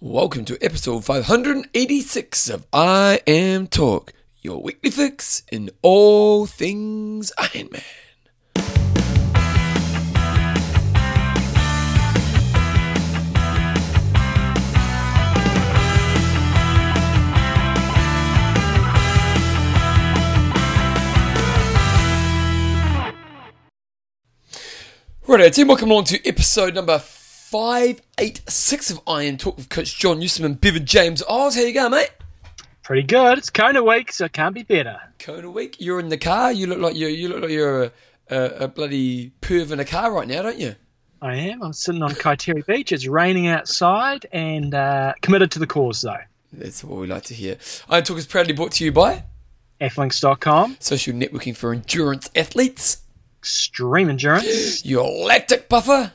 Welcome to episode 586 of IM Talk, your weekly fix in all things Iron Man. Right, team, welcome along to episode number 586 of Iron Talk with Coach John Newsom and Bevan James Oz. How you going, mate? Pretty good. It's Kona week, so it can't be better. Kona week. You're in the car. You look like you're you look like you're a, a, a bloody perv in a car right now, don't you? I am. I'm sitting on Kaiteri Beach. It's raining outside and uh, committed to the cause, though. That's what we like to hear. Iron Talk is proudly brought to you by Flinks.com, social networking for endurance athletes, Extreme Endurance, your lactic buffer,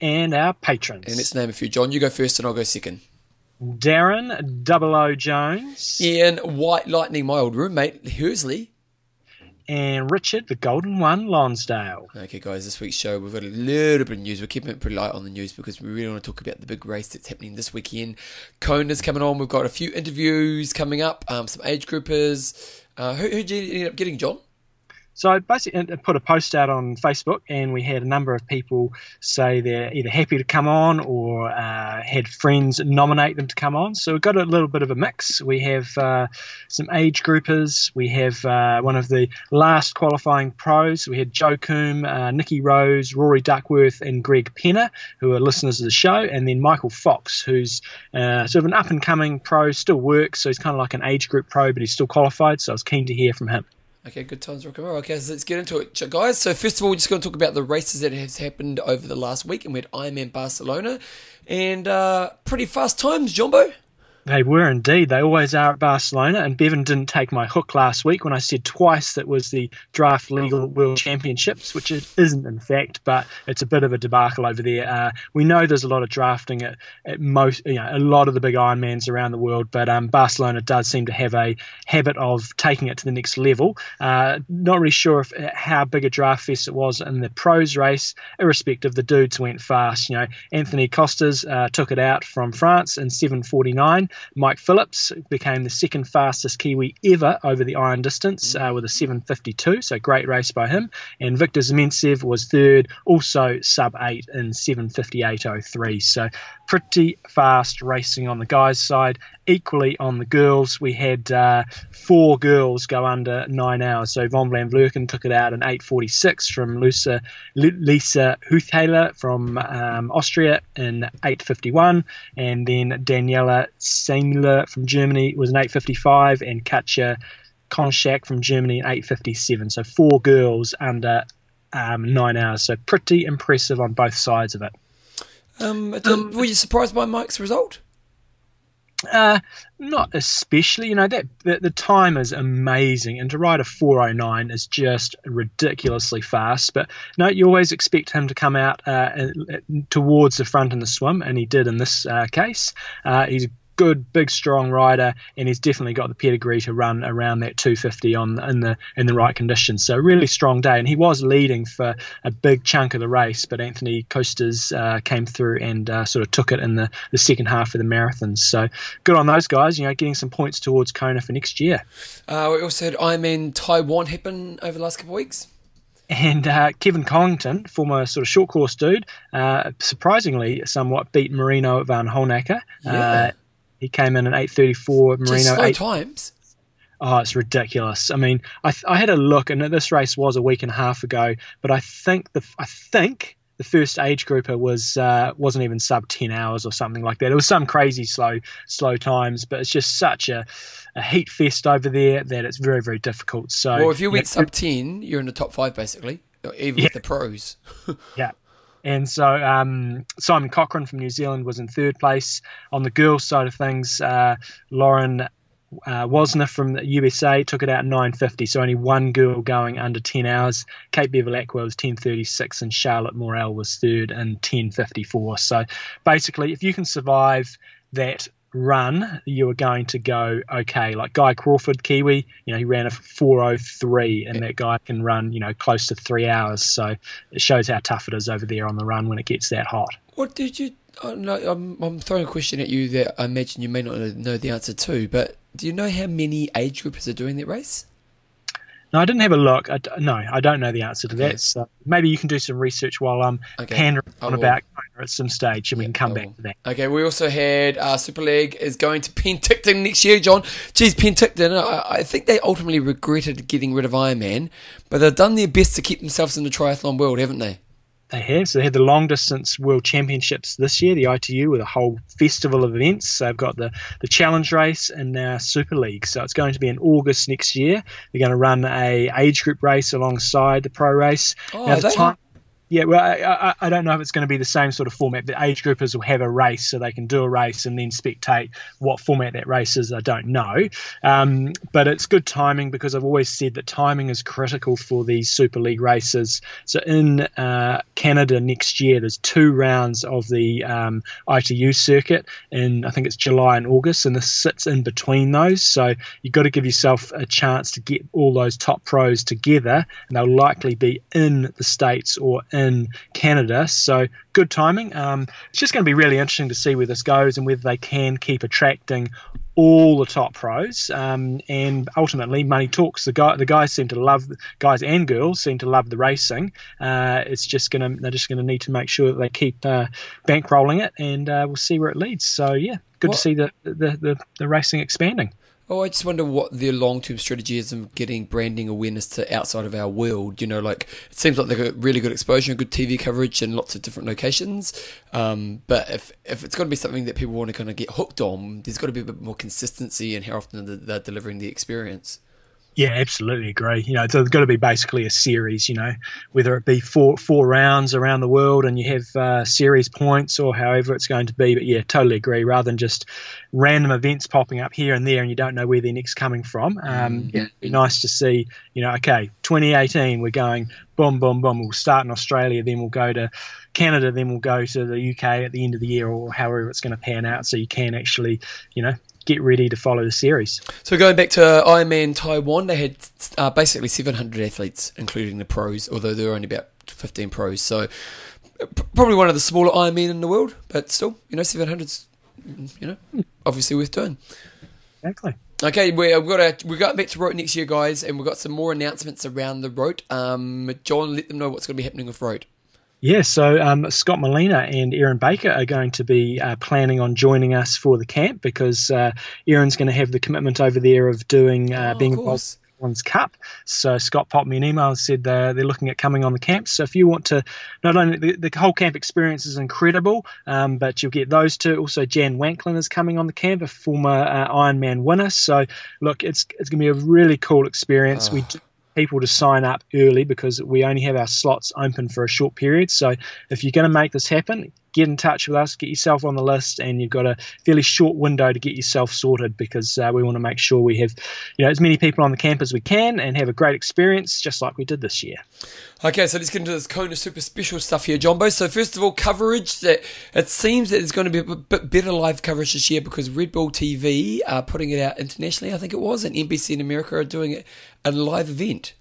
and our patrons. and let's name a few. John, you go first, and I'll go second. Darren Double O Jones Ian White Lightning, my old roommate Hursley. and Richard the Golden One Lonsdale. Okay, guys, this week's show we've got a little bit of news. We're keeping it pretty light on the news because we really want to talk about the big race that's happening this weekend. Kona's coming on. We've got a few interviews coming up, um, some age groupers. Uh, who who did you end up getting, John? So I basically put a post out on Facebook, and we had a number of people say they're either happy to come on or uh, had friends nominate them to come on. So we've got a little bit of a mix. We have uh, some age groupers. We have uh, one of the last qualifying pros. We had Joe Coombe, uh, Nikki Rose, Rory Duckworth, and Greg Penner, who are listeners of the show, and then Michael Fox, who's uh, sort of an up and coming pro, still works. So he's kind of like an age group pro, but he's still qualified. So I was keen to hear from him. Okay, good times, rock and roll. Okay, so let's get into it, guys. So first of all, we're just going to talk about the races that has happened over the last week, and we had Ironman Barcelona, and uh, pretty fast times, Jumbo. They were indeed. They always are at Barcelona. And Bevan didn't take my hook last week when I said twice that was the draft legal world championships, which it isn't in fact, but it's a bit of a debacle over there. Uh, we know there's a lot of drafting at, at most, you know, a lot of the big Ironmans around the world, but um, Barcelona does seem to have a habit of taking it to the next level. Uh, not really sure if, how big a draft fest it was in the pros race, irrespective. The dudes went fast. You know, Antony Costes uh, took it out from France in 7:49. Mike Phillips became the second fastest Kiwi ever over the iron distance uh, with a 7:52. So great race by him. And Victor Zyemtsev was third, also sub eight in 7:58.03. So pretty fast racing on the guys' side. Equally on the girls, we had uh, four girls go under nine hours. So Von Vlerken took it out in 8:46 from Lisa, Lisa Huthaler from um, Austria in 8:51, and then Daniela Sämmler from Germany was in 8:55, and Katja Konschak from Germany in 8:57. So four girls under um, nine hours. So pretty impressive on both sides of it. Um, did- were you surprised by Mike's result? Uh, not especially. You know that the, the time is amazing, and to ride a 409 is just ridiculously fast. But no, you always expect him to come out uh, towards the front in the swim, and he did in this uh, case. Uh, he's good, big, strong rider, and he's definitely got the pedigree to run around that 250 on in the in the right conditions. So really strong day, and he was leading for a big chunk of the race, but Antony Costes uh, came through and uh, sort of took it in the, the second half of the marathon. So good on those guys, you know, getting some points towards Kona for next year. Uh, we also had Ironman Taiwan happen over the last couple of weeks. And uh, Kevin Collington, former sort of short course dude, uh, surprisingly somewhat beat Marino Vanhoenacker. Yeah. He came in at 8:34. Just Marino slow 8, times. Oh, it's ridiculous. I mean, I, I had a look, and this race was a week and a half ago, but I think the I think the first age grouper was uh, wasn't even sub ten hours or something like that. It was some crazy slow slow times, but it's just such a, a heat fest over there that it's very very difficult. So Well, if you went know, sub 10, you're in the top five, basically, even with the pros. Yeah. And so um, Simon Cochrane from New Zealand was in third place. On the girls' side of things, uh, Lauren uh, from the USA took it out 9.50, so only one girl going under 10 hours. Kate Bevilacqua was 10.36 and Charlotte Morel was third in 10.54. So basically, if you can survive that run, you are going to go okay. Like Guy Crawford, Kiwi, you know, he ran a 403, and that guy can run, you know, close to three hours. So it shows how tough it is over there on the run when it gets that hot. What did you? Oh, no, I'm, I'm throwing a question at you that I imagine you may not know the answer to, but do you know how many age groupers are doing that race? No, I didn't have a look. I, no, I don't know the answer to okay. that. So maybe you can do some research while I'm okay. pandering on about at some stage, and yep, we can come back to that. Okay, we also had uh, Super League is going to Penticton next year, John. Geez, Penticton, I, I think they ultimately regretted getting rid of Ironman, but they've done their best to keep themselves in the triathlon world, haven't they? They have. So they had the long distance world championships this year, the ITU, with a whole festival of events. So they've got the, the challenge race and now Super League. So it's going to be in August next year. They're going to run a age group race alongside the pro race. Oh, now, the time, yeah, well, I, I, don't know if it's going to be the same sort of format. The age groupers will have a race, so they can do a race and then spectate what format that race is. I don't know, um, but it's good timing because I've always said that timing is critical for these Super League races. So in uh, Canada next year, there's two rounds of the um, ITU circuit, and I think it's July and August, and this sits in between those. So you've got to give yourself a chance to get all those top pros together, and they'll likely be in the states or in Canada. So good timing. Um, it's just going to be really interesting to see where this goes and whether they can keep attracting all the top pros. Um, and ultimately, money talks. The guy, the guys seem to love guys and girls seem to love the racing. Uh, it's just going to they're just going to need to make sure that they keep uh, bankrolling it, and uh, we'll see where it leads. So yeah, good what? to see the, the the, the racing expanding. Oh, I just wonder what their long term strategy is of getting branding awareness to outside of our world. You know, like it seems like they've got really good exposure and good TV coverage in lots of different locations. Um, but if if it's got to be something that people want to kind of get hooked on, there's got to be a bit more consistency in how often they're delivering the experience. Yeah, absolutely agree. You know, it's got to be basically a series. You know, whether it be four four rounds around the world and you have uh, series points or however it's going to be. But yeah, totally agree. Rather than just random events popping up here and there and you don't know where they're next coming from. Um, mm-hmm. yeah, it'd be nice to see. You know, okay, 2018, we're going boom, boom, boom. We'll start in Australia, then we'll go to Canada, then we'll go to the UK at the end of the year or however it's going to pan out. So you can actually, you know, get ready to follow the series. So going back to Ironman Taiwan, they had uh, basically 700 athletes, including the pros, although there were only about 15 pros. So probably one of the smaller Ironman in the world, but still, you know, 700's, you know, obviously worth doing. Exactly. Okay, we've got a, we got back to Roth next year, guys, and we've got some more announcements around the Roth. Um, John, let them know what's going to be happening with Roth. Yeah, so um, Scott Molina and Erin Baker are going to be uh, planning on joining us for the camp because uh, Erin's going to have the commitment over there of doing uh, oh, being involved one's cup. So Scott popped me an email and said uh, they're looking at coming on the camp. So if you want to, not only the, the whole camp experience is incredible, um, but you'll get those two. Also, Jan Wanklin is coming on the camp, a former uh, Ironman winner. So look, it's it's going to be a really cool experience. Oh. We do people to sign up early because we only have our slots open for a short period. So if you're going to make this happen, get in touch with us, get yourself on the list, and you've got a fairly short window to get yourself sorted because uh, we want to make sure we have, you know, as many people on the camp as we can and have a great experience, just like we did this year. Okay, so let's get into this Kona Super Special stuff here, Jumbo. So first of all, coverage that it seems that there's going to be a bit better live coverage this year because Red Bull TV are putting it out internationally. I think it was, and NBC in America are doing it a live event.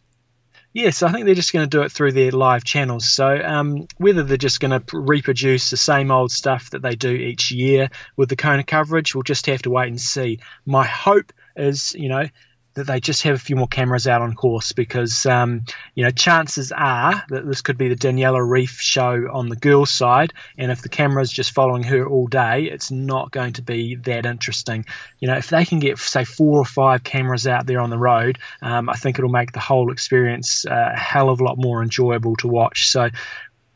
Yes, I think they're just going to do it through their live channels. So um, whether they're just going to reproduce the same old stuff that they do each year with the Kona coverage, we'll just have to wait and see. My hope is, you know, that they just have a few more cameras out on course because um, you know chances are that this could be the Daniela Ryf show on the girls' side, and if the camera's just following her all day, it's not going to be that interesting. You know, if they can get say four or five cameras out there on the road, um, I think it'll make the whole experience uh, a hell of a lot more enjoyable to watch. So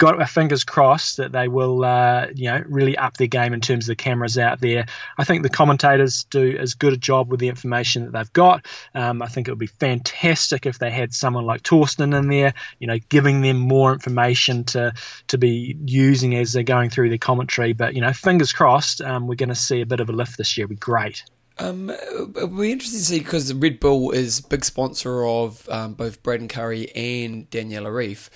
got our fingers crossed that they will, uh, you know, really up their game in terms of the cameras out there. I think the commentators do as good a job with the information that they've got. Um, I think it would be fantastic if they had someone like Thorsten in there, you know, giving them more information to to be using as they're going through their commentary. But you know, fingers crossed, um, we're going to see a bit of a lift this year. It'd be great. Um, it'll be interesting to see because Red Bull is big sponsor of um, both Braden Currie and Daniela Ryf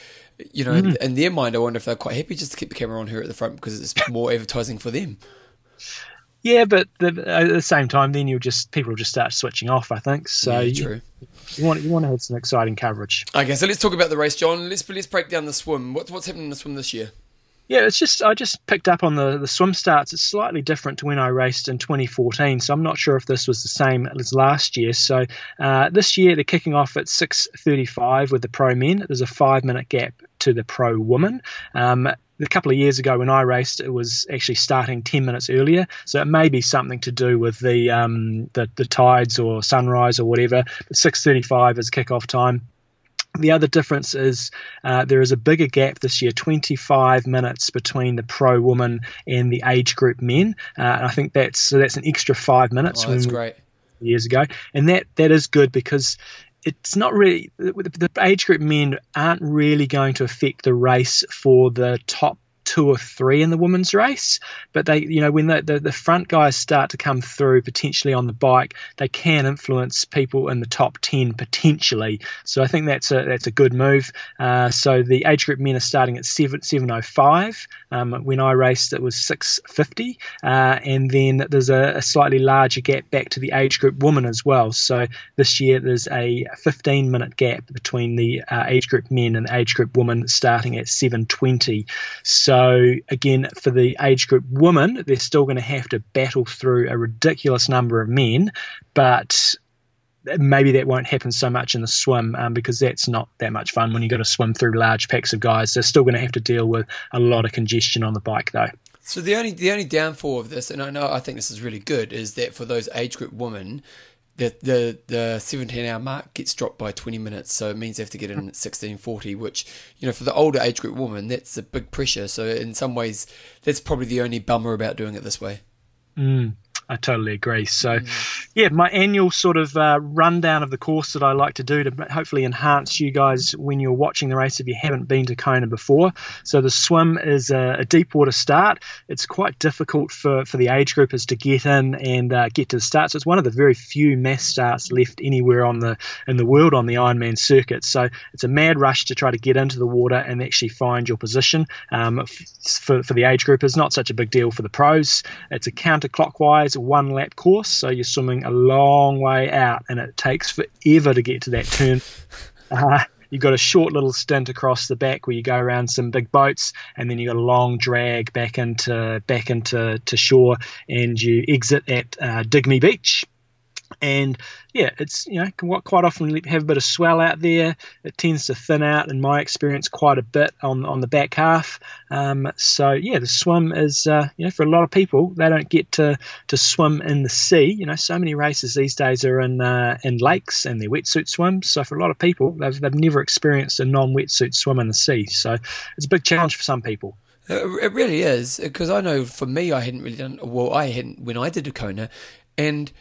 you know, mm. in, in, their mind, I wonder if they're quite happy just to keep the camera on her at the front because it's more advertising for them. Yeah, but the, at the same time, then you'll just people will just start switching off. I think so. Yeah, true. You, you, want you want to have some exciting coverage. Okay, so let's talk about the race, John. Let's let's break down the swim. What's what's happening in the swim this year? Yeah, it's just I just picked up on the the swim starts. It's slightly different to when I raced in 2014, so I'm not sure if this was the same as last year. So uh, this year they're kicking off at 6:35 with the pro men. There's a five minute gap to the pro woman. Um, a couple of years ago when I raced, it was actually starting 10 minutes earlier. So it may be something to do with the um, the, the tides or sunrise or whatever. But 6:35 is kickoff time. The other difference is uh, there is a bigger gap this year, 25 minutes between the pro woman and the age group men. Uh, and I think that's so that's an extra five minutes. Oh, that's great. Years ago, and that that is good because it's not really the age group men aren't really going to affect the race for the top two or three in the women's race. But they, you know, when the, the, the, front guys start to come through potentially on the bike, they can influence people in the top ten potentially. So I think that's a that's a good move. Uh, so the age group men are starting at seven seven oh five. Um, when I raced, it was six fifty, uh, and then there's a, a, slightly larger gap back to the age group women as well. So this year there's a 15 minute gap between the uh, age group men and the age group women starting at 720. So so again, for the age group women, they're still going to have to battle through a ridiculous number of men, but maybe that won't happen so much in the swim um, because that's not that much fun when you've got to swim through large packs of guys. They're still going to have to deal with a lot of congestion on the bike, though. So the only the only downfall of this, and I know I think this is really good, is that for those age group women, the the the 17 hour mark gets dropped by 20 minutes so it means they have to get in at 1640 which you know for the older age group woman that's a big pressure so in some ways that's probably the only bummer about doing it this way mm. I totally agree. So, yeah, my annual sort of uh, rundown of the course that I like to do to hopefully enhance you guys when you're watching the race if you haven't been to Kona before. So, the swim is a, a deep water start. It's quite difficult for, for the age groupers to get in and uh, get to the start. So, it's one of the very few mass starts left anywhere on the in the world on the Ironman circuit. So, it's a mad rush to try to get into the water and actually find your position. Um, for, for the age groupers, not such a big deal for the pros. It's a counterclockwise a one lap course, so you're swimming a long way out, and it takes forever to get to that turn. Uh, you've got a short little stint across the back where you go around some big boats, and then you got a long drag back into back into to shore, and you exit at uh, Dig Me Beach and yeah, it's you know quite often we have a bit of swell out there. It tends to thin out, in my experience, quite a bit on on the back half. Um, so yeah, the swim is uh, you know for a lot of people they don't get to to swim in the sea. You know, so many races these days are in uh, in lakes and they're wetsuit swims. So for a lot of people, they've they've never experienced a non wetsuit swim in the sea. So it's a big challenge for some people. It really is because I know for me, I hadn't really done well. I hadn't when I did a Kona, and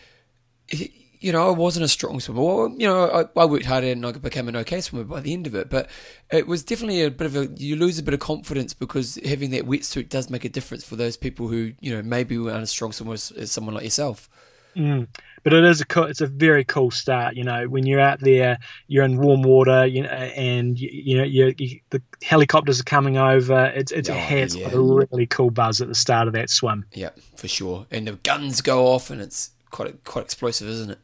you know, I wasn't a strong swimmer. Well, you know, I, I, worked hard and I became an okay swimmer by the end of it. But it was definitely a bit of a, you lose a bit of confidence because having that wetsuit does make a difference for those people who, you know, maybe aren't as strong swimmer as, as someone like yourself. Mm. But it is a cool, it's a very cool start. You know, when you're out there, you're in warm water, you know, and you, you know you, you, the helicopters are coming over. It's, it's oh, it has yeah. a really cool buzz at the start of that swim. Yeah, for sure. And the guns go off, and it's quite quite explosive, isn't it?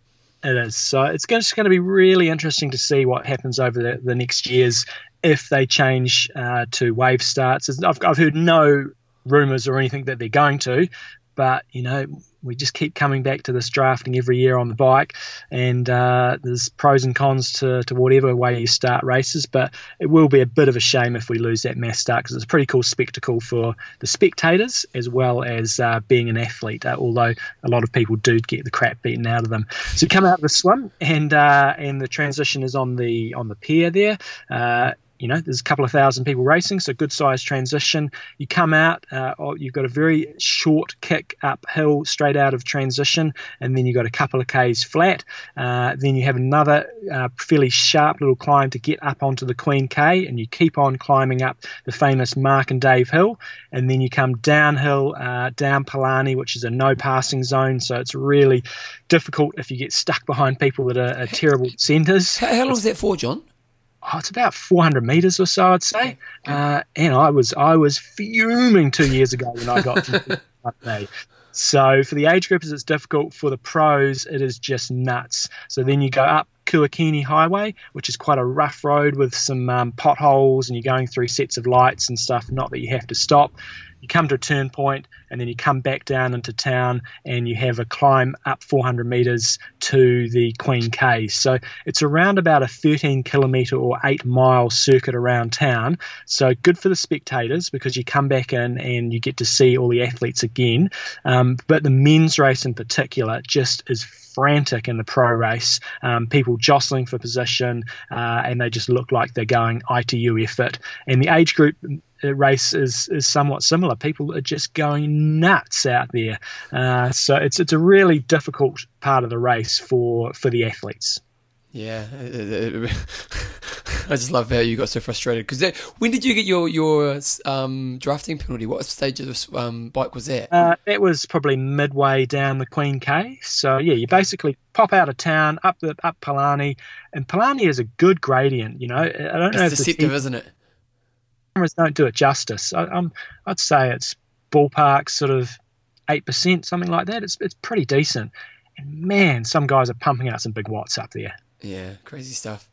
It is. So it's just going to be really interesting to see what happens over the, the next years if they change uh, to wave starts. I've, I've heard no rumours or anything that they're going to, but you know we just keep coming back to this drafting every year on the bike, and uh, there's pros and cons to, to whatever way you start races. But it will be a bit of a shame if we lose that mass start because it's a pretty cool spectacle for the spectators as well as uh, being an athlete. Uh, although a lot of people do get the crap beaten out of them. So come out of the swim, and uh, and the transition is on the on the pier there uh, you know, there's a couple of thousand people racing, so good sized transition. You come out, uh, oh, you've got a very short kick uphill straight out of transition, and then you've got a couple of Ks flat. Uh, then you have another uh, fairly sharp little climb to get up onto the Queen K, and you keep on climbing up the famous Mark and Dave Hill, and then you come downhill uh, down Palani, which is a no passing zone, so it's really difficult if you get stuck behind people that are, are terrible centres. How, how long is that for, John? Oh, it's about 400 meters or so, I'd say. Uh, and I was I was fuming two years ago when I got to day. So for the age groupers, it's difficult. For the pros, it is just nuts. So then you go up Kuakini Highway, which is quite a rough road with some um, potholes, and you're going through sets of lights and stuff. Not that you have to stop you come to a turn point and then you come back down into town and you have a climb up 400 meters to the Queen K. So it's around about a 13 kilometer or 8 mile circuit around town. So good for the spectators because you come back in and you get to see all the athletes again. Um, but the men's race in particular just is frantic in the pro race. Um, people jostling for position, uh, and they just look like they're going ITU effort. And the age group race is, is somewhat similar. People are just going nuts out there. Uh, so it's it's a really difficult part of the race for for the athletes. Yeah, I just love how you got so frustrated. Because when did you get your your um, drafting penalty? What stage of this um, bike was that? Uh, that was probably midway down the Queen K. So yeah, you basically pop out of town up the up Palani, and Palani is a good gradient. You know, I don't it's know. It's deceptive, isn't it? Cameras don't do it justice. I, um, I'd say it's ballpark sort of eight percent, something like that. It's it's pretty decent. And man, some guys are pumping out some big watts up there. Yeah, crazy stuff.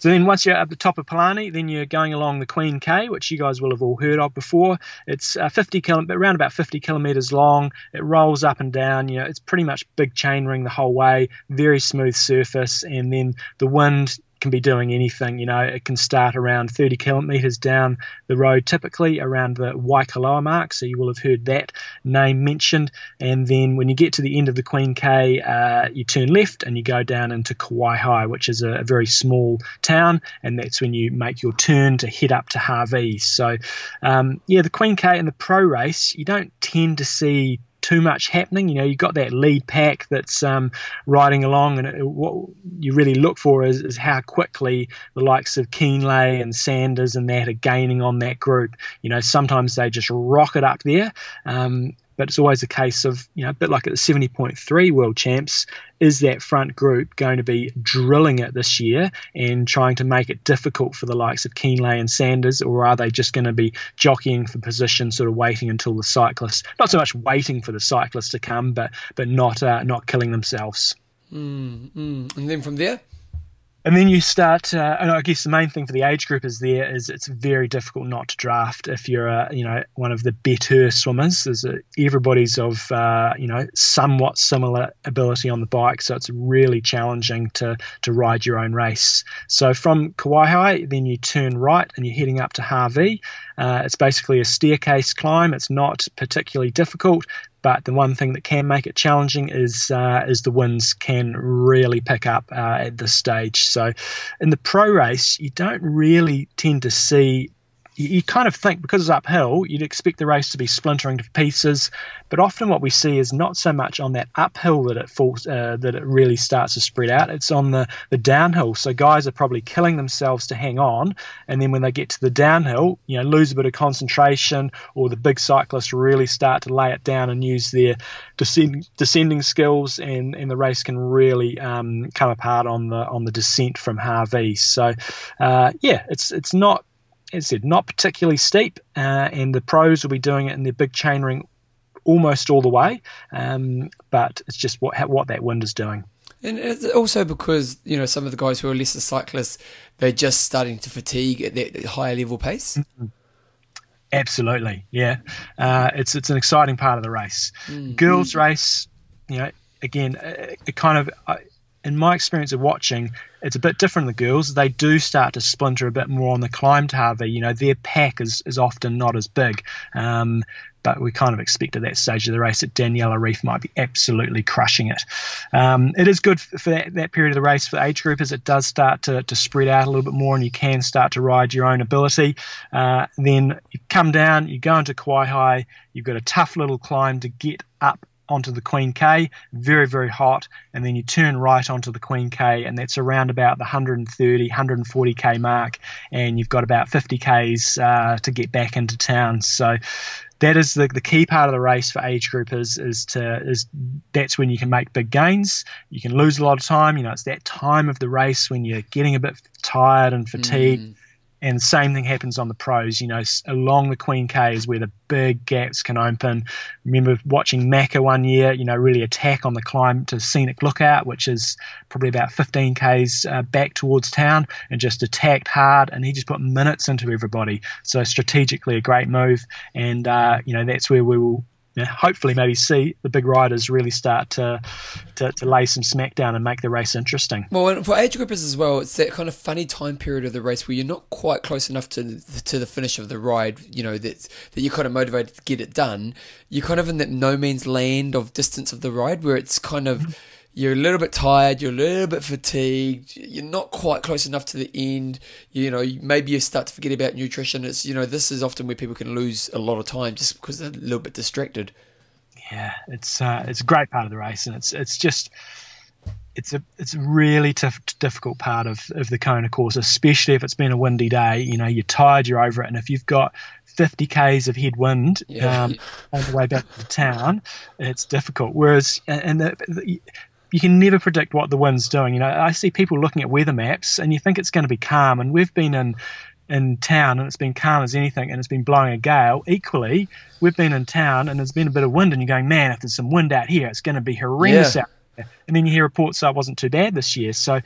So then once you're at the top of Palani, then you're going along the Queen K, which you guys will have all heard of before. It's uh, 50 kil- around about 50 kilometers long. It rolls up and down. You know, it's pretty much big chain ring the whole way. Very smooth surface, and then the wind can be doing anything. You know, it can start around 30 kilometres down the road, typically around the Waikoloa mark. So you will have heard that name mentioned. And then when you get to the end of the Queen K, uh, you turn left and you go down into Kawaihae, which is a, a, very small town. And that's when you make your turn to head up to Hawi. So, um, yeah, the Queen K and the pro race, you don't tend to see too much happening. You know, you've got that lead pack that's um, riding along, and it, what you really look for is, is how quickly the likes of Kienle and Sanders and that are gaining on that group. You know, sometimes they just rocket up there. Um, but it's always a case of, you know, a bit like at the 70.3 World Champs, is that front group going to be drilling it this year and trying to make it difficult for the likes of Kienle and Sanders, or are they just going to be jockeying for position, sort of waiting until the cyclist, not so much waiting for the cyclist to come, but but not uh, not killing themselves. Mm, mm. And then from there, and then you start, uh, and I guess the main thing for the age group is there is it's very difficult not to draft if you're a, you know one of the better swimmers. There's a, everybody's of uh, you know somewhat similar ability on the bike, so it's really challenging to to ride your own race. So from Kawaihae, then you turn right and you're heading up to Hawi Uh, it's basically a staircase climb. It's not particularly difficult, but the one thing that can make it challenging is uh, is the winds can really pick up uh, at this stage. So in the pro race, you don't really tend to see you, kind of think because it's uphill, you'd expect the race to be splintering to pieces. But often what we see is not so much on that uphill that it falls, uh, that it really starts to spread out. It's on the, the downhill. So guys are probably killing themselves to hang on, and then when they get to the downhill, you know, lose a bit of concentration, or the big cyclists really start to lay it down and use their descend, descending skills, and, and the race can really um, come apart on the on the descent from Hawi. So uh, yeah, it's it's not as said, not particularly steep, uh, and the pros will be doing it in their big chain ring almost all the way. Um, but it's just what what that wind is doing. And it's also because you know some of the guys who are lesser cyclists, they're just starting to fatigue at that higher level pace. Mm-hmm. Absolutely, yeah. Uh, it's it's an exciting part of the race. Mm-hmm. Girls race, you know, again, it, it kind of. In my experience of watching, it's a bit different the girls. They do start to splinter a bit more on the climb to Hawi. You know, their pack is, is often not as big. Um, but we kind of expect at that stage of the race that Daniela Ryf might be absolutely crushing it. Um, it is good for that, that, period of the race for the age group as it does start to, to spread out a little bit more and you can start to ride your own ability. Uh, then you come down, you go into Kawaihae, you've got a tough little climb to get up onto the Queen K, very, very hot, and then you turn right onto the Queen K, and that's around about the 130, 140k mark, and you've got about 50 k's uh, to get back into town. So that is the, the key part of the race for age group is is to is that's when you can make big gains. You can lose a lot of time. You know, it's that time of the race when you're getting a bit tired and fatigued. Mm And same thing happens on the pros. You know, along the Queen K is where the big gaps can open. Remember watching Macca one year, you know, really attack on the climb to Scenic Lookout, which is probably about 15 Ks uh, back towards town, and just attacked hard. And he just put minutes into everybody. So strategically, a great move. And, uh, you know, that's where we will you know, hopefully maybe see the big riders really start to, to, to lay some smackdown and make the race interesting. Well, for age groupers as well, it's that kind of funny time period of the race where you're not quite close enough to the, to the finish of the ride. You know that that you're kind of motivated to get it done. You're kind of in that no means land of distance of the ride where it's kind of. Mm-hmm you're a little bit tired, you're a little bit fatigued, you're not quite close enough to the end. You know, maybe you start to forget about nutrition. It's you know, this is often where people can lose a lot of time just because they're a little bit distracted. Yeah, it's uh, it's a great part of the race, and it's it's just it's a it's a really tough, difficult part of, of the Kona course, especially if it's been a windy day. You know, you're tired, you're over it, and if you've got 50 k's of headwind yeah. um, on the way back to town, it's difficult. Whereas, and the, the, you can never predict what the wind's doing. You know, I see people looking at weather maps and you think it's going to be calm, and we've been in in town and it's been calm as anything and it's been blowing a gale. Equally, we've been in town and there's been a bit of wind and you're going, man, if there's some wind out here, it's going to be horrendous yeah. out there. And then you hear reports that it wasn't too bad this year. So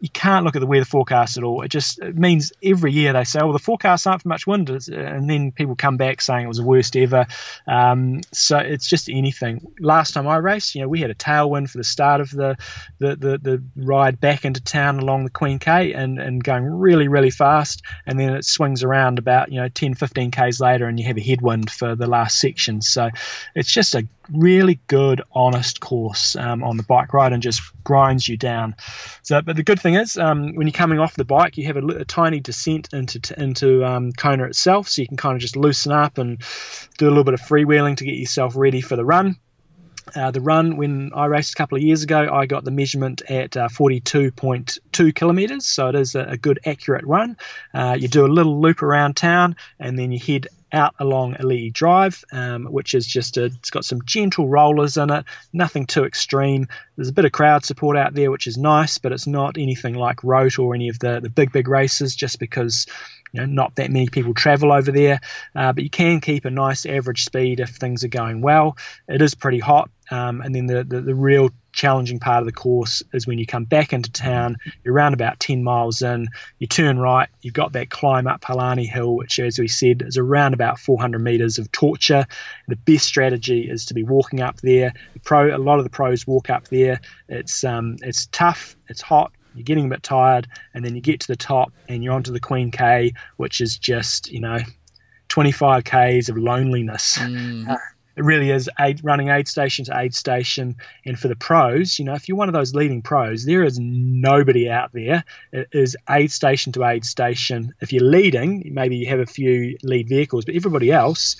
you can't look at the weather forecast at all. It just it means every year they say, "Oh, the forecasts aren't for much wind," and then people come back saying it was the worst ever. Um, so it's just anything. Last time I raced, you know, we had a tailwind for the start of the the, the, the ride back into town along the Queen K and, and going really really fast, and then it swings around about you know 10 15 k's later, and you have a headwind for the last section. So it's just a really good, honest course um, on the bike ride and just grinds you down. So, but the good thing is, um, when you're coming off the bike, you have a, a tiny descent into into um, Kona itself, so you can kind of just loosen up and do a little bit of freewheeling to get yourself ready for the run. Uh, the run, when I raced a couple of years ago, I got the measurement at uh, 42.2 kilometres, so it is a, a good, accurate run. Uh, you do a little loop around town, and then you head out along Ali'i Drive, um, which is just a, it's got some gentle rollers in it, nothing too extreme. There's a bit of crowd support out there, which is nice, but it's not anything like Roth or any of the, the big, big races just because you know, not that many people travel over there, uh, but you can keep a nice average speed if things are going well. It is pretty hot, um, and then the, the, the real challenging part of the course is when you come back into town, you're around about 10 miles in, you turn right, you've got that climb up Palani Hill, which, as we said, is around about 400 meters of torture. The best strategy is to be walking up there. The pro, a lot of the pros walk up there. It's um, it's tough, it's hot, you're getting a bit tired, and then you get to the top and you're onto the Queen K, which is just, you know, 25 Ks of loneliness. Mm. It really is aid, running aid station to aid station. And for the pros, you know, if you're one of those leading pros, there is nobody out there. It is aid station to aid station. If you're leading, maybe you have a few lead vehicles, but everybody else,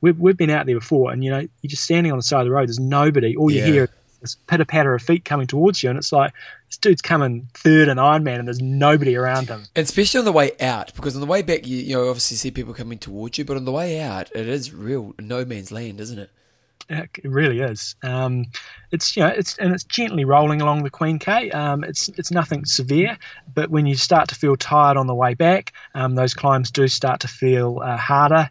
we've, we've been out there before, and you know, you're just standing on the side of the road. There's nobody. All you yeah. hear this pitter patter of feet coming towards you, and it's like this dude's coming third in Ironman, and there's nobody around him. And especially on the way out, because on the way back, you, you know, obviously see people coming towards you, but on the way out, it is real no man's land, isn't it? It really is. Um, it's you know it's and it's gently rolling along the Queen K. Um, it's it's nothing severe, but when you start to feel tired on the way back, um, those climbs do start to feel uh, harder.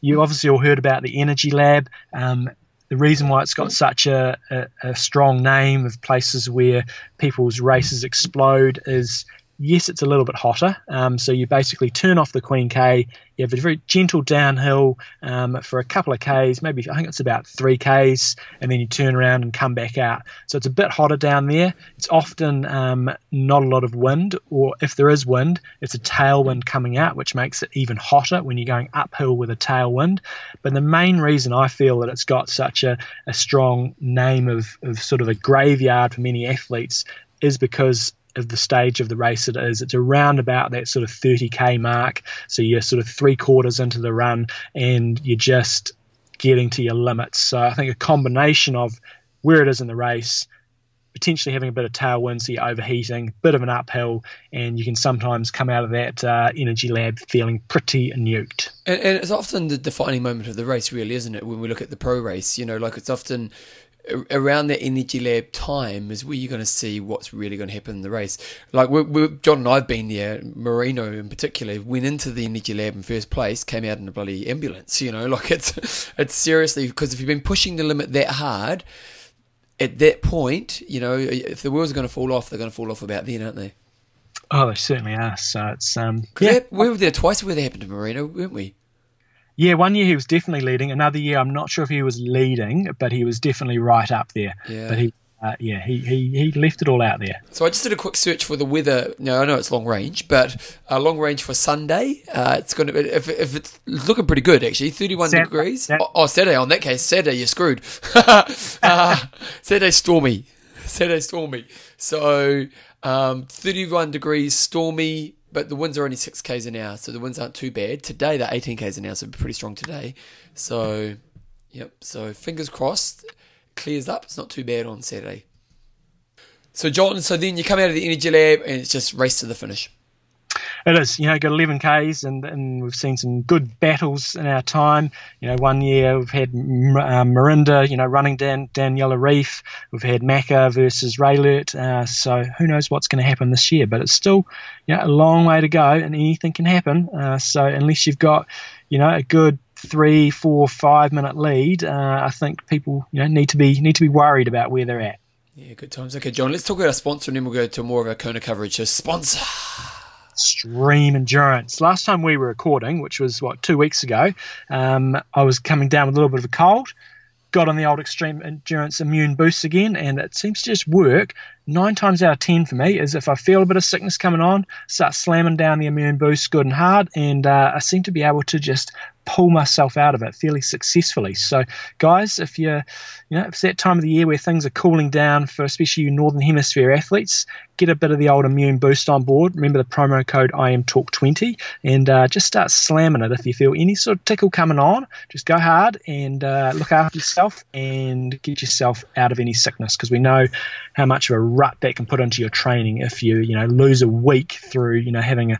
You obviously all heard about the Energy Lab. Um, the reason why it's got such a, a, a, strong name of places where people's races explode is yes, it's a little bit hotter. Um, so you basically turn off the Queen K. Have a very gentle downhill um, for a couple of Ks, maybe I think it's about three Ks, and then you turn around and come back out. So it's a bit hotter down there. It's often um, not a lot of wind, or if there is wind, it's a tailwind coming out, which makes it even hotter when you're going uphill with a tailwind. But the main reason I feel that it's got such a, a strong name of, of sort of a graveyard for many athletes is because of the stage of the race it is. It's around about that sort of 30k mark. So you're sort of three quarters into the run and you're just getting to your limits. So I think a combination of where it is in the race, potentially having a bit of tailwind, so you're overheating, bit of an uphill, and you can sometimes come out of that uh, energy lab feeling pretty nuked. And, and, it's often the defining moment of the race, really, isn't it? When we look at the pro race, you know, like it's often around the Energy Lab time is where you're going to see what's really going to happen in the race. Like we we John and I've been there. Marino in particular went into the Energy Lab in first place, came out in a bloody ambulance. You know, like it's it's seriously because if you've been pushing the limit that hard, at that point, you know, if the wheels are going to fall off, they're going to fall off about then, aren't they? Oh, they certainly are. So it's um, yeah. we were there twice where they happened to Marino, weren't we? Yeah, one year he was definitely leading. Another year, I'm not sure if he was leading, but he was definitely right up there. Yeah. But he, uh, yeah, he, he, he left it all out there. So I just did a quick search for the weather. Now I know it's long range, but uh, long range for Sunday, uh, it's going to be if, if it's looking pretty good actually, 31 Saturday, degrees. Saturday. Oh, oh, Saturday. On that case, Saturday you're screwed. uh, Saturday stormy. Saturday stormy. So um, 31 degrees, stormy but the winds are only 6 k's an hour, so the winds aren't too bad. Today they're 18 k's an hour, so pretty strong today. So, yep. So fingers crossed, clears up. It's not too bad on Saturday. So John, so then you come out of the energy lab and it's just race to the finish. It is, you know, got 11 Ks and, and we've seen some good battles in our time. You know, one year we've had uh, Mirinda, you know, running down Daniela Ryf. We've had Macca versus Raelert. Uh, so who knows what's going to happen this year? But it's still, you know, a long way to go and anything can happen. Uh, so unless you've got, you know, a good three, four, five minute lead, uh, I think people, you know, need to be need to be worried about where they're at. Yeah, good times. Okay, John, let's talk about our sponsor and then we'll go to more of our Kona coverage. So, sponsor. Extreme endurance. Last time we were recording, which was what two weeks ago, um, I was coming down with a little bit of a cold. Got on the old extreme endurance immune boost again, and it seems to just work nine times out of ten for me. Is if I feel a bit of sickness coming on, start slamming down the immune boost good and hard, and uh, I seem to be able to just pull myself out of it fairly successfully. So, guys, if you're, you know, it's that time of the year where things are cooling down for especially you Northern Hemisphere athletes, get a bit of the old immune boost on board. Remember the promo code IMTalk20 and uh, just start slamming it. If you feel any sort of tickle coming on, just go hard and uh, look after yourself and get yourself out of any sickness because we know how much of a rut that can put into your training if you, you know, lose a week through, you know, having a,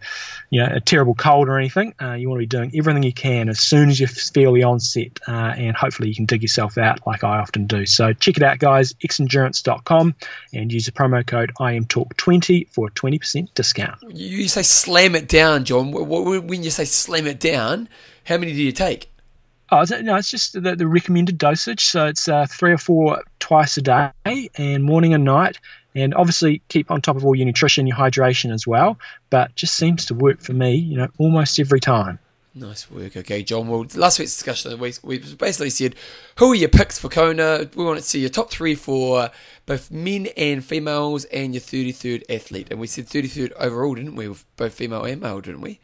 you know, a terrible cold or anything. Uh, you want to be doing everything you can as soon as you feel the onset, uh, and hopefully you can dig yourself out like I often do. So check it out, guys, xendurance.com, and use the promo code IMTalk20 for a 20% discount. You say slam it down, John. When you say slam it down, how many do you take? Oh, no, it's just the, the recommended dosage. So it's uh, three or four twice a day, and morning and night. And obviously, keep on top of all your nutrition, your hydration as well. But just seems to work for me, you know, almost every time. Nice work. Okay, John. Well, last week's discussion, we, we basically said, who are your picks for Kona? We want to see your top three for both men and females and your 33rd athlete. And we said 33rd overall, didn't we? With both female and male, didn't we?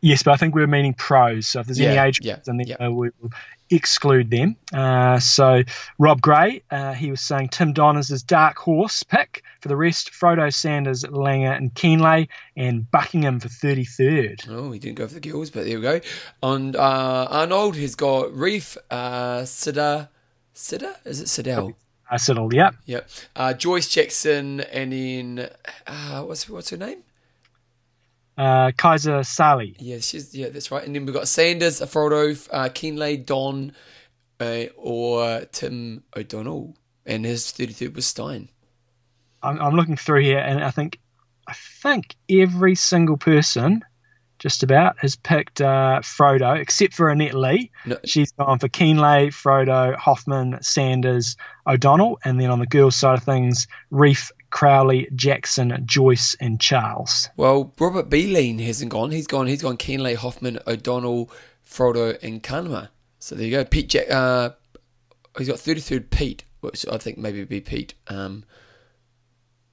Yes, but I think we were meaning pros. So if there's yeah, any age yeah, then yeah. uh, we will exclude them. Uh, so Rob Gray, uh, he was saying Tim Don is his dark horse pick. For the rest, Frodo Sanders, Lange, and Kienle, and Buckingham for 33rd. Oh, he didn't go for the girls, but there we go. And uh, Arnold has got Ryf, uh, Sida, Sida? Is it Sidell? Uh, Siddle, yep. Yep. Uh, Joyce Jackson, and then, uh, what's, what's her name? uh, Kaisa Sali. Yeah, she's yeah, that's right. And then we've got Sanders, Frodo, uh, Kienle, Don, uh, or Tim O'Donnell, and his 33rd was Stein. I'm, I'm looking through here, and I think I think every single person just about has picked uh, Frodo, except for Annette Lee. No. She's gone for Kienle, Frodo, Hoffman, Sanders, O'Donnell, and then on the girls' side of things, Ryf, Crowley, Jackson, Joyce, and Charles. Well, Robert B. Beeline hasn't gone. He's gone. He's gone. Kienle, Hoffman, O'Donnell, Frodo, and Kanma. So there you go. Pete Jack. Uh, he's got thirty third Pete, which I think maybe be Pete. Um,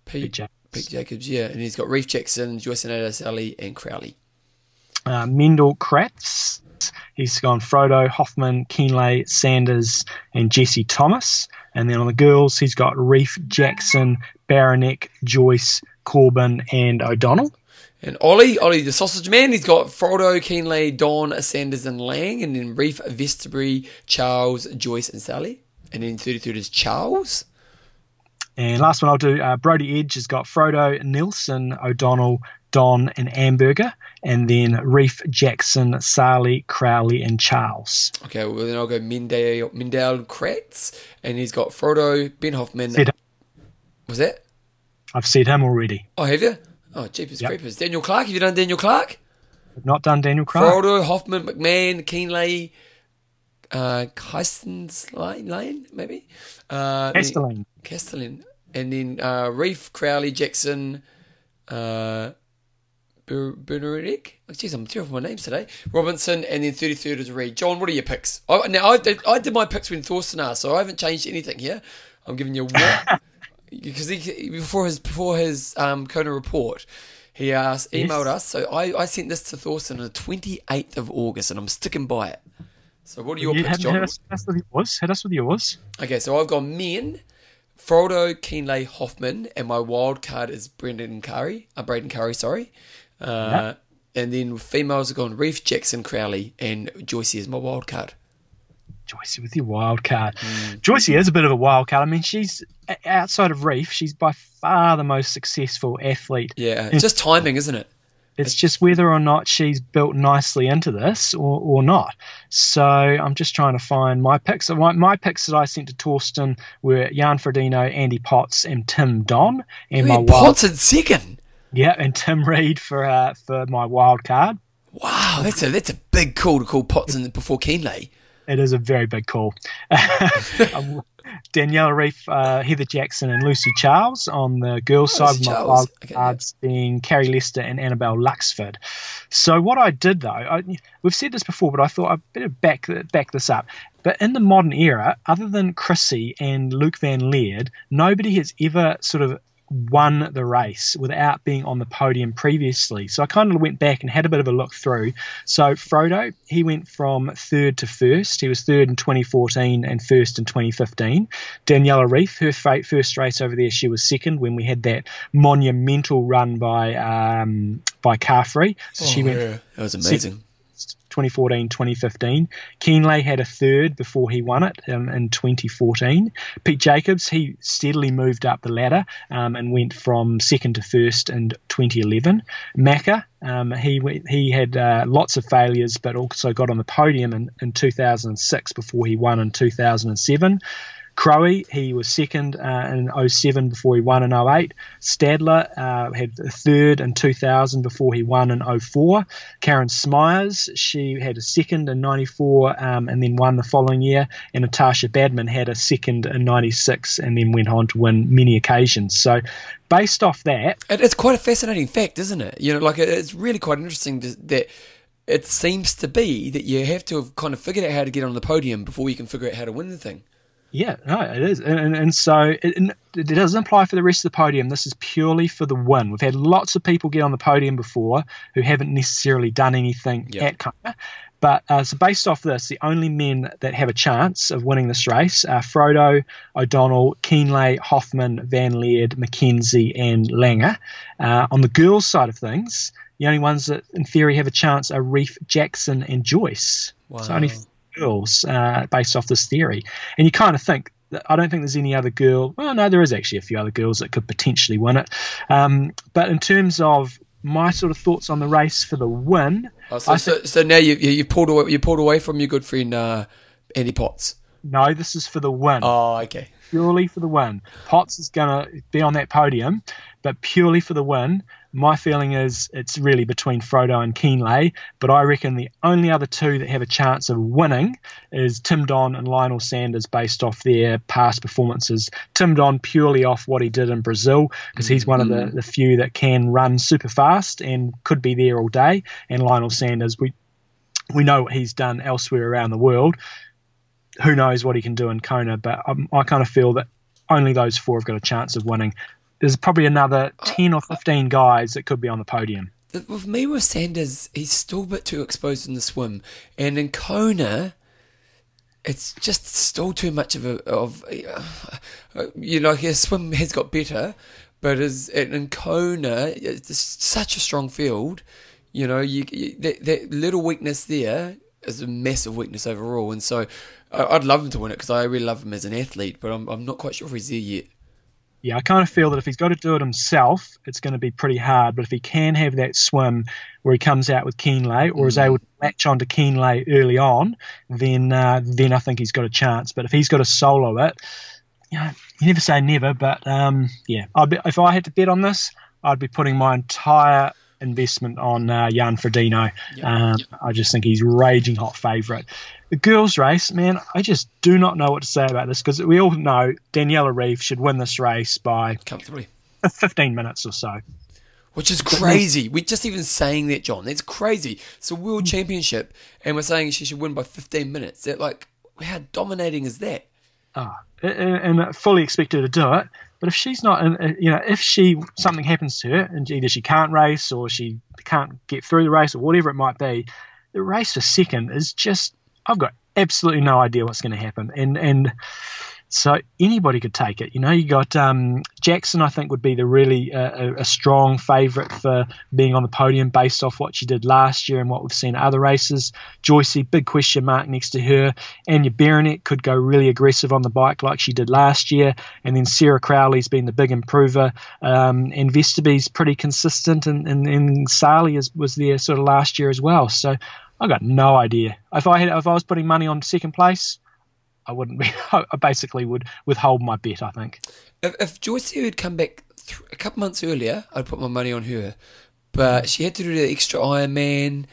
Pete, Pete Jacobs. Pete Jacobs, yeah, and he's got Ryf Jackson, Joyce and Sali, and Crowley. Uh, Mendel Kratz. He's gone Frodo, Hoffman, Kienle, Sanders, and Jesse Thomas. And then on the girls, he's got Ryf, Jackson, Baranek, Joyce, Corbin, and O'Donnell. And Ollie, Ollie the sausage man, he's got Frodo, Kienle, Don, Sanders, and Lang. And then Ryf, Vesterby, Charles, Joyce, and Sali. And then 33 is Charles. And last one I'll do, uh, Brody Edge has got Frodo, Nilsson, O'Donnell, Don, and Amberger, and then Ryf, Jackson, Sali, Crowley, and Charles. Okay, well then I'll go Mindale, Mindale Kratz, and he's got Frodo, Ben Hoffman. Was that? I've said him already. Oh, have you? Oh, Jeepers Yep. Creepers. Daniel Clark. Have you done Daniel Clark? I've not done Daniel Clark. Frodo, Hoffman, McMahon, Kienle, uh, Keistens Lane, Lane, maybe? Uh, Castellane. Castellan. And then uh, Ryf, Crowley, Jackson, uh, Ber- Bernardic. Oh, jeez, I'm terrible with my names today. Robinson, and then 33rd is Reed. John, what are your picks? I, now, I did, I did my picks when Thorsten asked, so I haven't changed anything here. I'm giving you what. Because he, before his before his um, Kona report, he asked, emailed us. So I, I sent this to Thorsten on the 28th of August, and I'm sticking by it. So what are your You picks, John? hit, us, hit us with yours. Hit us with yours. Okay, so I've got men, Frodo, Kienle, Hoffman, and my wild card is Brendan Curry. Uh, Braden Currie, sorry. Uh, And then females have gone Ryf, Jackson, Crowley, and Joycey is my wild card. Joycey with your wild card. Mm. Joycey is a bit of a wild card. I mean, she's outside of Ryf, she's by far the most successful athlete. Yeah, it's just timing, isn't it? It's just whether or not she's built nicely into this or, or not. So I'm just trying to find my picks. My, my picks that I sent to Thorsten were Jan Frodeno, Andy Potts, and Tim Don. And my wild, Potts in second. yeah, and Tim Reed for uh, for my wild card. Wow, that's a that's a big call to call Potts in before Kienle. It is a very big call. Um, Danielle Ryf, uh, Heather Jackson, and Lucy Charles on the girls' Oh, side. Lucy My wild Okay, cards being Carrie Lester and Annabel Luxford. So what I did though, I, we've said this before, but I thought I'd better back back this up. But in the modern era, other than Chrissy and Luke Van Lierde, nobody has ever sort of won the race without being on the podium previously. So I kind of went back and had a bit of a look through. So Frodo, he went from third to first. He was third in 2014 and first in 2015. Daniela Ryf, her fa- first race over there, she was second when we had that monumental run by um, by Carfrae. So she went Oh, yeah. That was amazing. 2014 2015. Kienle had a third before he won it um, in 2014. Pete Jacobs, he steadily moved up the ladder um, and went from second to first in 2011. Macca, um, he he had uh, lots of failures, but also got on the podium in, in 2006 before he won in 2007. Crowe, he was second uh, in 07 before he won in 08. Stadler uh, had third in 2000 before he won in 04. Karen Smyers, she had a second in 94 um, and then won the following year. And Natasha Badman had a second in 96 and then went on to win many occasions. So, based off that, it's quite a fascinating fact, isn't it? You know, like it's really quite interesting that it seems to be that you have to have kind of figured out how to get on the podium before you can figure out how to win the thing. Yeah, no, it is, and, and, and so it, it doesn't apply for the rest of the podium. This is purely for the win. We've had lots of people get on the podium before who haven't necessarily done anything Yeah. at Kona. But uh, so based off this, the only men that have a chance of winning this race are Frodo, O'Donnell, Kienle, Hoffman, Van Lierde, McKenzie, and Lange. Uh, on the girls' side of things, the only ones that in theory have a chance are Ryf, Jackson, and Joyce. So only Wow. Girls uh, based off this theory. And you kind of think I don't think there's any other girl. Well, no, there is actually a few other girls that could potentially win it. Um, but in terms of my sort of thoughts on the race for the win, Oh, so, I so, so now you you you pulled away you pulled away from your good friend uh, Andy Potts. no, this is for the win. Oh, okay. Purely for the win. Potts is going to be on that podium, but purely for the win. My feeling is it's really between Frodo and Kienle, but I reckon the only other two that have a chance of winning is Tim Don and Lionel Sanders based off their past performances. Tim Don purely off what he did in Brazil, because he's one of the, the few that can run super fast and could be there all day. And Lionel Sanders, we we know what he's done elsewhere around the world. Who knows what he can do in Kona, but um, I kind of feel that only those four have got a chance of winning. There's probably another 10 or 15 guys that could be on the podium. With me with Sanders, he's still a bit too exposed in the swim, and in Kona, it's just still too much of a of uh, you know his swim has got better, but as in Kona, it's such a strong field. You know, you, you that, that little weakness there is a massive weakness overall, and so I- I'd love him to win it because I really love him as an athlete, but I'm I'm not quite sure if he's there yet. Yeah, I kind of feel that if he's got to do it himself, it's going to be pretty hard. But if he can have that swim where he comes out with Kienle or is Mm. able to latch onto Kienle early on, then uh, then I think he's got a chance. But if he's got to solo it, you know, you never say never. But um, yeah, I'd be, if I had to bet on this, I'd be putting my entire investment on uh, Jan Frodeno. Yeah, Um, I just think he's raging hot favourite. The girls' race, man, I just do not know what to say about this because we all know Daniela Ryf should win this race by Comfortably. 15 minutes or so. Which is crazy. We're just even saying that, John. That's crazy. It's a world championship, and we're saying she should win by 15 minutes. That like, how dominating is that? Ah, and and fully expect her to do it. But if she's not, and, uh, you know, if she something happens to her and either she can't race or she can't get through the race or whatever it might be, the race for second is just I've got absolutely no idea what's going to happen. And and so anybody could take it. You know, you got um, Jackson. I think would be the really uh, a, strong favourite for being on the podium based off what she did last year and what we've seen at other races. Joycey, big question mark next to her. Anja Beranek could go really aggressive on the bike like she did last year. And then Sarah Crowley's been the big improver. Um, and Vesterby's pretty consistent, and, and, and Sali is, was there sort of last year as well. So I got no idea. If I had, if I was putting money on second place, I wouldn't be. I basically would withhold my bet. I think. If, if Joyce had come back th- a couple months earlier, I'd put my money on her. But she had to do the extra Ironman.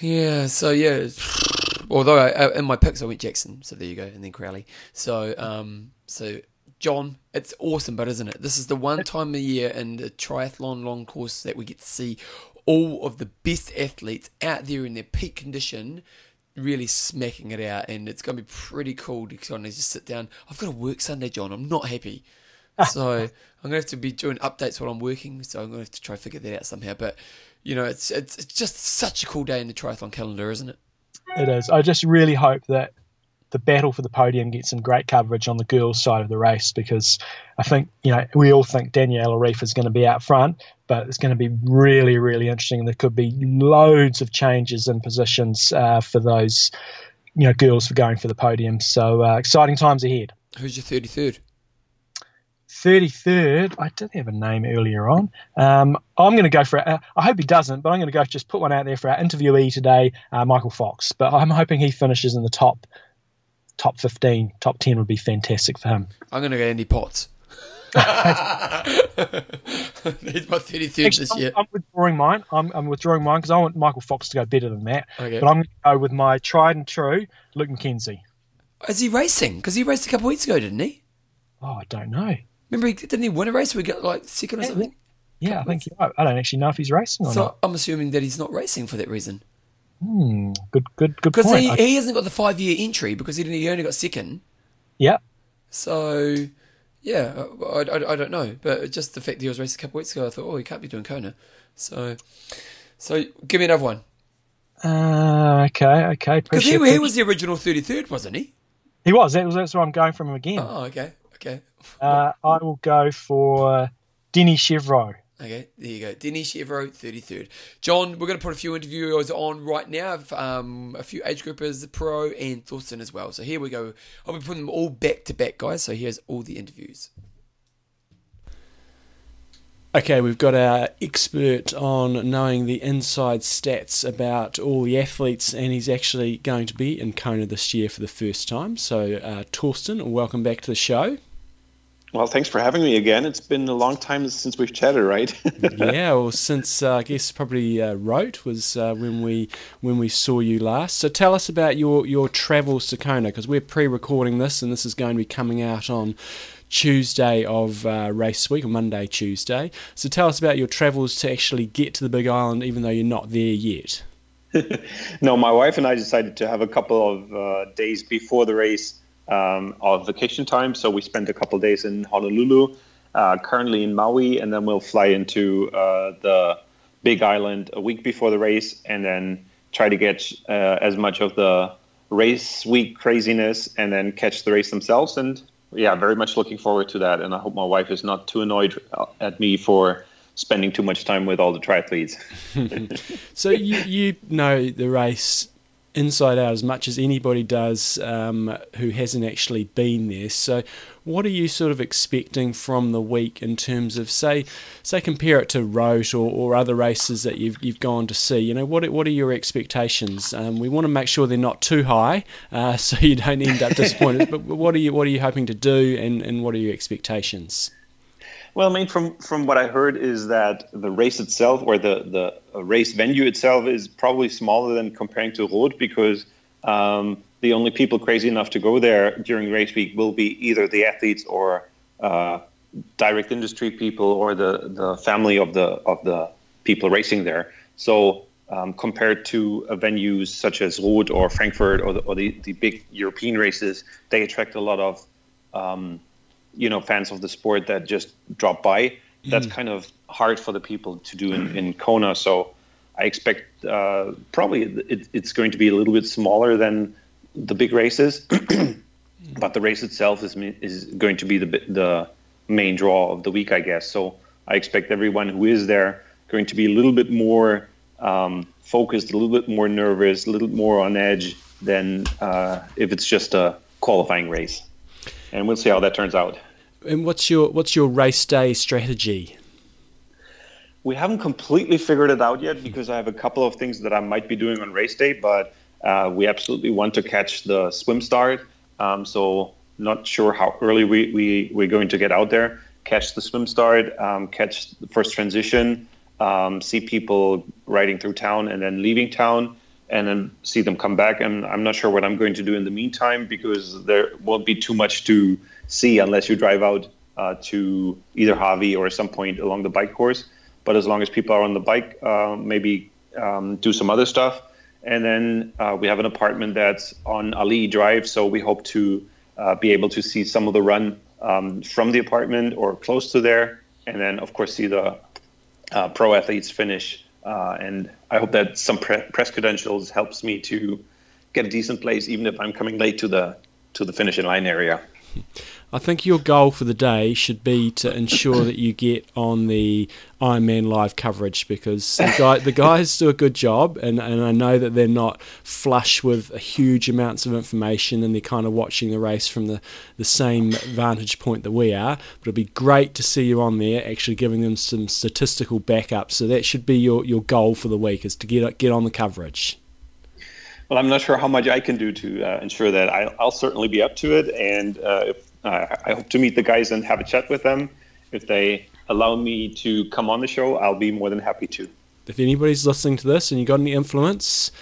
Yeah, so yeah. Although I, I- in my picks I went Jackson, so there you go, and then Crowley. So um, so John, it's awesome, but isn't it? This is the one time a year in the triathlon long course that we get to see all of the best athletes out there in their peak condition, really smacking it out, and it's going to be pretty cool to kind of just sit down. I've got to work Sunday, John. I'm not happy. So I'm gonna have to be doing updates while I'm working. So I'm gonna have to try to figure that out somehow. But you know, it's it's, it's just such a cool day in the triathlon calendar, isn't it? It is. I just really hope that the battle for the podium gets some great coverage on the girls' side of the race because I think you know we all think Danielle Ryf is going to be out front, but it's going to be really really interesting. There could be loads of changes in positions uh, for those you know girls for going for the podium. So uh, exciting times ahead. Who's your thirty third? 33rd, I did have a name earlier on. Um, I'm going to go for, uh, I hope he doesn't, but I'm going to go just put one out there for our interviewee today, uh, Michael Fox. But I'm hoping he finishes in the top top 15, top 10 would be fantastic for him. I'm gonna go Andy Potts. He's my thirty third Actually, this I'm, year. I'm withdrawing mine. I'm, I'm withdrawing mine because I want Michael Fox to go better than that. Okay. But I'm going to go with my tried and true Luke McKenzie. Is he racing? Because he raced a couple of weeks ago, didn't he? Oh, I don't know. Remember, he, didn't he win a race? We got like second or Yeah, something. Yeah, I think you're. I don't actually know if he's racing or So not. I'm assuming that he's not racing for that reason. Hmm, good, good, good Because he, I- he hasn't got the five year entry because he didn't. He only got second. yeah, So, yeah, I, I, I don't know, but just the fact that he was racing a couple of weeks ago, I thought, oh, he can't be doing Kona. So, so give me another one uh, okay, okay. because he, he was the original thirty third, wasn't he? He was. That was that's where I'm going from him again. Oh, okay, okay, Uh, I will go for Denny Chevrot. Okay. There you go, Dennis thirty third. John, we're going to put a few interviewers on right now. Um, a few age groupers, the Pro and Thorsten as well. So here we go. I'll be putting them all back to back, guys. So here's all the interviews. Okay, we've got our expert on knowing the inside stats about all the athletes, and he's actually going to be in Kona this year for the first time. So, uh, Thorsten, welcome back to the show. Well, thanks for having me again. It's been a long time since we've chatted, right? yeah, well, since uh, I guess probably uh, Roth was uh, when we when we saw you last. So, tell us about your your travels to Kona because we're pre-recording this, and this is going to be coming out on Tuesday of uh, race week or Monday, Tuesday. So, tell us about your travels to actually get to the Big Island, even though you're not there yet. no, my wife and I decided to have a couple of uh, days before the race um, of vacation time. So we spent a couple days in Honolulu, uh, currently in Maui, and then we'll fly into uh, the Big Island a week before the race, and then try to get uh, as much of the race week craziness, and then catch the race themselves. And yeah, very much looking forward to that. And I hope my wife is not too annoyed at me for spending too much time with all the triathletes. So you you know the race inside out as much as anybody does um, who hasn't actually been there. So, what are you sort of expecting from the week in terms of say, say compare it to Roth or, or other races that you've you've gone to see? You know, what what are your expectations? Um, we want to make sure they're not too high, uh, so you don't end up disappointed. but what are you what are you hoping to do, and, and what are your expectations? Well, I mean, from from what I heard is that the race itself, or the the race venue itself, is probably smaller than comparing to Roth because um, the only people crazy enough to go there during race week will be either the athletes or uh, direct industry people or the the family of the of the people racing there. So um, compared to venues such as Roth or Frankfurt or the, or the, the big European races, they attract a lot of um, you know fans of the sport that just drop by. Mm. That's kind of hard for the people to do in, in Kona. So I expect uh, probably it, it's going to be a little bit smaller than the big races, but the race itself is is going to be the the main draw of the week, I guess. So I expect everyone who is there going to be a little bit more um, focused, a little bit more nervous, a little more on edge than uh, if it's just a qualifying race. And we'll see how that turns out. And what's your what's your race day strategy? We haven't completely figured it out yet because I have a couple of things that I might be doing on race day, but uh, we absolutely want to catch the swim start. Um, so not sure how early we, we we're going to get out there, catch the swim start, um, catch the first transition, um, see people riding through town and then leaving town, and then see them come back. And I'm not sure what I'm going to do in the meantime because there won't be too much to see unless you drive out uh, to either Hawi or some point along the bike course. But as long as people are on the bike, uh, maybe um, do some other stuff. And then uh, we have an apartment that's on Ali'i Drive, so we hope to uh, be able to see some of the run um, from the apartment or close to there. And then, of course, see the uh, pro athletes finish. Uh, and I hope that some pre- press credentials helps me to get a decent place, even if I'm coming late to the to the finishing line area. I think your goal for the day should be to ensure that you get on the Ironman live coverage because the, guy, the guys do a good job, and, and I know that they're not flush with huge amounts of information and they're kind of watching the race from the, the same vantage point that we are. But it'd be great to see you on there actually giving them some statistical backup. So that should be your, your goal for the week is to get, get on the coverage. Well, I'm not sure how much I can do to uh, ensure that. I, will certainly be up to it, and uh, if, uh, I hope to meet the guys and have a chat with them. If they allow me to come on the show, I'll be more than happy to. If anybody's listening to this and you got any influence,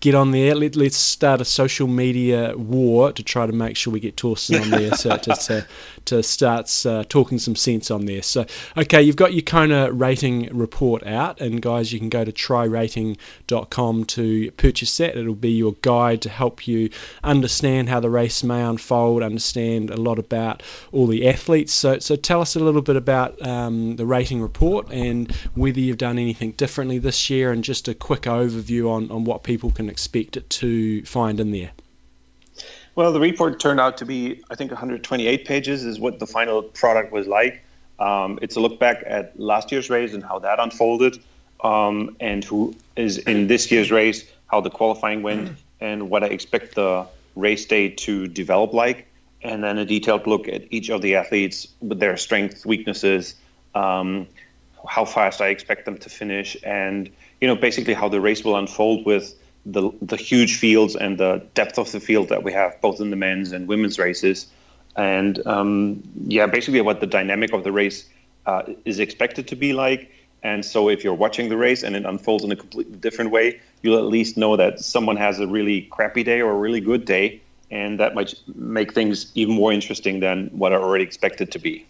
get on there. Let, us start a social media war to try to make sure we get Thorsten on there so to, to, to start uh, talking some sense on there. So, okay, you've got your Kona rating report out, and guys, you can go to trirating.com to purchase that. It'll be your guide to help you understand how the race may unfold, understand a lot about all the athletes. So, so tell us a little bit about um, the rating report and whether you've done anything differently this year, and just a quick overview on, on what people can expect it to find in there? Well, the report turned out to be, I think, 128 pages is what the final product was like. Um, it's a look back at last year's race and how that unfolded, um, and who is in this year's race, how the qualifying went, and what I expect the race day to develop like. And then a detailed look at each of the athletes with their strengths, weaknesses, um, how fast I expect them to finish, and you know basically how the race will unfold with the the huge fields and the depth of the field that we have both in the men's and women's races, and um, yeah, basically what the dynamic of the race uh, is expected to be like. And so, if you're watching the race and it unfolds in a completely different way, you'll at least know that someone has a really crappy day or a really good day, and that might make things even more interesting than what are already expected to be.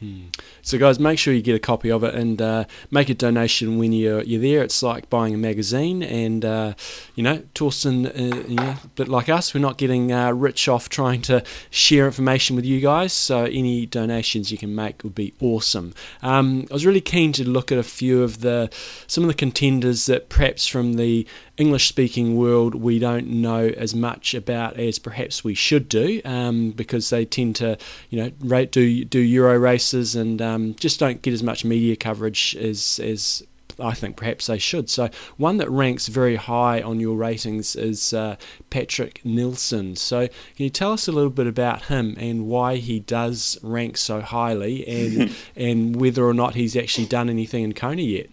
Hmm. So, guys, make sure you get a copy of it and uh, make a donation when you're, you're there. It's like buying a magazine, and uh, you know, Thorsten, uh, you know, a bit like us, we're not getting uh, rich off trying to share information with you guys. So, any donations you can make would be awesome. Um, I was really keen to look at a few of the some of the contenders that perhaps from the English speaking world we don't know as much about as perhaps we should do um, because they tend to, you know, do do Euro races and um, just don't get as much media coverage as as I think perhaps they should. So one that ranks very high on your ratings is uh, Patrick Nilsson. So can you tell us a little bit about him and why he does rank so highly, and and whether or not he's actually done anything in Kona yet?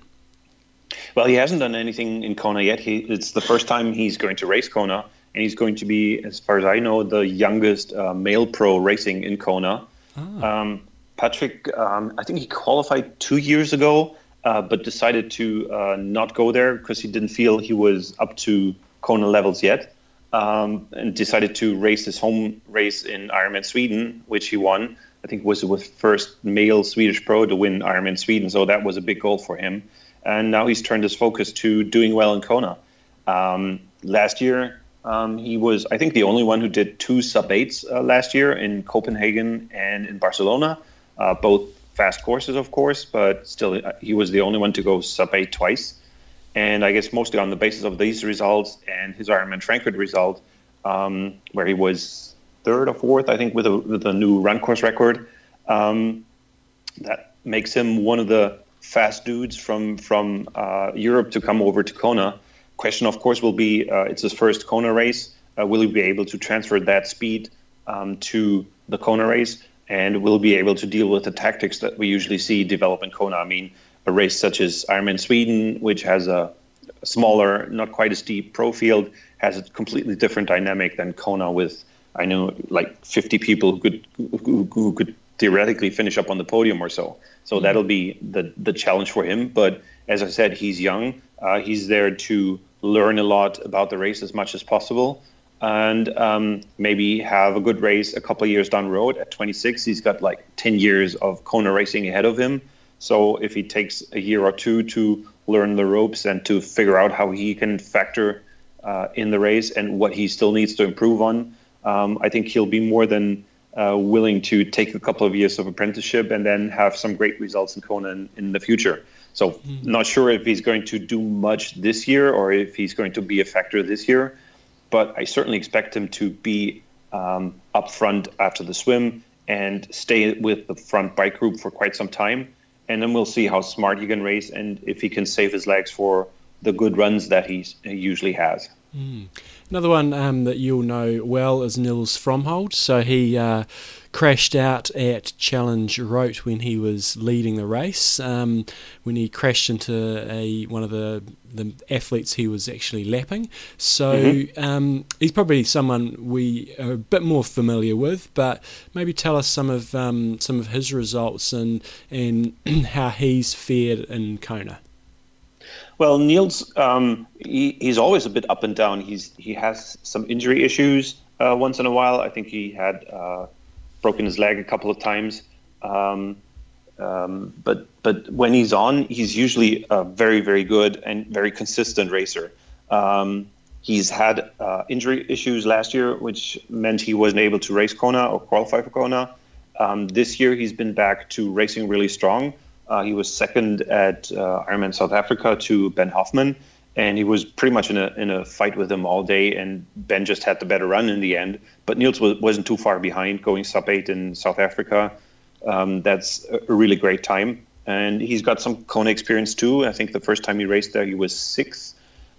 Well, he hasn't done anything in Kona yet. He, it's the first time he's going to race Kona, and he's going to be, as far as I know, the youngest uh, male pro racing in Kona. Ah. Um, Patrick, um, I think he qualified two years ago, uh, but decided to uh, not go there because he didn't feel he was up to Kona levels yet, um, and decided to race his home race in Ironman Sweden, which he won. I think was the first male Swedish pro to win Ironman Sweden, so that was a big goal for him and now he's turned his focus to doing well in Kona. Um, last year, um, he was, I think, the only one who did two sub eights uh, last year in Copenhagen and in Barcelona, uh, both fast courses, of course, but still, uh, he was the only one to go sub eight twice. And I guess mostly on the basis of these results and his Ironman Frankfurt result, um, where he was third or fourth, I think, with a, with a new run course record, um, that makes him one of the fast dudes from from uh, Europe to come over to Kona. Question, of course, will be uh, it's his first Kona race. Uh, will he be able to transfer that speed um, to the Kona race? And will be able to deal with the tactics that we usually see develop in Kona? I mean, a race such as Ironman Sweden, which has a smaller, not quite as deep pro field, has a completely different dynamic than Kona with I know like 50 people who could who, who could theoretically finish up on the podium or so. So mm-hmm. that'll be the the challenge for him. But as I said, he's young. Uh, he's there to learn a lot about the race as much as possible, and um, maybe have a good race a couple of years down the road. At 26, he's got like 10 years of Kona racing ahead of him. So if he takes a year or two to learn the ropes and to figure out how he can factor uh, in the race and what he still needs to improve on, um, I think he'll be more than uh, willing to take a couple of years of apprenticeship and then have some great results in Kona in, in the future. So, mm-hmm. not sure if he's going to do much this year or if he's going to be a factor this year, but I certainly expect him to be um, up front after the swim and stay with the front bike group for quite some time. And then we'll see how smart he can race and if he can save his legs for the good runs that he usually has. Mm. Another one um, that you'll know well is Nils Frommhold. So he uh, crashed out at Challenge Roth when he was leading the race. Um, when he crashed into a one of the the athletes he was actually lapping. So mm-hmm. um, he's probably someone we are a bit more familiar with. But maybe tell us some of um, some of his results and and how he's fared in Kona. Well, Nils, um, he, he's always a bit up and down. He's he has some injury issues uh, once in a while. I think he had uh, broken his leg a couple of times. Um, um, but but when he's on, he's usually a very very good and very consistent racer. Um, he's had uh, injury issues last year, which meant he wasn't able to race Kona or qualify for Kona. Um, this year, he's been back to racing really strong. Uh, he was second at uh, Ironman South Africa to Ben Hoffman, and he was pretty much in a in a fight with him all day. And Ben just had the better run in the end. But Nils was, wasn't too far behind, going sub eight in South Africa. Um, that's a really great time, and he's got some Kona experience too. I think the first time he raced there, he was 6th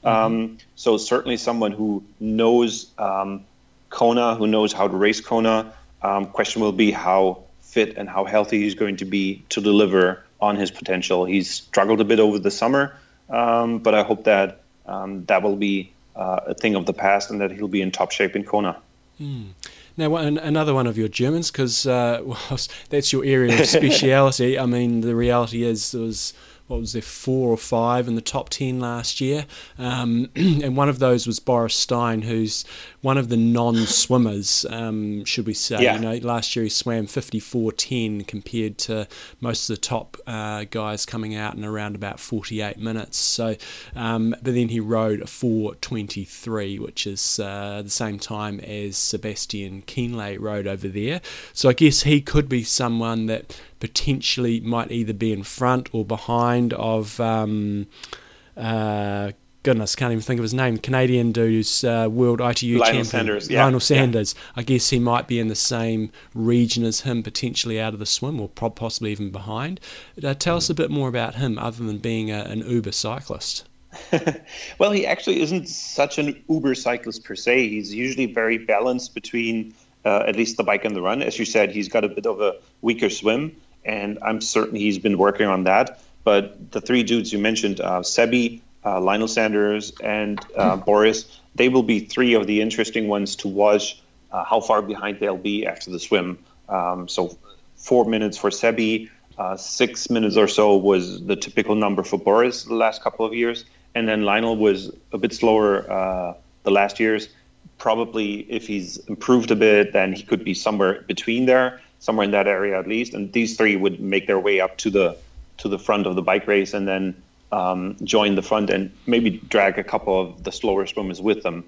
mm-hmm. um, so certainly someone who knows um, Kona, who knows how to race Kona. Um, question will be how fit and how healthy he's going to be to deliver on his potential. He's struggled a bit over the summer, um, but I hope that um, that will be uh, a thing of the past and that he'll be in top shape in Kona. Mm. Now, another one of your Germans, because uh, well, that's your area of speciality. I mean, the reality is there was what was there four or five in the top ten last year, um, and one of those was Boris Stein, who's one of the non-swimmers, um, should we say? Yeah. You know, last year he swam 54.10 compared to most of the top uh, guys coming out in around about 48 minutes. So, um, but then he rode a 4.23, which is uh, the same time as Sebastian Kienle rode over there. So I guess he could be someone that potentially might either be in front or behind of. Um, uh, goodness, can't even think of his name. Canadian dude who's uh, world ITU Lionel champion. Sanders, yeah. Lionel Sanders. I guess he might be in the same region as him, potentially out of the swim, or possibly even behind. Uh, tell us a bit more about him, other than being a, an Uber cyclist. well, he actually isn't such an Uber cyclist per se. He's usually very balanced between uh, at least the bike and the run. As you said, he's got a bit of a weaker swim, and I'm certain he's been working on that. But the three dudes you mentioned, uh, Sebi, uh, Lionel Sanders, and uh, Boris, they will be three of the interesting ones to watch uh, how far behind they'll be after the swim. Um, so, four minutes for Sebi, uh, six minutes or so was the typical number for Boris the last couple of years. And then Lionel was a bit slower uh, the last years. Probably if he's improved a bit, then he could be somewhere between there, somewhere in that area at least. And these three would make their way up to the to the front of the bike race and then um, join the front and maybe drag a couple of the slower swimmers with them.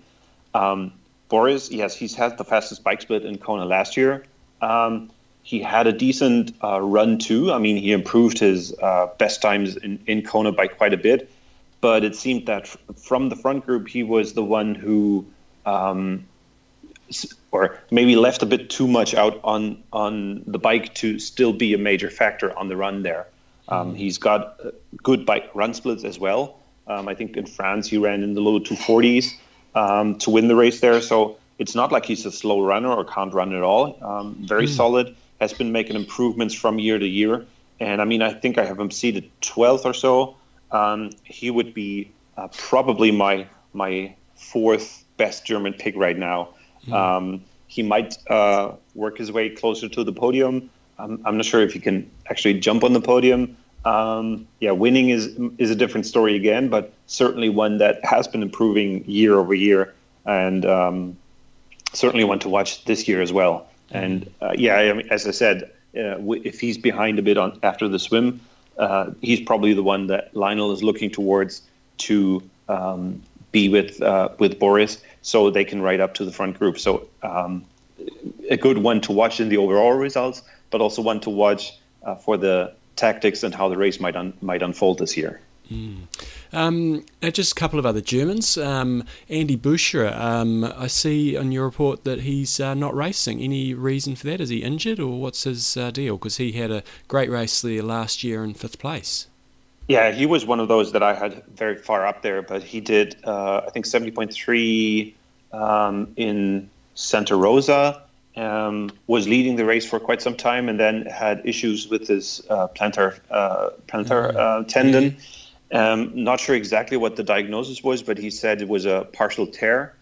Um, Boris, yes, he's had the fastest bike split in Kona last year. Um, he had a decent uh, run too. I mean, he improved his uh, best times in, in Kona by quite a bit but it seemed that from the front group, he was the one who, um, or maybe left a bit too much out on on the bike to still be a major factor on the run there. Um, mm. He's got good bike run splits as well. Um, I think in France he ran in the low 240s um, to win the race there. So it's not like he's a slow runner or can't run at all. Um, very mm. solid. Has been making improvements from year to year. And I mean, I think I have him seated 12th or so um, he would be uh, probably my my fourth best German pick right now. Mm. Um, he might uh, work his way closer to the podium. I'm, I'm, not sure if he can actually jump on the podium. Um, yeah, winning is is a different story again, but certainly one that has been improving year over year, and um, certainly one to watch this year as well. Mm. And uh, yeah, I mean, as I said, uh, if he's behind a bit on after the swim, uh, he's probably the one that Lionel is looking towards to um, be with uh, with Boris, so they can ride up to the front group. So um, a good one to watch in the overall results, but also one to watch uh, for the tactics and how the race might un- might unfold this year. Mm. Um, just a couple of other Germans. Um, Andi Böcherer, um, I see on your report that he's uh, not racing. Any reason for that? Is he injured or what's his uh, deal? Because he had a great race there last year in fifth place. Yeah, he was one of those that I had very far up there, but he did, uh, I think, 70.3 um, in Santa Rosa. Um, was leading the race for quite some time and then had issues with his uh, plantar uh, plantar mm-hmm. uh, tendon. Mm-hmm um, not sure exactly what the diagnosis was, but he said it was a partial tear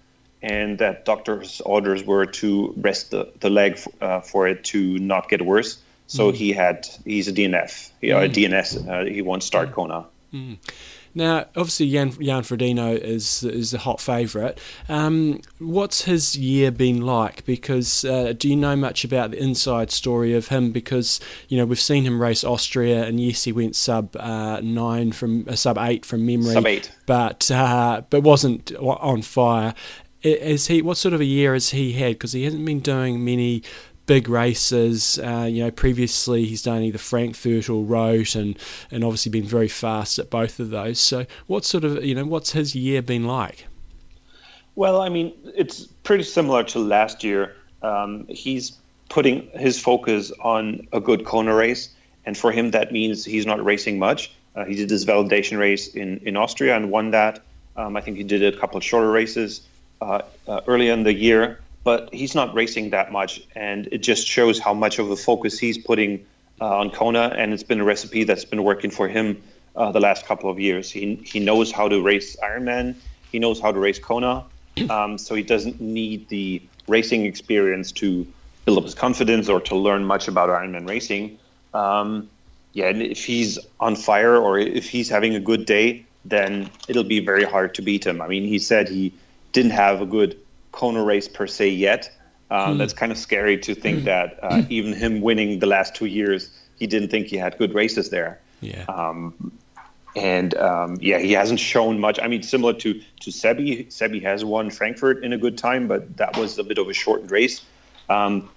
and that doctor's orders were to rest the, the leg f- uh, for it to not get worse. So mm. he had, he's a DNF, mm. a DNS, uh, he won't start mm. Kona. Mm. Now, obviously, Jan, Jan Frodeno is is a hot favourite. Um, what's his year been like? Because uh, do you know much about the inside story of him? Because you know we've seen him race Austria, and yes, he went sub uh, nine from uh, sub eight from memory, sub eight, but uh, but wasn't on fire. Is he? What sort of a year has he had? Because he hasn't been doing many big races. Uh, you know, previously he's done either Frankfurt or Roth, and and obviously been very fast at both of those. So, what sort of you know, what's his year been like? Well, I mean, it's pretty similar to last year. Um, he's putting his focus on a good Kona race, and for him that means he's not racing much. Uh, he did this validation race in in Austria and won that. Um, I think he did a couple of shorter races uh, uh, early in the year but he's not racing that much, and it just shows how much of a focus he's putting uh, on Kona, and it's been a recipe that's been working for him uh, the last couple of years. He he knows how to race Ironman, he knows how to race Kona, um, so he doesn't need the racing experience to build up his confidence or to learn much about Ironman racing. Um, yeah, and if he's on fire or if he's having a good day, then it'll be very hard to beat him. I mean, he said he didn't have a good Kona race per se yet. Um, hmm. That's kind of scary to think hmm. that uh, even him winning the last two years, he didn't think he had good races there. Yeah. Um, and um, yeah, he hasn't shown much. I mean, similar to to Sebi, Sebi has won Frankfurt in a good time, but that was a bit of a shortened race. Um,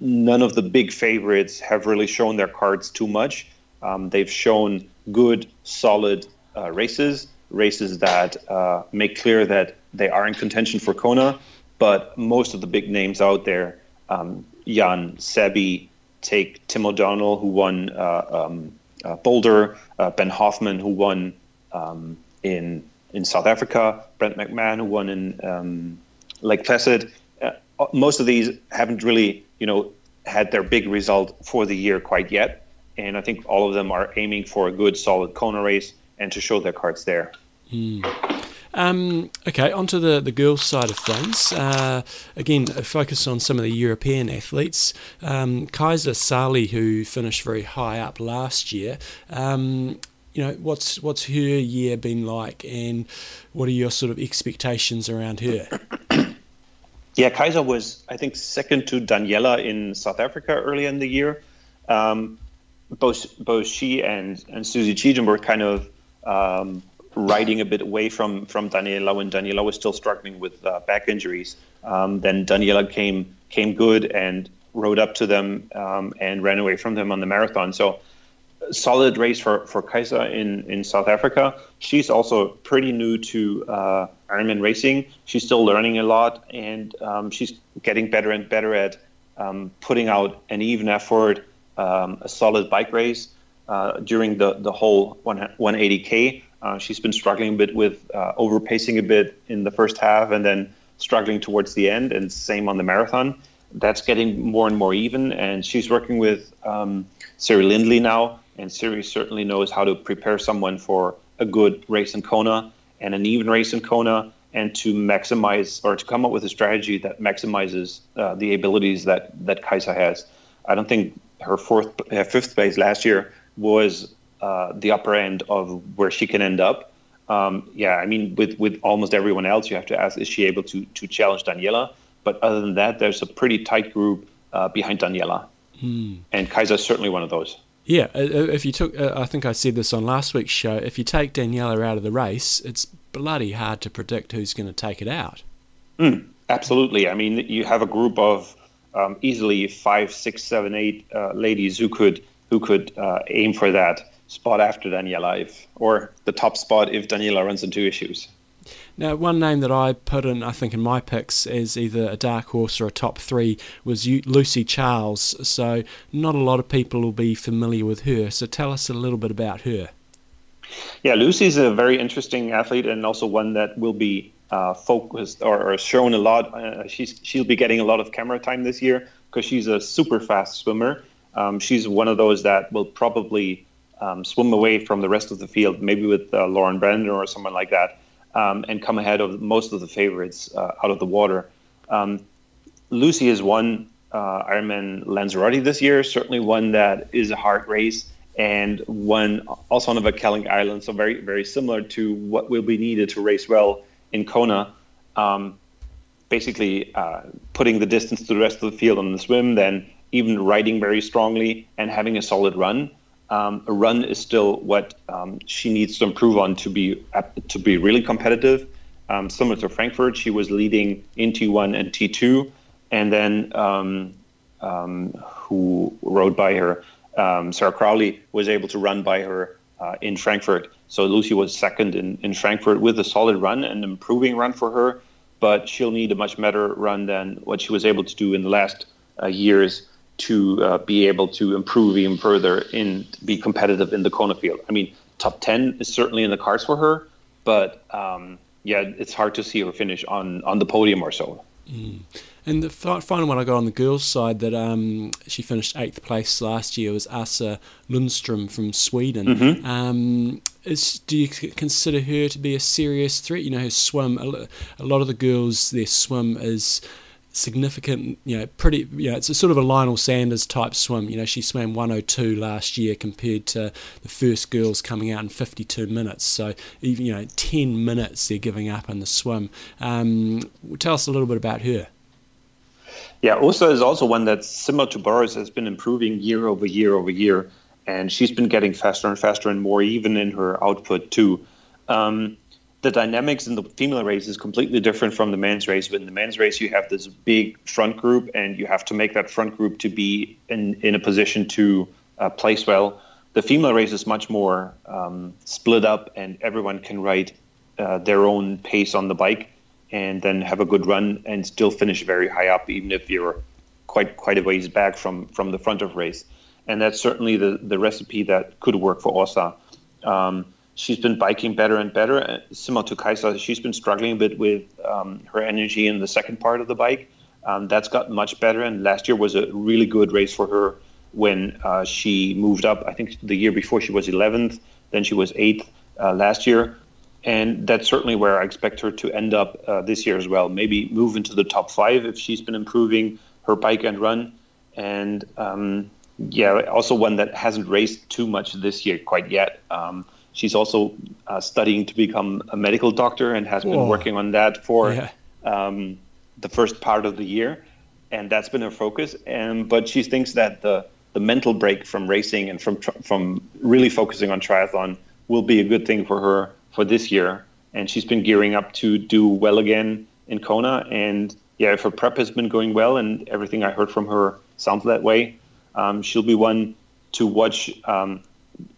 none of the big favorites have really shown their cards too much. Um, they've shown good, solid uh, races, races that uh, make clear that they are in contention for Kona. But most of the big names out there, um, Jan, Sebi, take Tim O'Donnell, who won uh, um, uh, Boulder, uh, Ben Hoffman, who won um, in in South Africa, Brent McMahon, who won in um, Lake Placid. Uh, most of these haven't really, you know, had their big result for the year quite yet, and I think all of them are aiming for a good, solid Kona race and to show their cards there. Mm. Um, okay, onto the, the girls' side of things. Uh, again, focus on some of the European athletes. Um, Kaisa Sali, who finished very high up last year. Um, you know, what's what's her year been like, and what are your sort of expectations around her? Yeah, Kaisa was, I think, second to Daniela in South Africa early in the year. Um, both both she and and Susie Cheetham were kind of um, riding a bit away from from Daniela when Daniela was still struggling with uh, back injuries. Um, then Daniela came came good and rode up to them um, and ran away from them on the marathon. So solid race for for Kaisa in in South Africa. She's also pretty new to uh, Ironman racing. She's still learning a lot and um, she's getting better and better at um, putting out an even effort, um, a solid bike race. Uh, during the, the whole 180K. Uh, she's been struggling a bit with uh, overpacing a bit in the first half and then struggling towards the end, and same on the marathon. That's getting more and more even, and she's working with um, Siri Lindley now, and Siri certainly knows how to prepare someone for a good race in Kona and an even race in Kona, and to maximize or to come up with a strategy that maximizes uh, the abilities that that Kaisa has. I don't think her fourth, her fifth place last year was uh, the upper end of where she can end up. Um, yeah, I mean, with with almost everyone else, you have to ask: Is she able to to challenge Daniela? But other than that, there's a pretty tight group uh, behind Daniela, hmm. and Kaisa is certainly one of those. Yeah, uh, uh, if you took, uh, I think I said this on last week's show. If you take Daniela out of the race, it's bloody hard to predict who's going to take it out. Mm, absolutely. I mean, you have a group of um, easily five, six, seven, eight uh, ladies who could who could uh, aim for that spot after Daniela, if, or the top spot if Daniela runs into issues. Now, one name that I put in, I think, in my picks is either a dark horse or a top three was Lucy Charles. So, not a lot of people will be familiar with her. So, tell us a little bit about her. Yeah, Lucy's a very interesting athlete and also one that will be uh, focused or, or, shown a lot. Uh, she's she'll be getting a lot of camera time this year because she's a super fast swimmer um, she's one of those that will probably um, swim away from the rest of the field, maybe with uh, Lauren Brandon or someone like that, um, and come ahead of most of the favorites uh, out of the water. Um, Lucy has won uh, Ironman Lanzarote this year, certainly one that is a hard race and one also on the volcanic Island, so very very similar to what will be needed to race well in Kona. Um, basically, uh, putting the distance to the rest of the field on the swim, then even riding very strongly and having a solid run. Um, a run is still what um, she needs to improve on to be to be really competitive. Um, similar to Frankfurt, she was leading in T1 and T2, and then um, um, who rode by her, um, Sarah Crowley, was able to run by her uh, in Frankfurt. So Lucy was second in, in Frankfurt with a solid run, an improving run for her, but she'll need a much better run than what she was able to do in the last uh, years to uh, be able to improve even further and be competitive in the Kona field. I mean, top 10 is certainly in the cards for her, but um, yeah, it's hard to see her finish on, on the podium or so. Mm. And the final one I got on the girls' side that um, she finished eighth place last year was Asa Lundstrom from Sweden. Mm-hmm. Um, is, do you consider her to be a serious threat? You know, her swim, a lot of the girls, their swim is significant, you know, pretty, you know, it's a sort of a Lionel Sanders type swim. You know, she swam 102 last year compared to the first girls coming out in 52 minutes. So even, you know, 10 minutes they're giving up in the swim. Um, tell us a little bit about her. Yeah, Usa is also one that's similar to Boris, has been improving year over year over year. And she's been getting faster and faster and more even in her output too. Um, the dynamics in the female race is completely different from the men's race. But in the men's race, you have this big front group, and you have to make that front group to be in, in a position to uh, place well. the female race is much more um, split up, and everyone can ride uh, their own pace on the bike, and then have a good run and still finish very high up, even if you're quite quite a ways back from from the front of race. And that's certainly the the recipe that could work for Osa. Um, she's been biking better and better. Uh, similar to Kaisa, she's been struggling a bit with um, her energy in the second part of the bike. Um, that's got much better, and last year was a really good race for her when uh, she moved up. I think the year before she was 11th, then she was 8th uh, last year. And that's certainly where I expect her to end up uh, this year as well. Maybe move into the top five if she's been improving her bike and run. And um, yeah, also one that hasn't raced too much this year quite yet. Um, she's also uh, studying to become a medical doctor and has been working on that for yeah. um, the first part of the year. And that's been her focus. And but she thinks that the the mental break from racing and from from really focusing on triathlon will be a good thing for her for this year. And she's been gearing up to do well again in Kona. And yeah, if her prep has been going well and everything I heard from her sounds that way, um, she'll be one to watch. Um,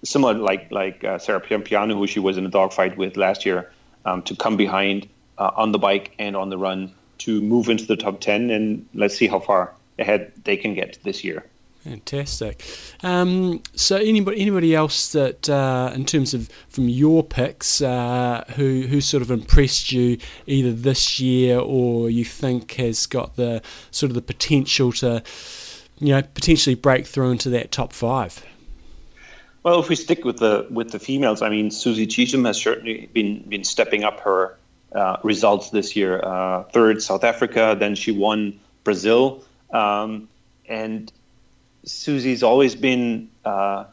similar like like uh, Sarah Piampiano, who she was in a dogfight with last year, um, to come behind uh, on the bike and on the run to move into the top ten, and let's see how far ahead they can get this year. Fantastic. Um, so, anybody anybody else that, uh, in terms of from your picks, uh, who who sort of impressed you either this year or you think has got the sort of the potential to, you know, potentially break through into that top five? Well, if we stick with the with the females, I mean, Susie Cheetham has certainly been been stepping up her uh, results this year. Uh, third, South Africa, then she won Brazil, um, and Susie's always been, uh,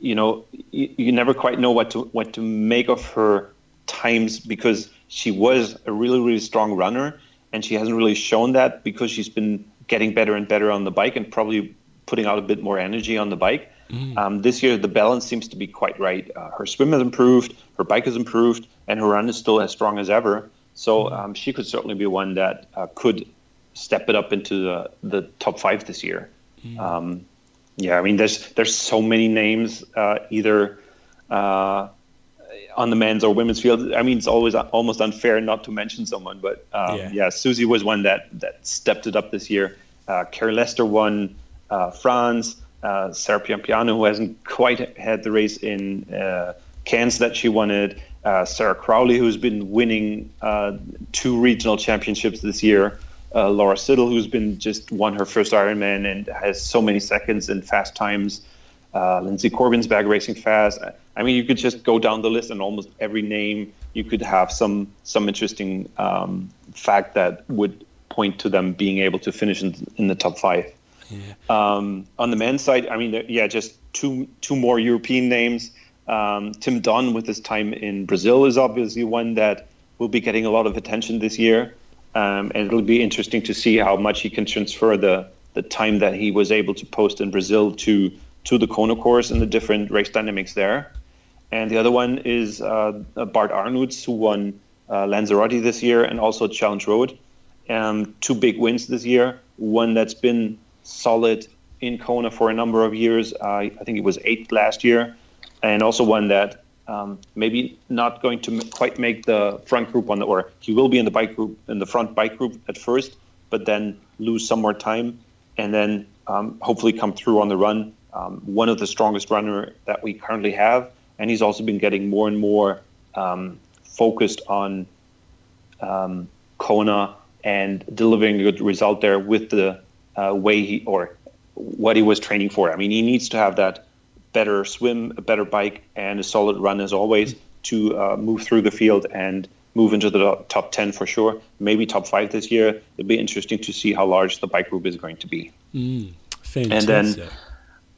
you know, you, you, never quite know what to what to make of her times because she was a really really strong runner, and she hasn't really shown that because she's been getting better and better on the bike and probably putting out a bit more energy on the bike. Mm. Um, this year, the balance seems to be quite right. Uh, her swim has improved, her bike has improved, and her run is still as strong as ever. So mm. um, she could certainly be one that uh, could step it up into the, the top five this year. Mm. Um, yeah, I mean, there's there's so many names, uh, either uh, on the men's or women's field. I mean, it's always almost unfair not to mention someone, but um, yeah. yeah. Susie was one that that stepped it up this year. Uh, Lester won uh, France. Uh, Sarah Piampiano, who hasn't quite had the race in uh, Cairns that she wanted. Uh, Sarah Crowley, who's been winning uh, two regional championships this year uh, Laura Siddle, who's been just won her first Ironman and has so many seconds and fast times. Uh, Lindsay Corbin's back racing fast. I mean, you could just go down the list and almost every name you could have some some interesting um, fact that would point to them being able to finish in, in the top five. Um, on the men's side, I mean, yeah, just two two more European names. Um, Tim Don with his time in Brazil is obviously one that will be getting a lot of attention this year. Um, and it'll be interesting to see how much he can transfer the the time that he was able to post in Brazil to to the Kona course and the different race dynamics there. And the other one is uh, Bart Aernouts, who won uh, Lanzarote this year and also Challenge Roth. Um, two big wins this year. One that's been solid in Kona for a number of years. I think it was eighth last year, and also one that um, maybe not going to quite make the front group on the, or he will be in the bike group, in the front bike group at first, but then lose some more time and then um, hopefully come through on the run. Um, one of the strongest runner that we currently have, and he's also been getting more and more um, focused on um, Kona and delivering a good result there with the uh, way he or what he was training for. I mean, he needs to have that better swim, a better bike, and a solid run as always to uh, move through the field and move into the top 10 for sure. Maybe top five this year. It'll be interesting to see how large the bike group is going to be. Mm, and then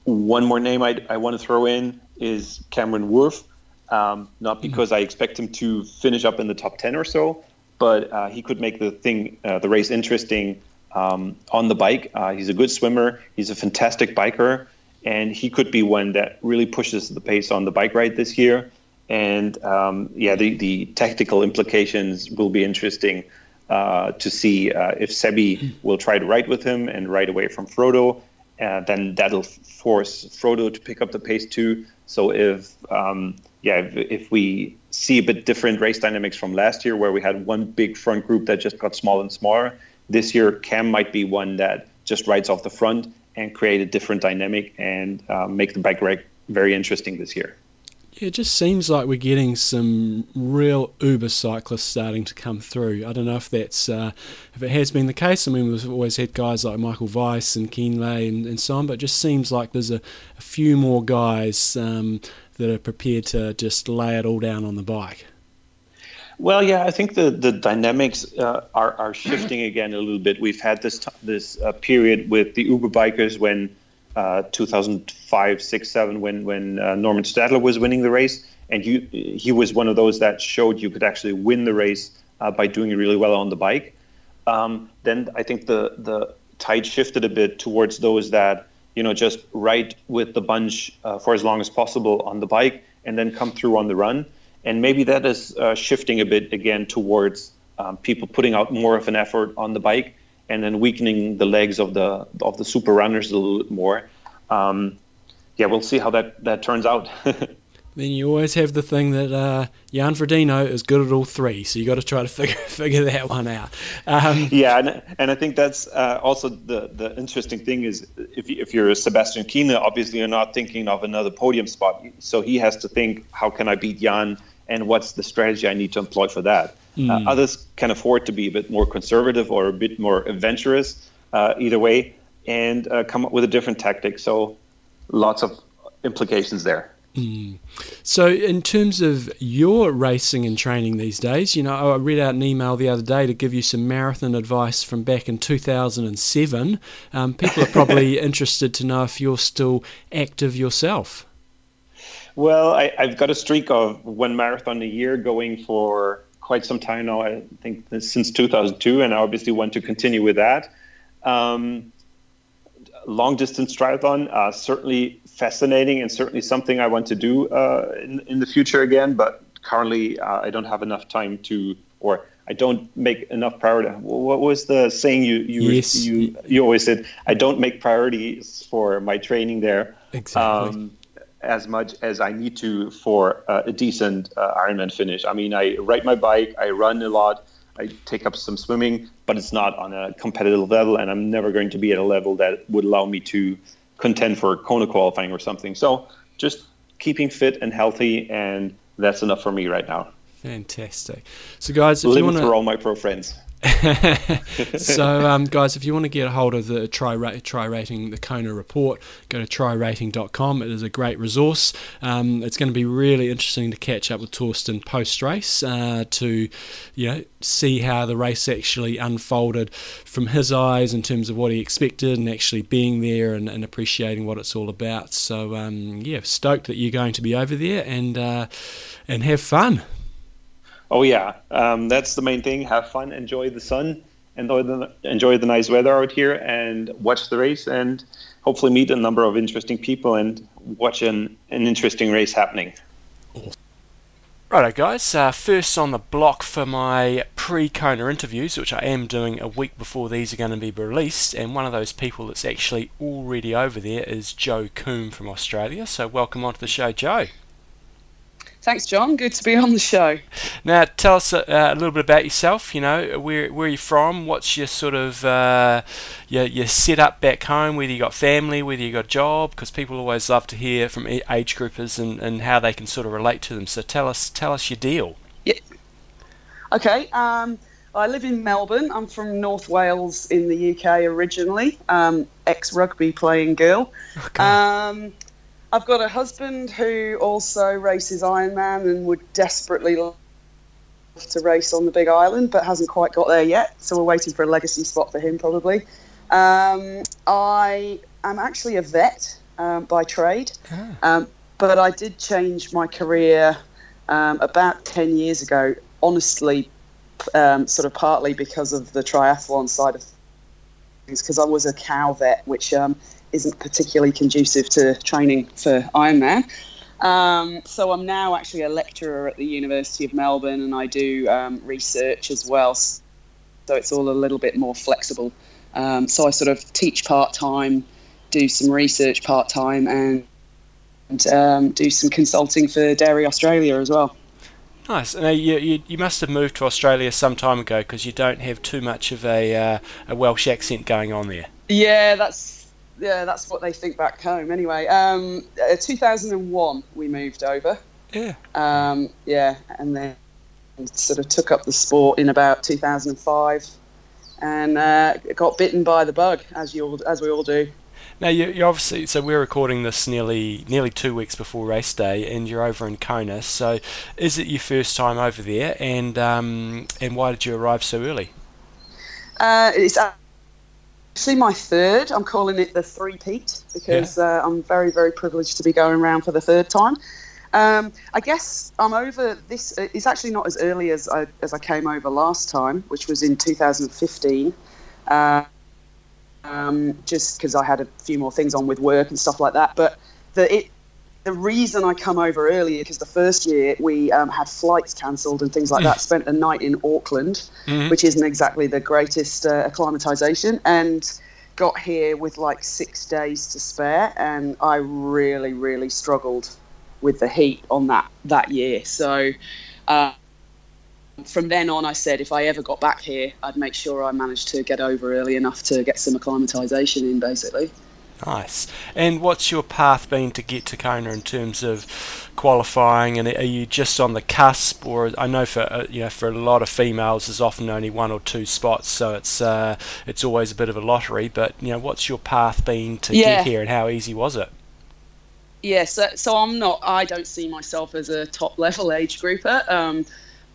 one more name I, I want to throw in is Cameron Wurf. Um, not mm. because mm. I expect him to finish up in the top 10 or so, but uh, he could make the thing, uh, the race interesting um, on the bike. Uh, he's a good swimmer. He's a fantastic biker and he could be one that really pushes the pace on the bike ride this year. And um, yeah, the, the tactical implications will be interesting uh, to see uh, if Sebi will try to ride with him and ride away from Frodo, uh, then that'll force Frodo to pick up the pace too. So if um, yeah, if, if, we see a bit different race dynamics from last year, where we had one big front group that just got smaller and smaller, this year Cam might be one that just rides off the front and create a different dynamic and uh, make the bike race very interesting this year. It just seems like we're getting some real Uber cyclists starting to come through. I don't know if that's uh, if it has been the case. I mean, we've always had guys like Michael Weiss and Kienle and, and so on, but it just seems like there's a, a few more guys um, that are prepared to just lay it all down on the bike. Well, yeah, I think the the dynamics uh, are are shifting again a little bit. We've had this t- this uh, period with the Uber bikers when uh, 2005, six, seven, when when uh, Normann Stadler was winning the race, and you, he was one of those that showed you could actually win the race uh, by doing really well on the bike. Um, then I think the the tide shifted a bit towards those that you know just ride with the bunch uh, for as long as possible on the bike and then come through on the run, and maybe that is uh, shifting a bit again towards um, people putting out more of an effort on the bike and then weakening the legs of the of the super runners a little bit more. Um, yeah, we'll see how that that turns out. then you always have the thing that uh, Jan Frodeno is good at all three, so you got to try to figure figure that one out. Um, yeah, and, and I think that's uh, also the the interesting thing is if if you're a Sebastian Kienle, obviously you're not thinking of another podium spot, so he has to think how can I beat Jan and what's the strategy I need to employ for that. Mm. Uh, others can afford to be a bit more conservative or a bit more adventurous, uh, either way, and uh, come up with a different tactic. So, lots of implications there. Mm. So, in terms of your racing and training these days, you know, I read out an email the other day to give you some marathon advice from back in 2007. Um, people are probably interested to know if you're still active yourself. Well, I, have got a streak of one marathon a year going for quite some time now. I think since 2002, and I obviously want to continue with that. Um, long distance triathlon, uh, certainly fascinating and certainly something I want to do uh, in, in the future again. But currently, uh, I don't have enough time to, or I don't make enough priority. What was the saying you you yes. you you always said? I don't make priorities for my training there. Exactly. Um, as much as I need to for uh, a decent uh, Ironman finish. I mean, I ride my bike, I run a lot, I take up some swimming, but it's not on a competitive level, and I'm never going to be at a level that would allow me to contend for Kona qualifying or something. So just keeping fit and healthy, and that's enough for me right now. Fantastic. So, guys, if Living you want to for all my pro friends. so, um, guys, if you want to get a hold of the try, ra- try rating the Kona report, go to trirating.com. It is a great resource. Um, it's going to be really interesting to catch up with Thorsten post race uh, to, you know, see how the race actually unfolded from his eyes in terms of what he expected and actually being there and, and appreciating what it's all about. So, um, yeah, stoked that you're going to be over there and uh, and have fun. Oh yeah, um, that's the main thing. Have fun, enjoy the sun, enjoy the enjoy the nice weather out here, and watch the race, and hopefully meet a number of interesting people and watch an, an interesting race happening. Righto, guys. Uh, first on the block for my pre Kona interviews, which I am doing a week before these are going to be released, and one of those people that's actually already over there is Joe Coombe from Australia. So, welcome onto the show, Joe. Thanks, John. Good to be on the show. Now, tell us a, uh, a little bit about yourself. You know, where where are you from? What's your sort of uh, your your setup back home? Whether you got family, whether you got a job, because people always love to hear from age groupers and, and how they can sort of relate to them. So tell us tell us your deal. Yeah. Okay. Um, I live in Melbourne. I'm from North Wales in the UK originally. Um, ex rugby playing girl. Okay. I've got a husband who also races Ironman and would desperately love to race on the Big Island, but hasn't quite got there yet. So we're waiting for a legacy spot for him, probably. Um, I am actually a vet um, by trade, ah. um, but I did change my career um, about 10 years ago, honestly, um, sort of partly because of the triathlon side of things, because I was a cow vet, which um, isn't particularly conducive to training for Ironman. Um, so I'm now actually a lecturer at the University of Melbourne, and I do um, research as well. So it's all a little bit more flexible. Um, so I sort of teach part time, do some research part time and, and um, do some consulting for Dairy Australia as well. Nice. Now, you, you, you must have moved to Australia some time ago because you don't have too much of a, uh, a Welsh accent going on there. Yeah, that's yeah, that's what they think back home. Anyway, um, uh, 2001 we moved over. Yeah. Um, yeah, and then sort of took up the sport in about 2005, and uh, got bitten by the bug, as you all, as we all do. Now you, you obviously so we're recording this nearly nearly two weeks before race day, and you're over in Kona. So, is it your first time over there? And um, and why did you arrive so early? Uh, it's actually my third. I'm calling it the three peat because Yeah. uh, I'm very very privileged to be going around for the third time. Um, I guess I'm over this. uh, It's actually not as early as I, as I came over last time, which was in 2015. Uh, um, just because I had a few more things on with work and stuff like that. But the it, the reason I come over earlier because the first year we um, had flights cancelled and things like that. Spent a night in Auckland, Mhm. which isn't exactly the greatest uh, acclimatization, and got here with like six days to spare, and I really, really struggled with the heat on that that year. So. Uh, from then on, I said if I ever got back here, I'd make sure I managed to get over early enough to get some acclimatization in, basically. Nice. And what's your path been to get to Kona in terms of qualifying? And are you just on the cusp, or I know for uh, you know for a lot of females, there's often only one or two spots, so it's uh, it's always a bit of a lottery. But you know, what's your path been to Yeah. get here, and how easy was it? Yeah, so, so I'm not. I don't see myself as a top level age grouper. Um,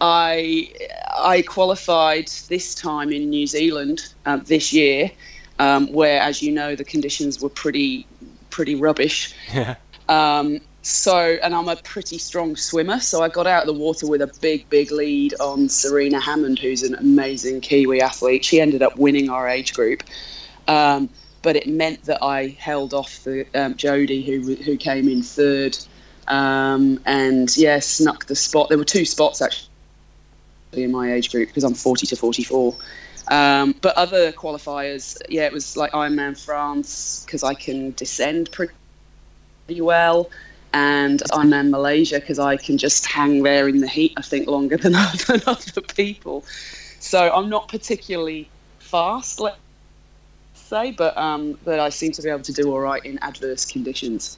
I I qualified this time in New Zealand uh, this year, um, where, as you know, the conditions were pretty pretty rubbish. Yeah. Um, so, and I'm a pretty strong swimmer, so I got out of the water with a big, big lead on Serena Hammond, who's an amazing Kiwi athlete. She ended up winning our age group, um, but it meant that I held off the um, Jodie, who who came in third, um, and yeah, snuck the spot. There were two spots actually in my age group because I'm 40 to 44. Um, but other qualifiers, yeah, it was like Ironman France because I can descend pretty well, and Ironman Malaysia because I can just hang there in the heat. I think longer than, than other people. So I'm not particularly fast, let's say, but um, but I seem to be able to do all right in adverse conditions.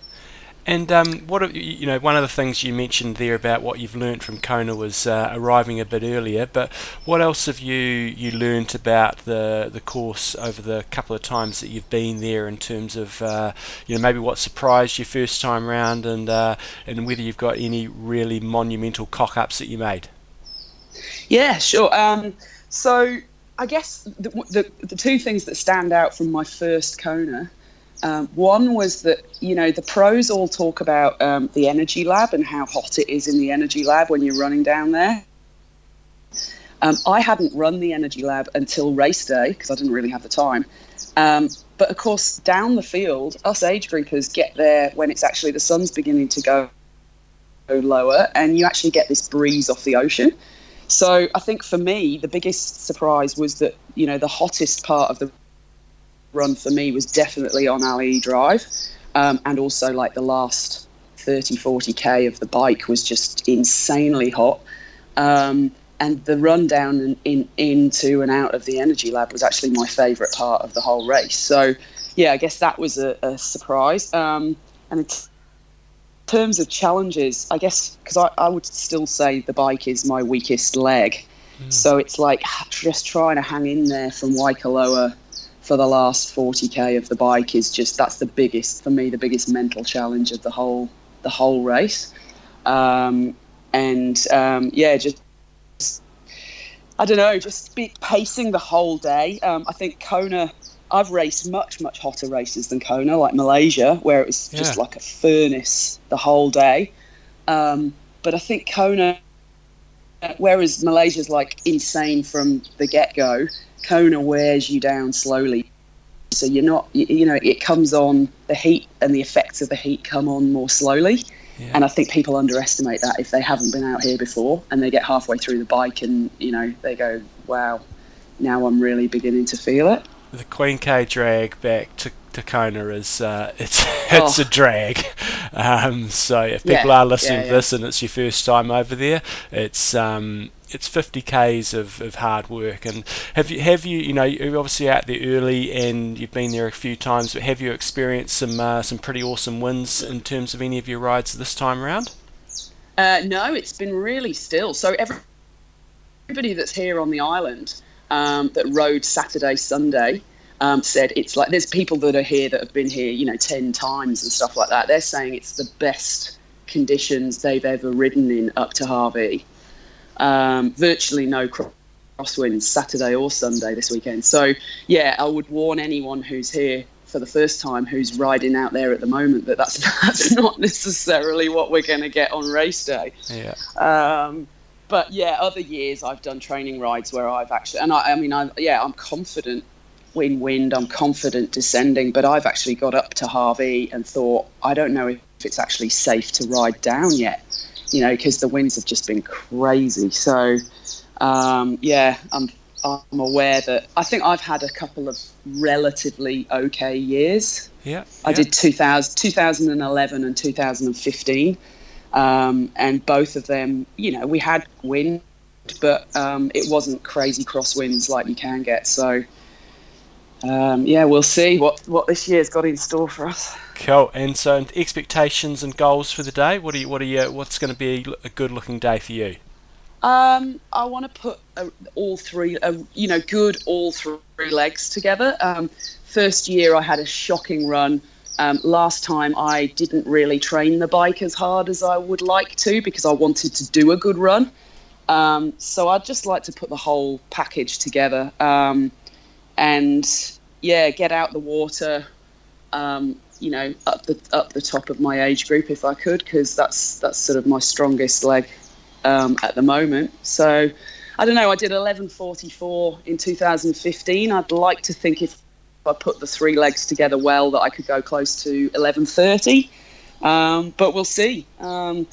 And um, what you know, one of the things you mentioned there about what you've learned from Kona was uh, arriving a bit earlier. But what else have you you learnt about the the course over the couple of times that you've been there in terms of uh, you know maybe what surprised you first time round and uh, and whether you've got any really monumental cock ups that you made. Yeah, sure. Um, so I guess the, the the two things that stand out from my first Kona. Um, one was that you know the pros all talk about um, the energy lab and how hot it is in the energy lab when you're running down there. Um, I hadn't run the energy lab until race day because I didn't really have the time. Um, but of course, down the field, us age groupers get there when it's actually the sun's beginning to go go lower, and you actually get this breeze off the ocean. So I think for me, the biggest surprise was that you know the hottest part of the run for me was definitely on Ali'i Drive, um, and also like the last 30, 40 k of the bike was just insanely hot. Um, and the run down in, in, into and out of the energy lab was actually my favourite part of the whole race. So, yeah, I guess that was a, a surprise. Um, and in terms of challenges, I guess because I, I would still say the bike is my weakest leg. So it's like just trying to hang in there from Waikoloa for the last 40k of the bike is just that's the biggest for me the biggest mental challenge of the whole the whole race. Um, and um, yeah just I don't know just be pacing the whole day. Um, I think Kona I've raced much much hotter races than Kona like Malaysia where it was just Yeah. like a furnace the whole day. Um, but I think Kona whereas Malaysia's like insane from the get go, Kona wears you down slowly. So you're not, you, know, it comes on the heat and the effects of the heat come on more slowly. Yeah. And I think people underestimate that if they haven't been out here before and they get halfway through the bike and, you know, they go, wow, now I'm really beginning to feel it. The Queen K drag back to, to Kona is uh, it's it's Oh. a drag. Um, so if Yeah, people are listening yeah, to this and it's your first time over there, it's um, it's 50 k's of, of hard work. And have you have you you know you're obviously out there early and you've been there a few times, but have you experienced some uh, some pretty awesome wins in terms of any of your rides this time around? Uh, no, it's been really still. So every, everybody that's here on the island um, that rode Saturday, Sunday um, said it's like there's people that are here that have been here, you know, ten times and stuff like that. They're saying it's the best conditions they've ever ridden in up to Hawi. Um, virtually no cro- crosswinds Saturday or Sunday this weekend. So yeah, I would warn anyone who's here for the first time who's riding out there at the moment that that's that's not necessarily what we're going to get on race day. Yeah. Um, but yeah, other years I've done training rides where I've actually, and I, I mean, I, yeah, I'm confident in wind, I'm confident descending, but I've actually got up to Hawi and thought, I don't know if it's actually safe to ride down yet, you know, because the winds have just been crazy. So, um, yeah, I'm, I'm aware that I think I've had a couple of relatively okay years. Yeah. I yeah. did 2000, 2011 and 2015. Um, and both of them, you know, we had wind, but um, it wasn't crazy crosswinds like you can get. So, um, yeah, we'll see what, what this year's got in store for us. Cool. And so, expectations and goals for the day. What are you? What are you? What's going to be a good looking day for you? Um, I want to put uh, all three, uh, you know, good all three legs together. Um, first year I had a shocking run. Um, last time I didn't really train the bike as hard as I would like to because I wanted to do a good run. Um, so I'd just like to put the whole package together um, and yeah, get out the water. Um, you know, up the up the top of my age group if I could, because that's that's sort of my strongest leg um, at the moment. So I don't know. I did 11:44 in 2015. I'd like to think if I put the three legs together well, that I could go close to 11:30. Um, but we'll see. Um,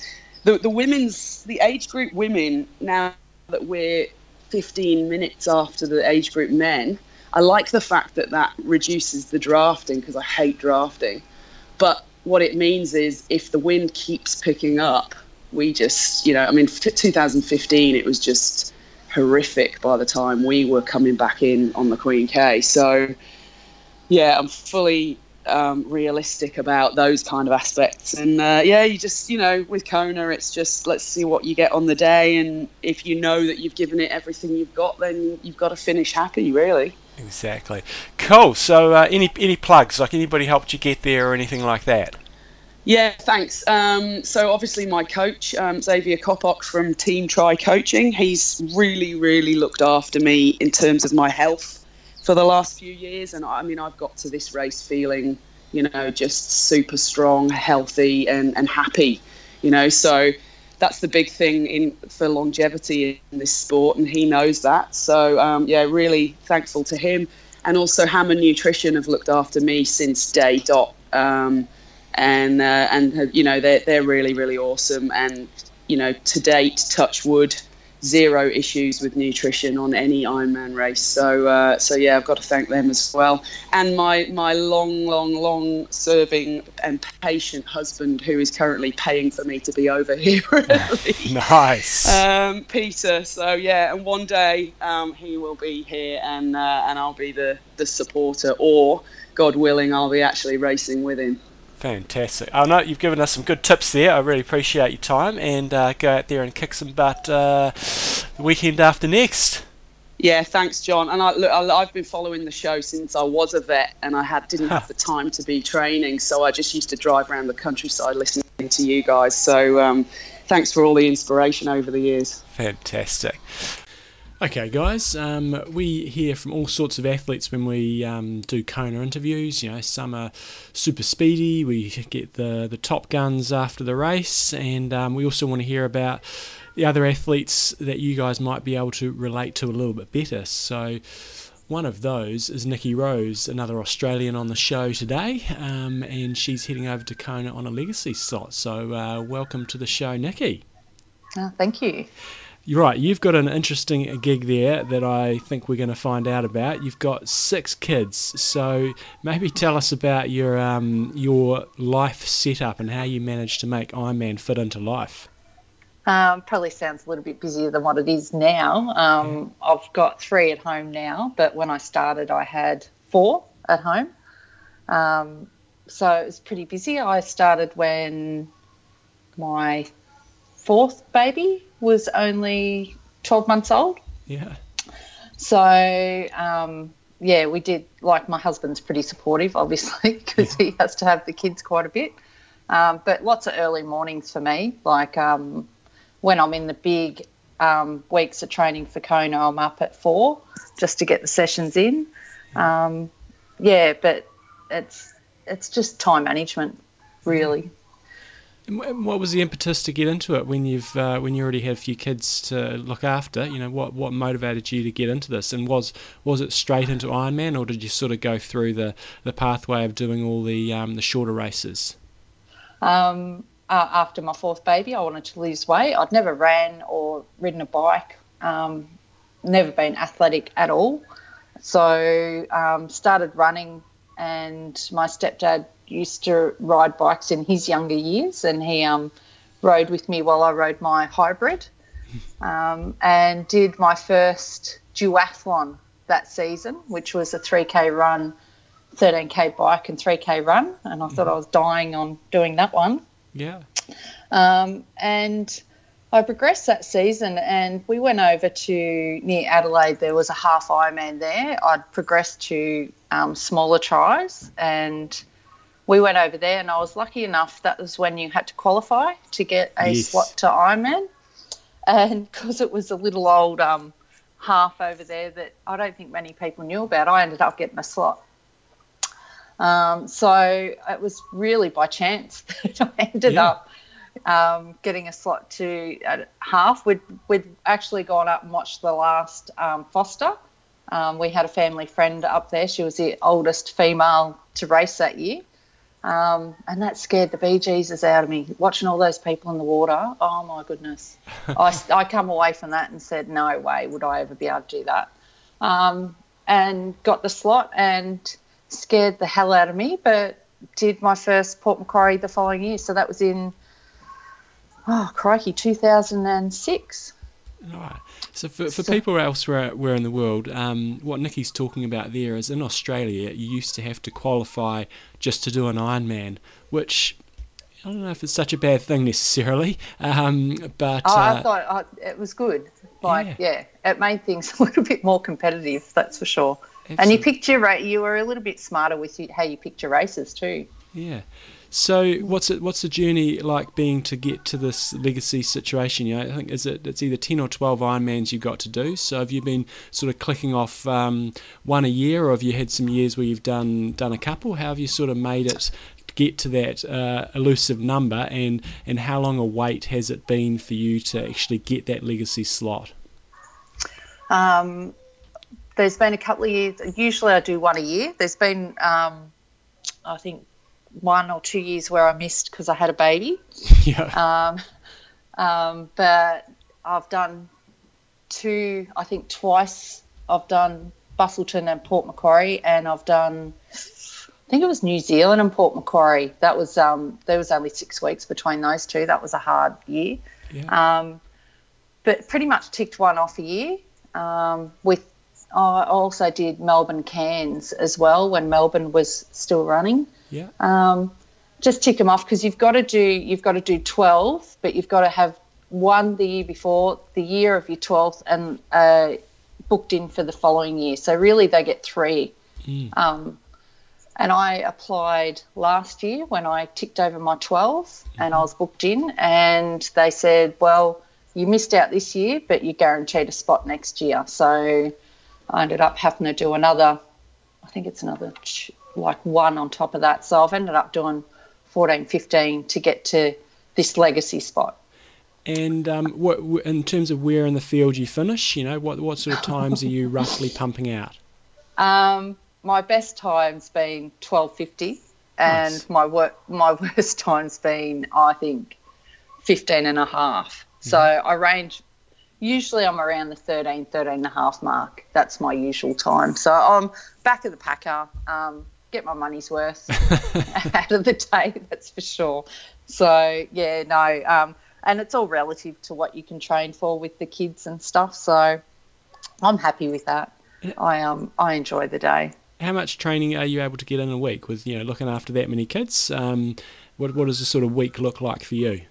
the the women's the age group women now that we're 15 minutes after the age group men. I like the fact that that reduces the drafting because I hate drafting. But what it means is if the wind keeps picking up, we just, you know, I mean, 2015, it was just horrific by the time we were coming back in on the Queen K. So, yeah, I'm fully um, realistic about those kind of aspects. And uh, yeah, you just, you know, with Kona, it's just let's see what you get on the day. And if you know that you've given it everything you've got, then you've got to finish happy, really. Exactly. Cool. So, uh, any any plugs? Like anybody helped you get there or anything like that? Yeah, thanks. Um, so obviously my coach, um, Xavier Kopok from Team Try Coaching, he's really, really looked after me in terms of my health for the last few years. And I mean, I've got to this race feeling, you know, just super strong, healthy, and, and happy, you know. So that's the big thing in for longevity in this sport, and he knows that. So um, yeah, really thankful to him, and also Hammer Nutrition have looked after me since day dot. Um, and uh, and you know they're they're really really awesome and you know to date touch wood zero issues with nutrition on any Ironman race so uh, so yeah I've got to thank them as well and my my long long long serving and patient husband who is currently paying for me to be over here. Nice. Um, Peter. So yeah, and one day um, he will be here, and uh, and I'll be the the supporter, or God willing, I'll be actually racing with him. Fantastic. I know you've given us some good tips there. I really appreciate your time and uh, go out there and kick some butt uh, the weekend after next. Yeah, thanks, John. And I, look, I, I've been following the show since I was a vet, and I had didn't have the time to be training, so I just used to drive around the countryside listening to you guys. So um, thanks for all the inspiration over the years. Fantastic. Okay, guys, um, we hear from all sorts of athletes when we um, do Kona interviews. You know, some are super speedy. We get the the top guns after the race, and um, we also want to hear about the other athletes that you guys might be able to relate to a little bit better. So. One of those is Nikki Rose, another Australian on the show today, um, and she's heading over to Kona on a legacy slot. So, uh, welcome to the show, Nikki. Oh, thank you. You're right. You've got an interesting gig there that I think we're going to find out about. You've got six kids, so maybe tell us about your um, your life setup and how you managed to make Ironman fit into life. Um, probably sounds a little bit busier than what it is now. Um, I've got three at home now, but when I started, I had four at home. Um, so it was pretty busy. I started when my fourth baby was only 12 months old. Yeah. So, um, yeah, we did, like, my husband's pretty supportive, obviously, because yeah. he has to have the kids quite a bit. Um, but lots of early mornings for me. Like, um, when I'm in the big um, weeks of training for Kona, I'm up at four just to get the sessions in. Um, yeah, but it's it's just time management, really. What was the impetus to get into it when you've uh, when you already had a few kids to look after? You know, what what motivated you to get into this? And was was it straight into Ironman, or did you sort of go through the, the pathway of doing all the um, the shorter races? Um, uh, after my fourth baby, I wanted to lose weight. I'd never ran or ridden a bike, um, never been athletic at all. So um, started running, and my stepdad used to ride bikes in his younger years, and he um, rode with me while I rode my hybrid, um, and did my first duathlon that season, which was a 3k run, 13k bike, and 3k run. And I thought I was dying on doing that one. Yeah. Um, and I progressed that season, and we went over to near Adelaide. There was a half Ironman there. I'd progressed to um, smaller tries, and we went over there. And I was lucky enough that was when you had to qualify to get a yes. slot to Ironman. And because it was a little old um, half over there that I don't think many people knew about, I ended up getting a slot. Um, so it was really by chance that I ended yeah. up um, getting a slot to half. We'd, we'd actually gone up and watched the last um, Forster. Um, we had a family friend up there. She was the oldest female to race that year. Um, and that scared the bejesus out of me. Watching all those people in the water, oh my goodness. I, I come away from that and said, no way would I ever be able to do that. Um, and got the slot and scared the hell out of me, but did my first Port Macquarie the following year. So that was in oh crikey, 2006. Right. So for, for so, people elsewhere where in the world, um, what Nikki's talking about there is in Australia, you used to have to qualify just to do an Ironman, which I don't know if it's such a bad thing necessarily, um, but oh, uh, I thought oh, it was good. Like, yeah. yeah. it made things a little bit more competitive. That's for sure. Absolutely. And you picked your rate. You were a little bit smarter with how you picked your races too. Yeah. So what's it? What's the journey like being to get to this legacy situation? You know, I think is it it's either ten or twelve Ironmans you've got to do. So have you been sort of clicking off um, one a year, or have you had some years where you've done done a couple? How have you sort of made it get to that uh, elusive number, and and how long a wait has it been for you to actually get that legacy slot? Um, there's been a couple of years. Usually I do one a year. There's been um, I think one or two years where I missed because I had a baby. Yeah. Um, um, but I've done two, I think twice. I've done Busselton and Port Macquarie, and I've done, I think it was New Zealand and Port Macquarie. That was um, there was only six weeks between those two. That was a hard year. Yeah. Um, but pretty much ticked one off a year. Um, with I also did Melbourne Cairns as well when Melbourne was still running. Yeah. Um, just tick them off because you've got to do you've got to do 12, but you've got to have one the year before, the year of your 12th, and uh, booked in for the following year. So really, they get three. Mm. Um, and I applied last year when I ticked over my 12 mm-hmm. and I was booked in, and they said, well, you missed out this year, but you're guaranteed a spot next year. So I ended up having to do another, I think it's another like one on top of that. So I've ended up doing 14, 15 to get to this legacy spot. And um, what, in terms of where in the field you finish, you know, what what sort of times are you roughly pumping out? Um, my best time's been twelve fifty, and nice. my work my worst time's been I think fifteen and a half. Mm-hmm. So I range usually I'm around the 13, 13 and a half mark. That's my usual time. So I'm back of the packer, um, get my money's worth out of the day, that's for sure. So, yeah, no, um, and it's all relative to what you can train for with the kids and stuff. So I'm happy with that. I um I enjoy the day. How much training are you able to get in a week with you know looking after that many kids? Um, what what does a sort of week look like for you?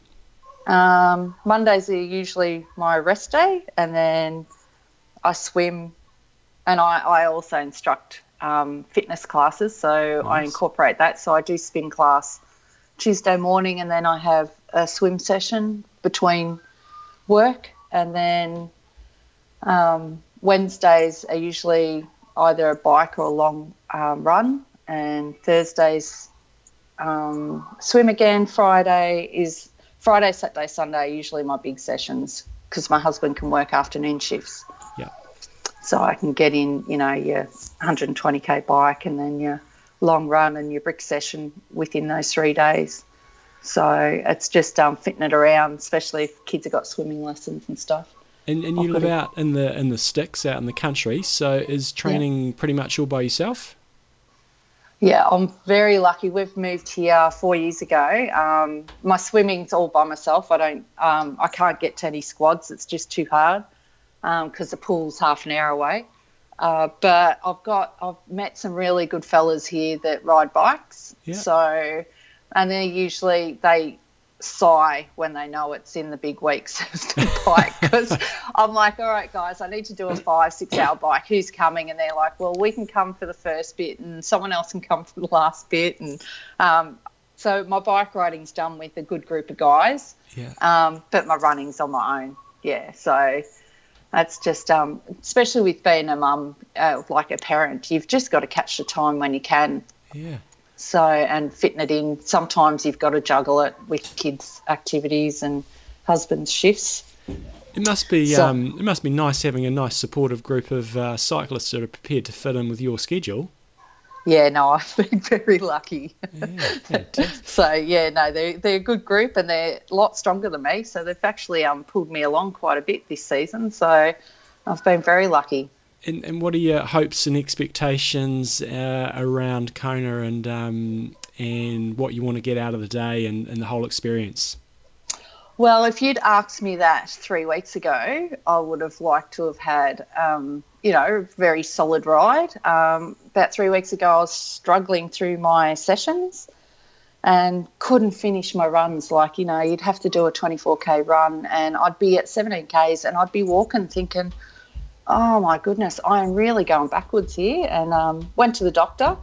Um, Mondays are usually my rest day, and then I swim, and I, I also instruct um, fitness classes, so I incorporate that. So I do spin class Tuesday morning, and then I have a swim session between work, and then um, Wednesdays are usually either a bike or a long um, run, and Thursdays um, swim again. Friday is Friday, Saturday, Sunday are usually my big sessions because my husband can work afternoon shifts. Yeah. So I can get in, you know, your 120k bike and then your long run and your brick session within those three days. So it's just um, fitting it around, especially if kids have got swimming lessons and stuff. And and you live out in the in the sticks, out in the country. So is training pretty much all by yourself? Yeah, I'm very lucky. We've moved here four years ago. Um, my swimming's all by myself. I don't, um, I can't get to any squads. It's just too hard because the pool's half an hour away. Uh, but I've got, I've met some really good fellas here that ride bikes. Yeah. So, and they're usually they sigh when they know it's in the big weeks of the bike because I'm like, all right, guys, I need to do a five, six hour bike. Who's coming? And they're like, well, we can come for the first bit and someone else can come for the last bit. And um, so my bike riding's done with a good group of guys, Yeah. um, but my running's on my own. Yeah. So that's just, um, especially with being a mum, uh, like a parent, you've just got to catch the time when you can. Yeah. So, and fitting it in, sometimes you've got to juggle it with kids' activities and husband's shifts. It must be So- um, it must be nice having a nice supportive group of uh, cyclists that are prepared to fit in with your schedule. Yeah, no, I've been very lucky. Yeah. So, yeah, no, they're, they're a good group and they're a lot stronger than me. So, they've actually um, pulled me along quite a bit this season. So, I've been very lucky. and, and what are your hopes and expectations uh, around Kona and um, and what you want to get out of the day and, and the whole experience? Well, if you'd asked me that three weeks ago, I would have liked to have had, um, you know, very solid ride. Um, about three weeks ago, I was struggling through my sessions and couldn't finish my runs. Like, you know, you'd have to do a 24k run, and I'd be at 17k's and I'd be walking thinking, oh my goodness, I'm really going backwards here. And um, went to the doctor,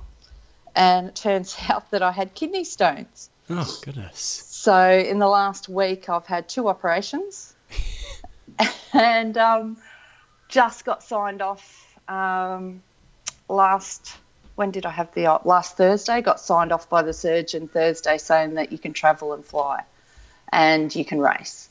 and it turns out that I had kidney stones. Oh goodness! So in the last week, I've had two operations, and um, just got signed off um, last. When did I have the op- last Thursday? Got signed off by the surgeon Thursday, saying that you can travel and fly, and you can race.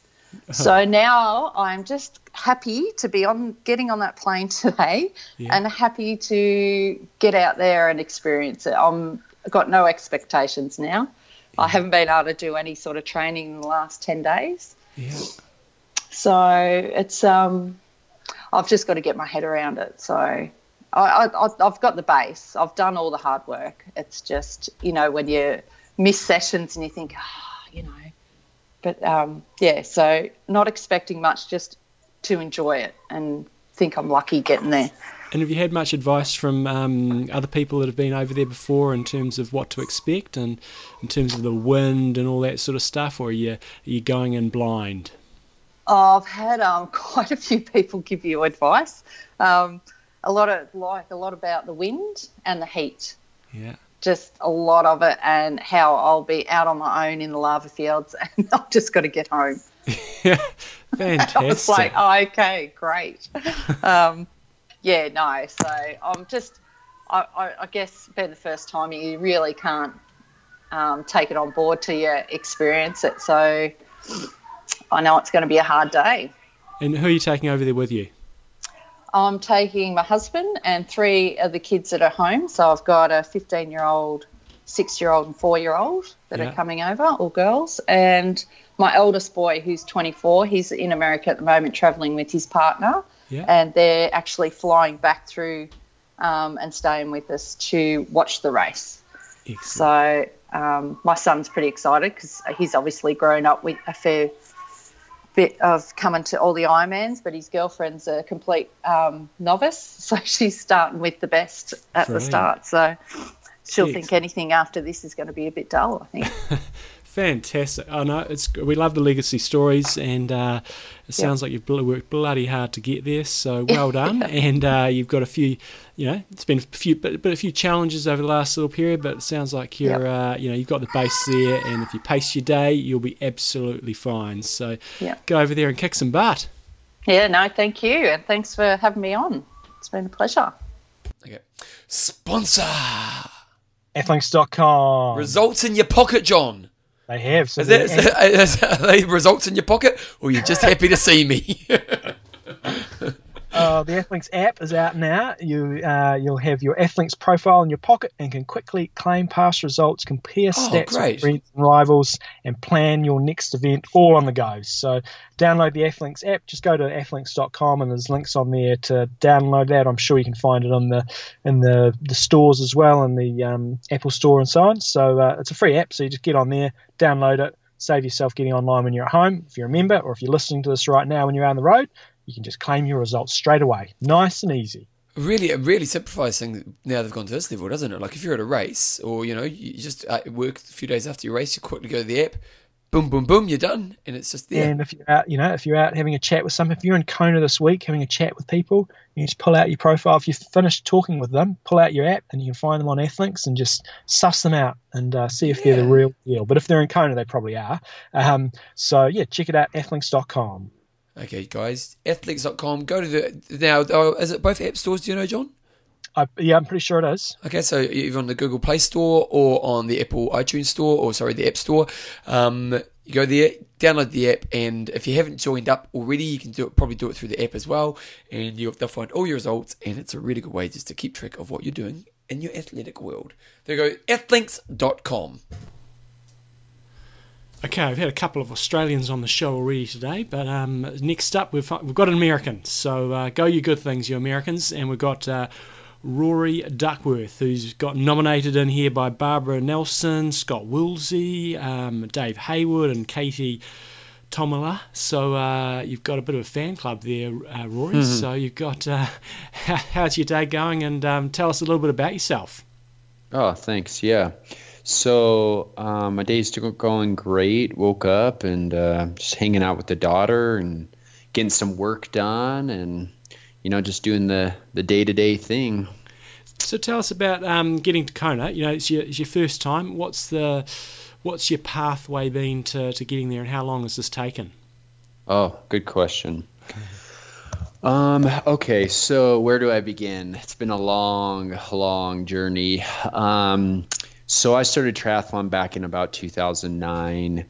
So now I'm just happy to be on getting on that plane today, Yeah. and happy to get out there and experience it. I'm I've got no expectations now. I haven't been able to do any sort of training in the last 10 days. Yeah. So it's, um, I've just got to get my head around it. So I, I, I've got the base. I've done all the hard work. It's just, you know, when you miss sessions and you think, ah, you know, but um, yeah, so not expecting much, just to enjoy it and think I'm lucky getting there. And have you had much advice from um, other people that have been over there before in terms of what to expect and in terms of the wind and all that sort of stuff, or are you, are you going in blind? I've had um, quite a few people give you advice. Um, a lot of like a lot about the wind and the heat. Yeah. Just a lot of it, and how I'll be out on my own in the lava fields, and I've just got to get home. yeah, Fantastic. I was like, oh, okay, great. um, yeah, no. So I'm just, I, I, I guess, being the first time, you really can't um, take it on board till you experience it. So I know it's going to be a hard day. and who are you taking over there with you? I'm taking my husband and three of the kids that are home. So I've got a 15 year old six year old and four year old that Yeah. are coming over, all girls. And my eldest boy, who's 24, he's in America at the moment traveling with his partner. Yeah. And they're actually flying back through um, and staying with us to watch the race. Excellent. So um, my son's pretty excited because he's obviously grown up with a fair bit of coming to all the Ironmans, but his girlfriend's a complete um, novice, so she's starting with the best at the start. So she'll Jeez. think anything after this is going to be a bit dull. I think. Fantastic. I know it's we love the legacy stories, and uh, it sounds like you've bl- worked bloody hard to get there. So well done, and uh, you've got a few. You know, it's been a few, but, but a few challenges over the last little period. But it sounds like you're, uh, you know, you've got the base there, and if you pace your day, you'll be absolutely fine. So Yeah. go over there and kick some butt. yeah, no, thank you, and thanks for having me on. It's been a pleasure. Okay. Sponsor. Athlinks.com. Results in your pocket, John. They have. So Is that, is they're- that, is that- are they results in your pocket, or you're just happy to see me? Uh, the Athlinks app is out now. You uh, you'll have your Athlinks profile in your pocket and can quickly claim past results, compare Oh, stats great. with rivals, and plan your next event all on the go. So download the Athlinks app. Just go to athlinks.com and there's links on there to download that. I'm sure you can find it on the in the, the stores as well, in the um, Apple Store and so on. So uh, it's a free app. So you just get on there, download it. Save yourself getting online when you're at home, if you're a member, or if you're listening to this right now when you're out on the road you can just claim your results straight away. Nice and easy. really, it really simplifies things now they've gone to this level, doesn't it? Like if you're at a race, or you know, you just uh, work a few days after your race, you quickly go to the app, boom, boom, boom, you're done, and it's just there. And if you're out, you know, if you're out having a chat with some, if you're in Kona this week having a chat with people, you just pull out your profile. If you've finished talking with them, pull out your app and you can find them on Athlinks and just suss them out and uh, see if they're the real deal. But if they're in Kona, they probably are. Um, so yeah, check it out, athlinks.com. Okay, guys, athlinks.com. Go to the now. Oh, is it both app stores? Do you know, John? I, yeah, I'm pretty sure it is. Okay, so either on the Google Play Store or on the Apple iTunes Store, or sorry, the App Store. Um, you go there, download the app, and if you haven't joined up already, you can do it. Probably do it through the app as well, and you'll they'll find all your results. And it's a really good way just to keep track of what you're doing in your athletic world. There you go, athlinks.com. Okay, I've had a couple of Australians on the show already today, but um, next up we've we've got an American. So uh, go you good things, you Americans, and we've got uh, Rory Duckworth, who's got nominated in here by Barbara Nelson, Scott Woolsey, um, Dave Haywood, and Katie Tomala. So uh, you've got a bit of a fan club there, uh, Rory. So you've got uh, how's your day going, and um, tell us a little bit about yourself. Oh, thanks. Yeah. So um, my day's going great. Woke up and uh, just hanging out with the daughter and getting some work done, and you know, just doing the the day to day thing. So tell us about um, getting to Kona. You know, it's your, it's your first time. What's the what's your pathway been to, to getting there, and how long has this taken? Oh, good question. Um, okay, so where do I begin? It's been a long, long journey. Um, so I started triathlon back in about 2009,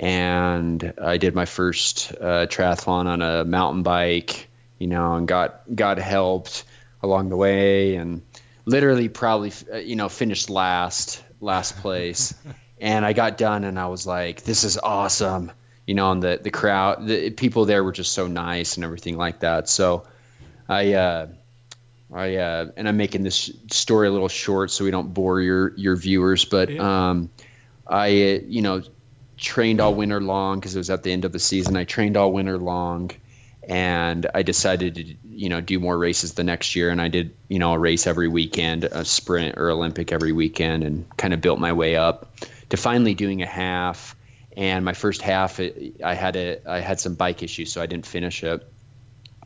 and I did my first uh, triathlon on a mountain bike, you know, and got got helped along the way, and literally probably uh, you know finished last, last place, and I got done, and I was like, this is awesome you know, and the the crowd, the people there were just so nice and everything like that. So, I, uh, I, uh, and I'm making this story a little short so we don't bore your your viewers, but Yeah. um, I, uh, you know, trained all winter long because it was at the end of the season. I trained all winter long, and I decided to, you know, do more races the next year, and I did, you know, a race every weekend, a sprint or Olympic every weekend, and kind of built my way up to finally doing a half and my first half it, I had a I had some bike issues so I didn't finish it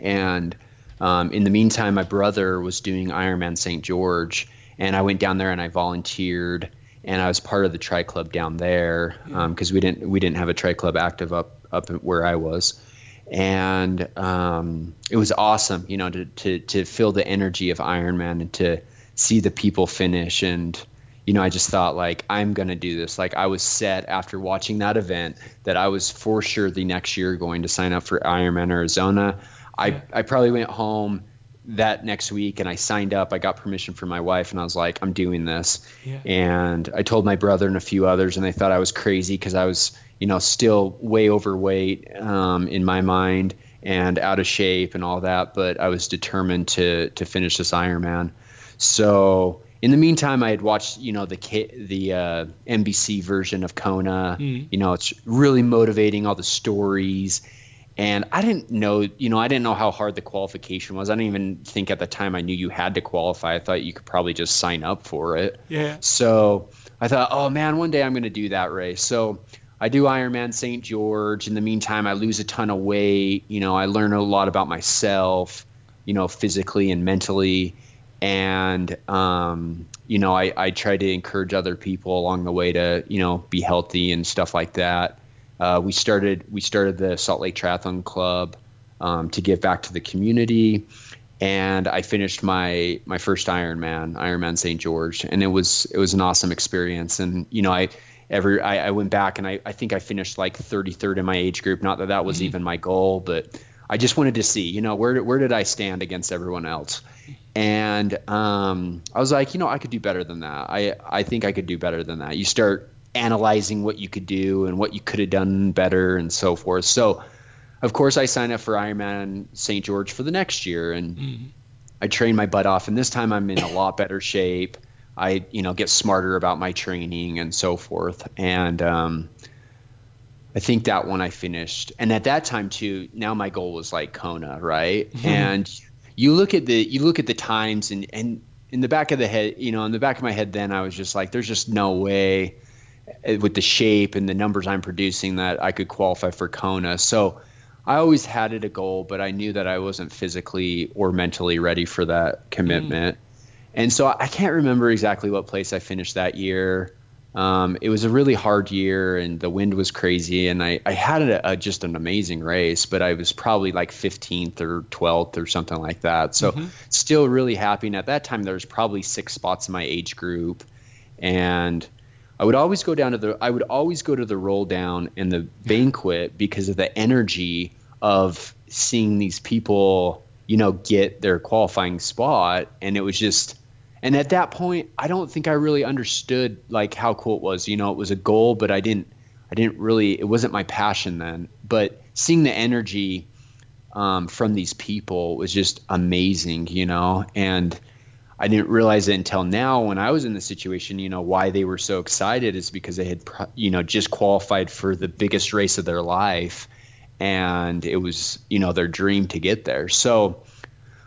and um, in the meantime my brother was doing Ironman St George and I went down there and I volunteered and I was part of the tri club down there because we didn't we didn't have a tri club active up up where I was and um, it was awesome you know to, to to feel the energy of Ironman and to see the people finish and you know, I just thought like I'm gonna do this. Like I was set after watching that event that I was for sure the next year going to sign up for Ironman Arizona. I I probably went home that next week and I signed up. I got permission from my wife and I was like, I'm doing this. Yeah. And I told my brother and a few others, and they thought I was crazy because I was, you know, still way overweight um, in my mind and out of shape and all that. But I was determined to to finish this Ironman. So in the meantime, I had watched, you know, the the uh, NBC version of Kona. Mm. You know, it's really motivating. All the stories. And I didn't know, you know, I didn't know how hard the qualification was. I didn't even think at the time I knew you had to qualify. I thought you could probably just sign up for it. Yeah. So I thought, oh man, one day I'm going to do that race. So I do Ironman St. George. In the meantime, I lose a ton of weight. You know, I learn a lot about myself, you know, physically and mentally. And, um, you know, I, I try to encourage other people along the way to, you know, be healthy and stuff like that. Uh, we started we started the Salt Lake Triathlon Club um, to give back to the community, and I finished my my first Ironman, Ironman St. George, and it was it was an awesome experience. And you know, I every I, I went back and I, I think I finished like 33rd in my age group. Not that that was even my goal, but I just wanted to see, you know, where where did I stand against everyone else? And um, I was like, you know, I could do better than that. I I think I could do better than that. You start analyzing what you could do and what you could have done better and so forth. So, of course, I signed up for Ironman St. George for the next year, and I trained my butt off. And this time, I'm in a lot better shape. I, you know, get smarter about my training and so forth. And um, I think that one I finished. And at that time too, now my goal was like Kona, right? And you look at the you look at the times and and in the back of the head, you know, in the back of my head, then I was just like, there's just no way Uh, with the shape and the numbers I'm producing that I could qualify for Kona. So I always had it a goal, but I knew that I wasn't physically or mentally ready for that commitment. Mm. And so I can't remember exactly what place I finished that year. Um, it was a really hard year, and the wind was crazy. And I, I had a, a, just an amazing race, but I was probably like 15th or 12th or something like that. So mm-hmm. still really happy. And at that time, there was probably six spots in my age group, and I would always go down to the I would always go to the roll down and the banquet because of the energy of seeing these people, you know, get their qualifying spot and it was just and at that point I don't think I really understood like how cool it was. You know, it was a goal, but I didn't I didn't really it wasn't my passion then. But seeing the energy um, from these people was just amazing, you know, and I didn't realize it until now when I was in the situation, you know, why they were so excited is because they had, you know, just qualified for the biggest race of their life. And it was, you know, their dream to get there. So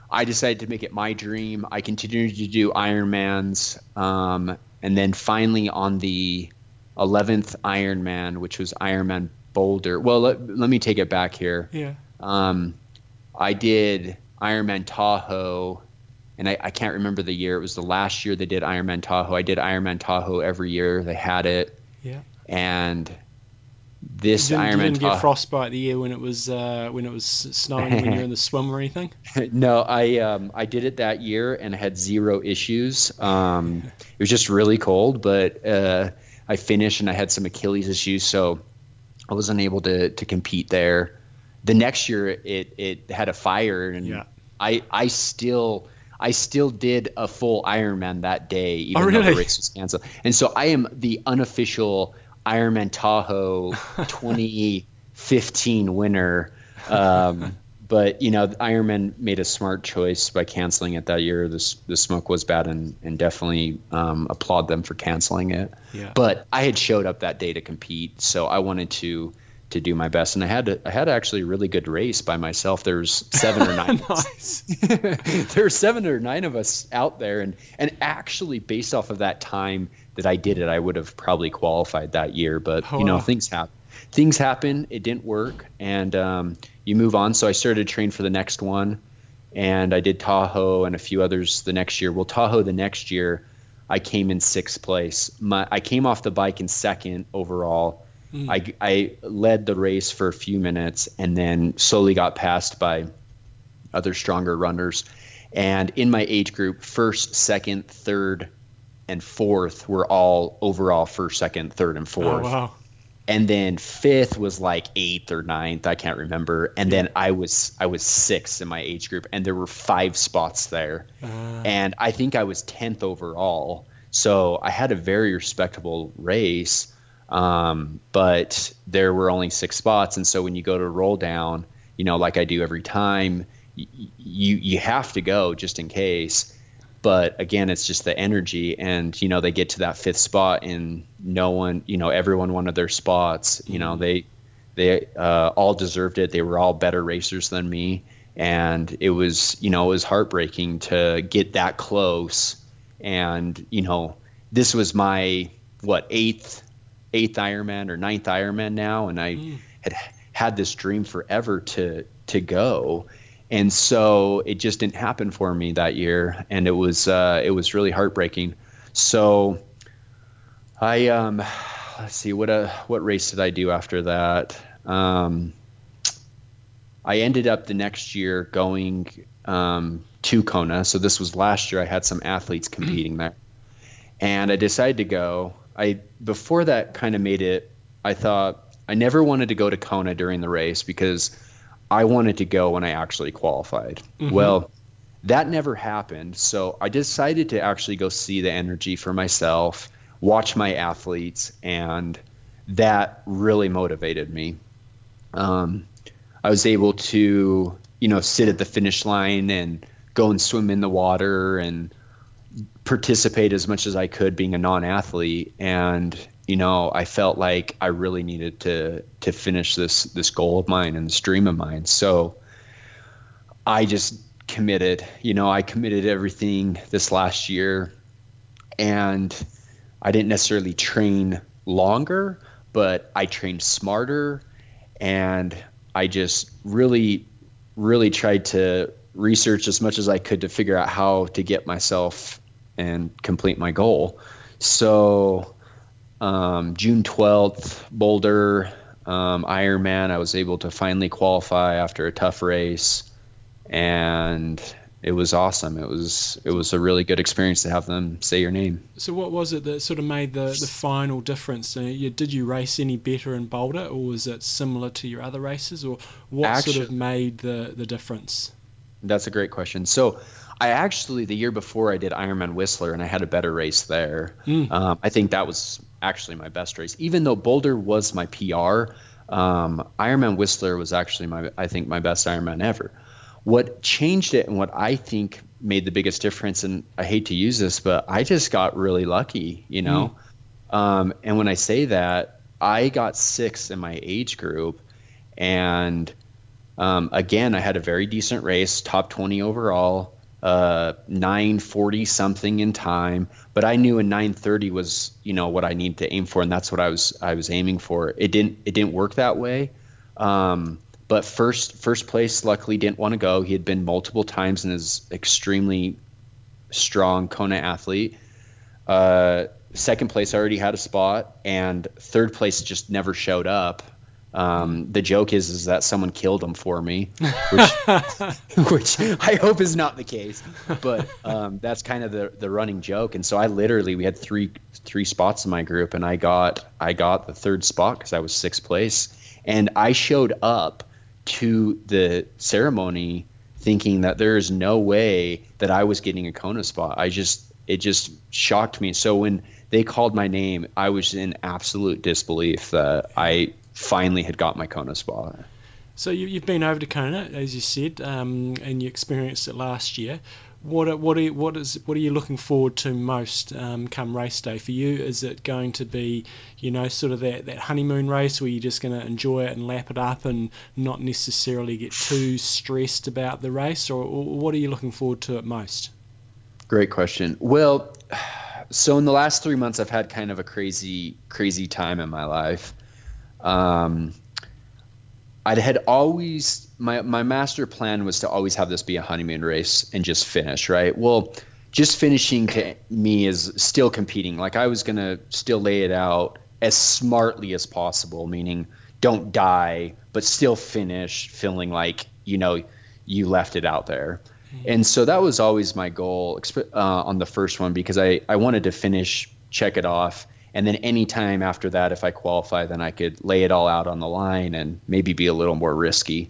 I decided to make it my dream. I continued to do Ironmans. Um, and then finally on the 11th Ironman, which was Ironman Boulder. Well, let, let me take it back here. Yeah. Um, I did Ironman Tahoe and I, I, can't remember the year. It was the last year they did Ironman Tahoe. I did Ironman Tahoe every year. They had it. Yeah. And this you didn't, Ironman you didn't Tahoe. get frostbite the year when it was uh, when it was snowing when you're in the swim or anything. no, I um, I did it that year and I had zero issues. Um, it was just really cold, but uh, I finished and I had some Achilles issues, so I wasn't able to to compete there. The next year it it had a fire and Yeah. I I still I still did a full Ironman that day, even Oh, though the race was canceled. And so I am the unofficial Ironman Tahoe 2015 winner. Um, but you know, Ironman made a smart choice by canceling it that year. The the smoke was bad, and and definitely um, applaud them for canceling it. Yeah. But I had showed up that day to compete, so I wanted to to do my best, and I had to, I had actually a really good race by myself. There's seven or nine. of us. Nice. there are seven or nine of us out there. And and actually based off of that time that I did it I would have probably qualified that year. But Oh, you know wow. things happen things happen. It didn't work. And um, you move on. So I started to train for the next one. And I did Tahoe and a few others the next year. Well Tahoe the next year I came in sixth place. My I came off the bike in second overall I, I led the race for a few minutes and then slowly got passed by other stronger runners. And in my age group, first, second, third, and fourth were all overall first, second, third, and fourth. Oh wow. and then fifth was like eighth or ninth i can't remember and then i was i was sixth in my age group and there were five spots there uh. and i think i was 10th overall so i had a very respectable race um, but there were only six spots. And so when you go to roll down you know like i do every time y- you you have to go just in case. But again it's just the energy and you know they get to that fifth spot and no one you know everyone wanted their spots. You know they they uh, all deserved it. They were all better racers than me. And it was you know it was heartbreaking to get that close. And you know this was my what eighth eighth ironman or ninth ironman now and i mm. had had this dream forever to to go and so it just didn't happen for me that year, and it was uh, it was really heartbreaking. So I um, let's see what uh, what race did I do after that? Um, I ended up the next year going um, to Kona. So this was last year. I had some athletes competing there, and I decided to go. I before that kind of made it. I thought I never wanted to go to Kona during the race because I wanted to go when I actually qualified. Mm-hmm. Well, that never happened. So I decided to actually go see the energy for myself, watch my athletes, and that really motivated me. Um, I was able to, you know, sit at the finish line and go and swim in the water and participate as much as I could being a non-athlete and you know, I felt like I really needed to to finish this this goal of mine and this dream of mine. So I just committed. You know, I committed everything this last year, and I didn't necessarily train longer, but I trained smarter, and I just really, really tried to research as much as I could to figure out how to get myself and complete my goal. So um, June 12th, Boulder um, Ironman. I was able to finally qualify after a tough race, and it was awesome. It was it was a really good experience to have them say your name. So, what was it that sort of made the, the final difference? Did you race any better in Boulder, or was it similar to your other races, or what Actually, sort of made the the difference? That's a great question. So, I actually the year before I did Ironman Whistler, and I had a better race there. Mm. Um, I think that was actually my best race. Even though Boulder was my PR, um, Ironman Whistler was actually my I think my best Ironman ever. What changed it and what I think made the biggest difference, and I hate to use this, but I just got really lucky, you know. Mm. Um, and when I say that, I got sixth in my age group, and um, again, I had a very decent race, top twenty overall uh, 940 something in time but i knew a 930 was you know what i needed to aim for and that's what i was i was aiming for. It didn't it didn't work that way. Um, but first first place luckily didn't want to go. He had been multiple times and is extremely strong kona athlete. Uh, second place I already had a spot and third place just never showed up um, the joke is is that someone killed him for me, which, which I hope is not the case. But um, that's kind of the the running joke. And so I literally we had three three spots in my group, and I got I got the third spot because I was sixth place, and I showed up to the ceremony thinking that there is no way that I was getting a Kona spot. I just it just shocked me. So when they called my name, I was in absolute disbelief that I finally had got my Kona spot. So you, have been over to Kona, as you said, um, and you experienced it last year. What what are, what is what are you looking forward to most um, come race day for you? Is it going to be, you know, sort of that, that honeymoon race where you're just going to enjoy it and lap it up and not necessarily get too stressed about the race, or, or what are you looking forward to it most? Great question. Well, so in the last three months, I've had kind of a crazy crazy time in my life um, I had always my my master plan was to always have this be a honeymoon race and just finish right. Well, just finishing to me is still competing. Like I was gonna still lay it out as smartly as possible, meaning don't die, but still finish feeling like you know you left it out there. Mm-hmm. And so that was always my goal uh, on the first one because I, I wanted to finish, check it off, And then anytime after that, if I qualify, then I could lay it all out on the line and maybe be a little more risky.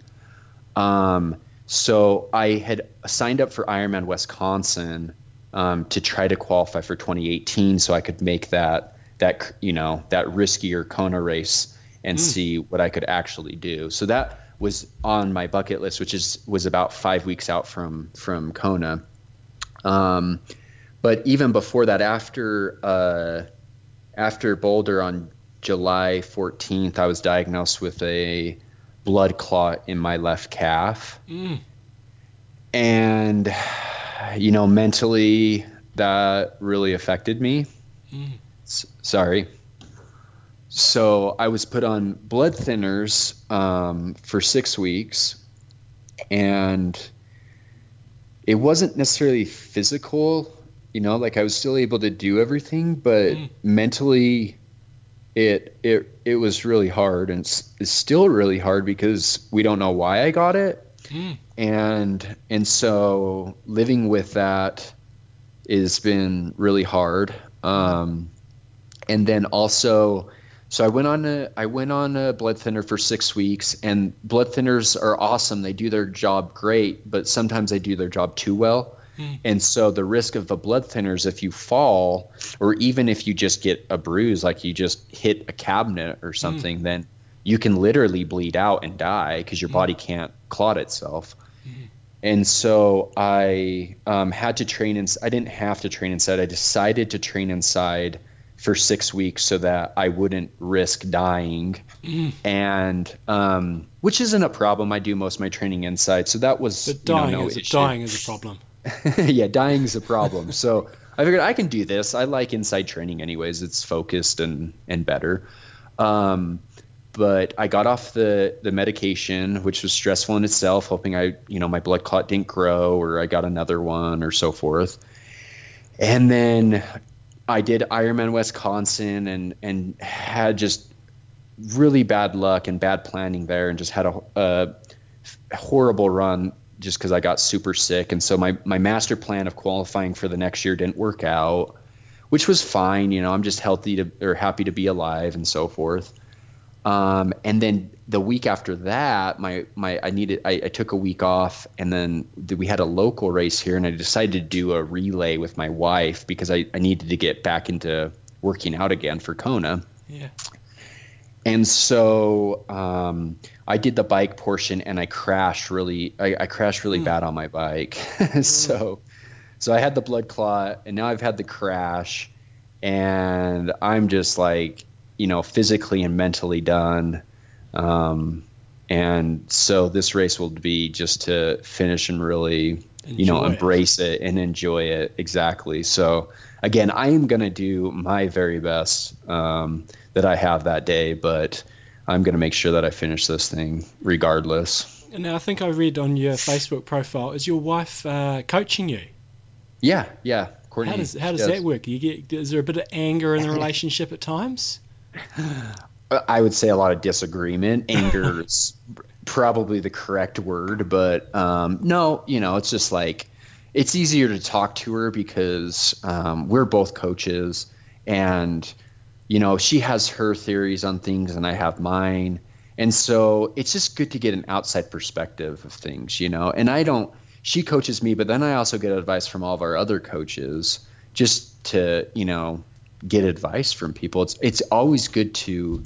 Um, so I had signed up for Ironman Wisconsin um, to try to qualify for 2018, so I could make that that you know that riskier Kona race and mm. see what I could actually do. So that was on my bucket list, which is was about five weeks out from from Kona. Um, but even before that, after uh, after Boulder on July 14th, I was diagnosed with a blood clot in my left calf. Mm. And, you know, mentally, that really affected me. Mm. S- sorry. So I was put on blood thinners um, for six weeks. And it wasn't necessarily physical you know like i was still able to do everything but mm. mentally it it it was really hard and it's, it's, still really hard because we don't know why i got it mm. and and so living with that has been really hard um, and then also so I went on a I went on a blood thinner for six weeks, and blood thinners are awesome. They do their job great, but sometimes they do their job too well. Mm. And so the risk of the blood thinners, if you fall, or even if you just get a bruise, like you just hit a cabinet or something, mm. then you can literally bleed out and die because your mm. body can't clot itself. Mm. And so I um, had to train. In, I didn't have to train inside. I decided to train inside for six weeks so that I wouldn't risk dying. Mm. And um, which isn't a problem. I do most of my training inside, so that was but dying, you know, no is, dying is a problem. yeah, dying is a problem. so I figured I can do this. I like inside training, anyways. It's focused and and better. Um, but I got off the the medication, which was stressful in itself, hoping I, you know, my blood clot didn't grow or I got another one or so forth. And then I did Ironman Wisconsin and and had just really bad luck and bad planning there, and just had a, a horrible run just because I got super sick, and so my my master plan of qualifying for the next year didn't work out, which was fine. You know, I'm just healthy to or happy to be alive and so forth. Um, and then the week after that, my my I needed I, I took a week off, and then we had a local race here, and I decided to do a relay with my wife because I, I needed to get back into working out again for Kona. Yeah. And so um, I did the bike portion, and I crashed really. I, I crashed really mm. bad on my bike. so, so I had the blood clot, and now I've had the crash, and I'm just like you know, physically and mentally done. Um, and so this race will be just to finish and really, enjoy you know, embrace it. it. and enjoy it. Exactly. So again, I am going to do my very best um, that I have that day, but I'm going to make sure that I finish this thing regardless. And now, I think I read on your Facebook profile, is your wife uh, coaching you? Yeah, yeah. Courtney, how does how does, does that work? You get is there a bit of anger in the relationship at times? I would say a lot of disagreement. Anger is probably the correct word, but um, no, you know, it's just like it's easier to talk to her because um, we're both coaches, and you know, she has her theories on things, and I have mine, and so it's just good to get an outside perspective of things, you know. And I don't. She coaches me, but then I also get advice from all of our other coaches, just to you know get advice from people. It's it's always good to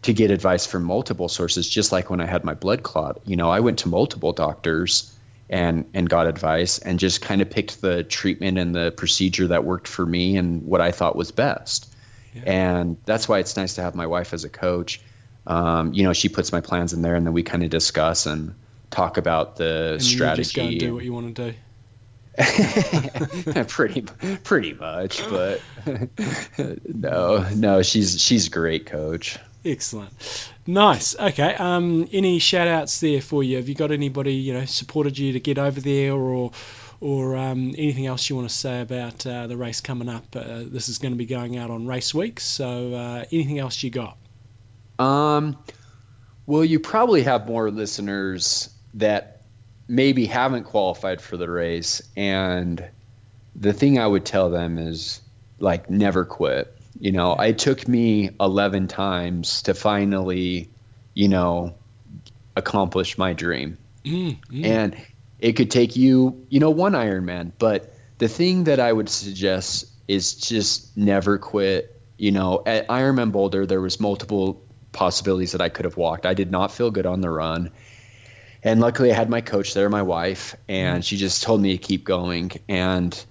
to get advice from multiple sources. Just like when I had my blood clot, you know, I went to multiple doctors and and got advice and just kind of picked the treatment and the procedure that worked for me and what I thought was best. Yeah. And that's why it's nice to have my wife as a coach. Um, you know, she puts my plans in there, and then we kind of discuss and talk about the and strategy. You just go and do what you want to do. pretty pretty much but no no she's she's a great coach excellent nice okay um any shout outs there for you have you got anybody you know supported you to get over there or or um, anything else you want to say about uh, the race coming up uh, this is going to be going out on race week so uh, anything else you got um well you probably have more listeners that maybe haven't qualified for the race and the thing i would tell them is like never quit You know, it took me 11 times to finally, you know, accomplish my dream. Mm, mm. And it could take you, you know, one Ironman. But the thing that I would suggest is just never quit. You know, at Ironman Boulder, there was multiple possibilities that I could have walked. I did not feel good on the run. And luckily I had my coach there, my wife, and she just told me to keep going. And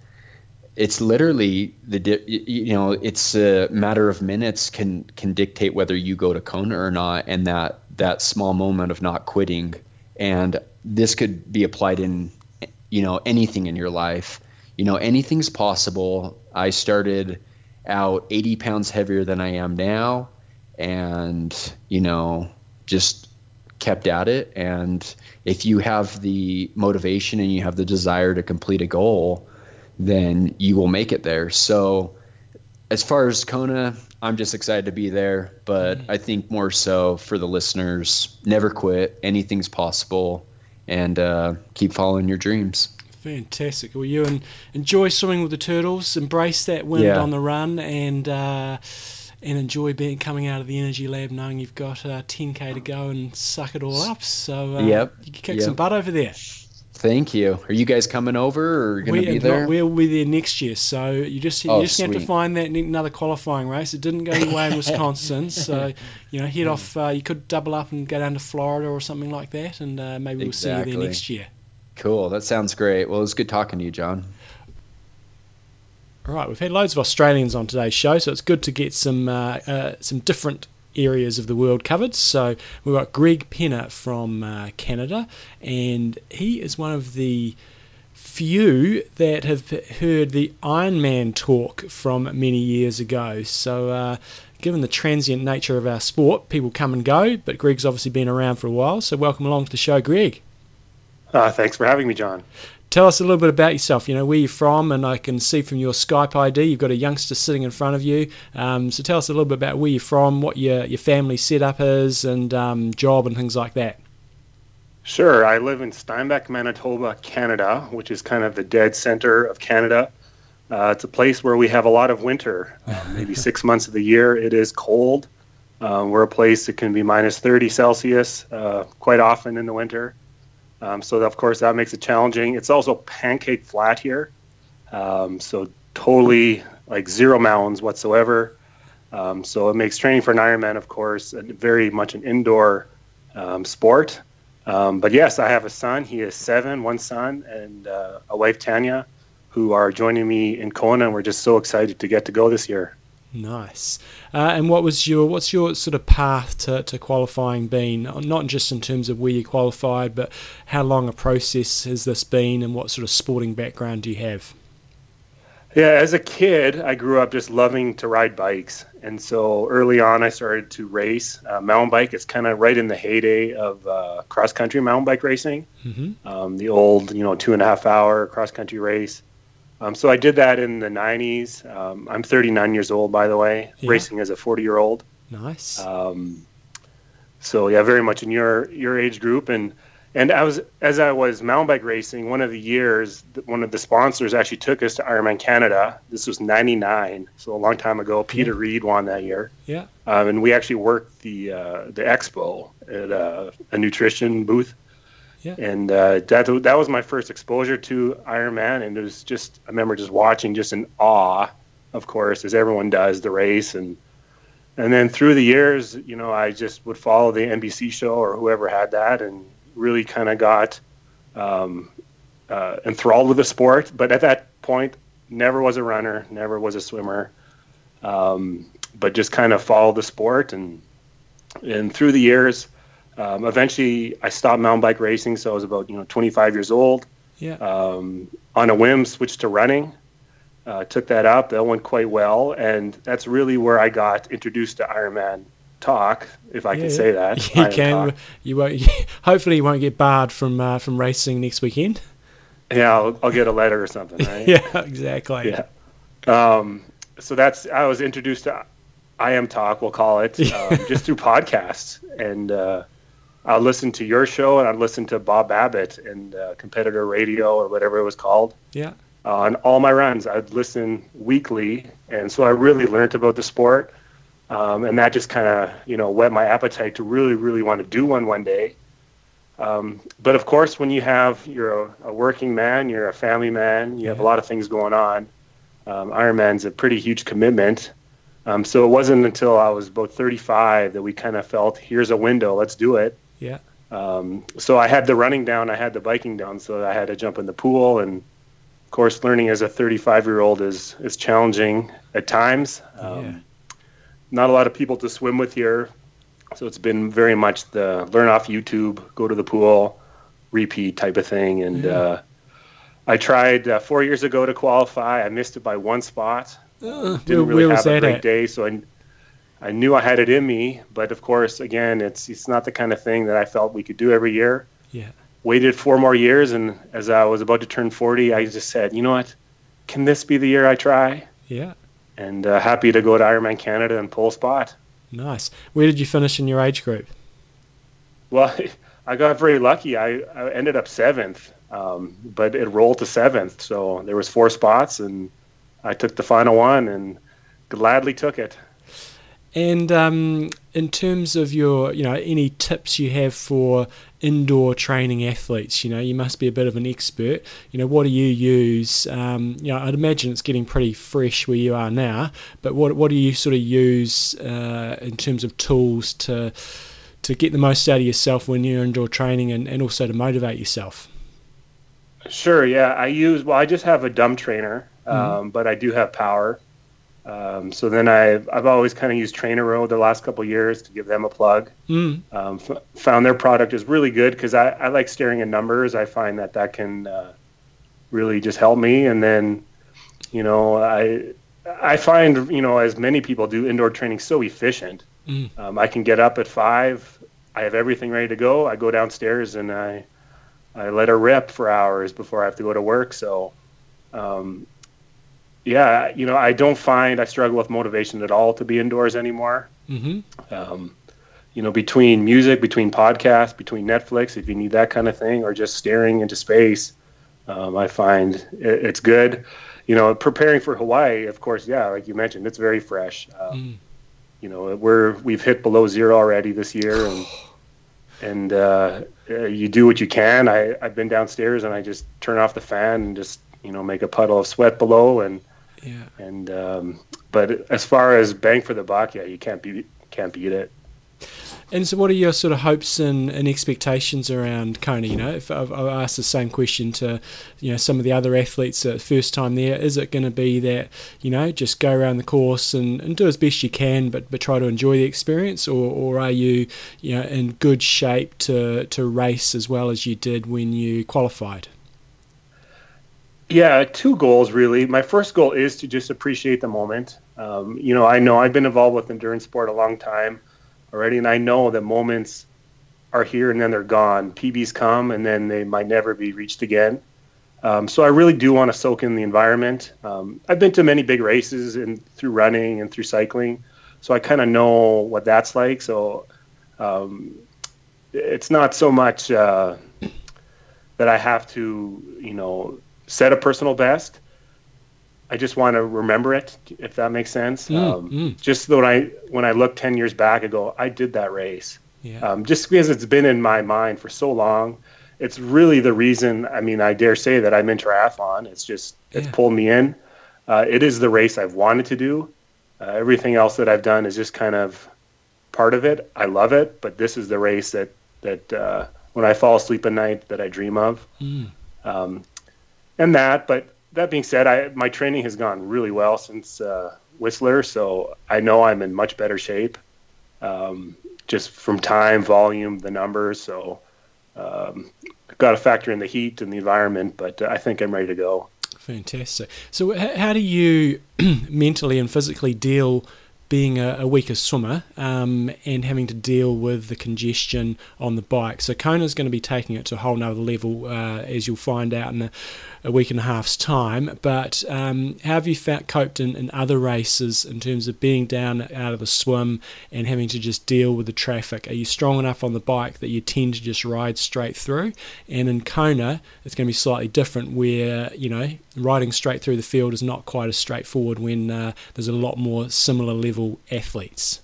it's literally the you know it's a matter of minutes can can dictate whether you go to Kona or not, and that that small moment of not quitting, and this could be applied in you know anything in your life. You know anything's possible. I started out 80 pounds heavier than I am now, and you know just kept at it. And if you have the motivation and you have the desire to complete a goal then you will make it there. So, as far as Kona, I'm just excited to be there. But I think more so for the listeners, never quit. Anything's possible, and uh, keep following your dreams. Fantastic. Well, you and enjoy swimming with the turtles. Embrace that wind Yeah. on the run, and uh, and enjoy being coming out of the energy lab, knowing you've got uh, 10k to go and suck it all up. So uh, Yep. you can kick Yep. some butt over there. Thank you. Are you guys coming over or going to be there? we'll be there next year, so you just you Oh, just have to find that another qualifying race. It didn't go your way in Wisconsin, so you know head off. Uh, you could double up and go down to Florida or something like that, and uh, maybe we'll see you there next year. Cool. That sounds great. Well, it was good talking to you, John. All right, we've had loads of Australians on today's show, so it's good to get some uh, uh, some different areas of the world covered. So we've got Greg Penner from uh, Canada, and he is one of the few that have heard the Ironman Talk from many years ago. So. Uh, Given the transient nature of our sport, people come and go, but Greg's obviously been around for a while, so welcome along to the show, Greg. Uh, thanks for having me, John. Tell us a little bit about yourself. You know where you're from, and I can see from your Skype ID you've got a youngster sitting in front of you. Um, so tell us a little bit about where you're from, what your your family setup is, and um, job and things like that. Sure. I live in Steinbach, Manitoba, Canada, which is kind of the dead center of Canada. Uh, it's a place where we have a lot of winter. Uh, maybe six months of the year it is cold. Uh, we're a place that can be minus 30 Celsius uh, quite often in the winter. Um, so, of course, that makes it challenging. It's also pancake flat here. Um, so, totally like zero mountains whatsoever. Um, so, it makes training for an Ironman, of course, very much an indoor um, sport. Um, but yes, I have a son. He is seven, one son, and uh, a wife, Tanya, who are joining me in Kona, and we're just so excited to get to go this year. Nice. Uh, and what was your what's your sort of path to, to qualifying been? Not just in terms of where you qualified, but how long a process has this been, and what sort of sporting background do you have? Yeah, as a kid, I grew up just loving to ride bikes. And so early on, I started to race uh, mountain bike. It's kind of right in the heyday of uh, cross country mountain bike racing, hmm um, the old, you know, two and a half hour cross country race. Um, so I did that in the 90s. Um, I'm 39 years old, by the way, Yeah. racing as a 40 year old. Nice. Um, so yeah, very much in your your age group, and and I was as I was mountain bike racing. One of the years, one of the sponsors actually took us to Ironman Canada. This was '99, so a long time ago. Peter Reid won that year, yeah. um, and we actually worked the uh, the expo at uh, a nutrition booth. Yeah. And uh, that that was my first exposure to Ironman, and it was just I remember just watching, just in awe, of course, as everyone does the race, and and then through the years, you know, I just would follow the NBC show or whoever had that, and really kind of got um, uh, enthralled with the sport. But at that point, never was a runner, never was a swimmer, um, but just kind of followed the sport. And and through the years, um, eventually I stopped mountain bike racing. So I was about you know 25 years old. Yeah. Um, on a whim, switched to running. Uh, took that up. That went quite well, and that's really where I got introduced to Ironman talk, if I Yeah, can say that. You Iron can. Talk. You won't. Hopefully, you won't get barred from uh, from racing next weekend. Yeah, I'll, I'll get a letter or something, right? Yeah. Exactly. Yeah. Um, so that's I was introduced to IM Talk, we'll call it, um, just through podcasts, and uh, I listened to your show and I listened to Bob Babbitt and uh, Competitor Radio or whatever it was called, Yeah. on all my runs. I'd listen weekly, and so I really learned about the sport, um, and that just kind of you know whet my appetite to really, really want to do one one day. Um, but of course, when you have you're a, a, working man, you're a family man, you yeah. have a lot of things going on. Um, Ironman's a pretty huge commitment. Um, so it wasn't until I was about 35 that we kind of felt, here's a window, let's do it. Yeah. Um, so I had the running down, I had the biking down, so I had to jump in the pool. And of course, learning as a 35 year old is is challenging at times. Um, yeah. Not a lot of people to swim with here, so it's been very much the learn off YouTube, go to the pool, repeat type of thing. And yeah. uh, I tried uh, four years ago to qualify. I missed it by one spot. Uh, Didn't really have a great at? day, so I I knew I had it in me, but of course, again, it's it's not the kind of thing that I felt we could do every year. Yeah. Waited four more years, and as I was about to turn 40, I just said, you know what? Can this be the year I try? Yeah. And uh, happy to go to Ironman Canada and pull a spot. Nice. Where did you finish in your age group? Well, I got very lucky. I, I ended up seventh, um, but it rolled to seventh, so there was four spots, and I took the final one and gladly took it. And um, in terms of your, you know, any tips you have for indoor training athletes, you know, you must be a bit of an expert. You know, what do you use? Um, you know, I'd imagine it's getting pretty fresh where you are now. But what what do you sort of use uh, in terms of tools to to get the most out of yourself when you're indoor training, and, and also to motivate yourself? Sure. Yeah, I use. Well, I just have a dumb trainer, mm-hmm. um, but I do have power. Um, so then I've, I've always kind of used Trainer TrainerRoad the last couple years to give them a plug. Mm. Um, f- found their product is really good because I, I like staring at numbers. I find that that can uh, really just help me. And then, you know, I I find you know as many people do indoor training so efficient. Mm. Um, I can get up at five. I have everything ready to go. I go downstairs and I I let her rip for hours before I have to go to work. So um, yeah, you know, I don't find I struggle with motivation at all to be indoors anymore. Mm-hmm. Um, you know, between music, between podcasts, between Netflix, if you need that kind of thing, or just staring into space, um, I find it, it's good. You know, preparing for Hawaii, of course, yeah, like you mentioned, it's very fresh. Um, mm. You know, we're we've hit below zero already this year, and and uh, you do what you can. I I've been downstairs and I just turn off the fan and just you know make a puddle of sweat below and yeah. And um, but as far as bang for the buck, yeah, you can't beat can't beat it. And so, what are your sort of hopes and, and expectations around Kona? You know, if I've, I've, asked the same question to, you know, some of the other athletes at first time there, is it going to be that, you know, just go around the course and, and do as best you can, but, but try to enjoy the experience, or, or are you, you know, in good shape to to race as well as you did when you qualified? Yeah, two goals really. My first goal is to just appreciate the moment. Um, you know, I know I've been involved with endurance sport a long time already, and I know that moments are here and then they're gone. PBs come and then they might never be reached again. Um, so I really do want to soak in the environment. Um, I've been to many big races and through running and through cycling, so I kind of know what that's like. So um, it's not so much uh, that I have to, you know, set a personal best. I just want to remember it, if that makes sense. Mm, um, mm. Just so when I when I look ten years back, I go, I did that race. Yeah. Um, just because it's been in my mind for so long, it's really the reason. I mean, I dare say that I'm in triathlon. It's just it's yeah. pulled me in. Uh, it is the race I've wanted to do. Uh, everything else that I've done is just kind of part of it. I love it, but this is the race that that uh, when I fall asleep at night that I dream of. Mm. Um, and that. But that being said, I my training has gone really well since uh, Whistler, so I know I'm in much better shape. Um, just from time, volume, the numbers. So um, I've got to factor in the heat and the environment, but uh, I think I'm ready to go. Fantastic. So, how do you mentally and physically deal being a, a weaker swimmer um, and having to deal with the congestion on the bike. So Kona's going to be taking it to a whole nother level, uh, as you'll find out in a, a, week and a half's time. But um, how have you found, coped in, in other races in terms of being down out of the swim and having to just deal with the traffic? Are you strong enough on the bike that you tend to just ride straight through? And in Kona, it's going to be slightly different, where you know riding straight through the field is not quite as straightforward when uh, there's a lot more similar level athletes.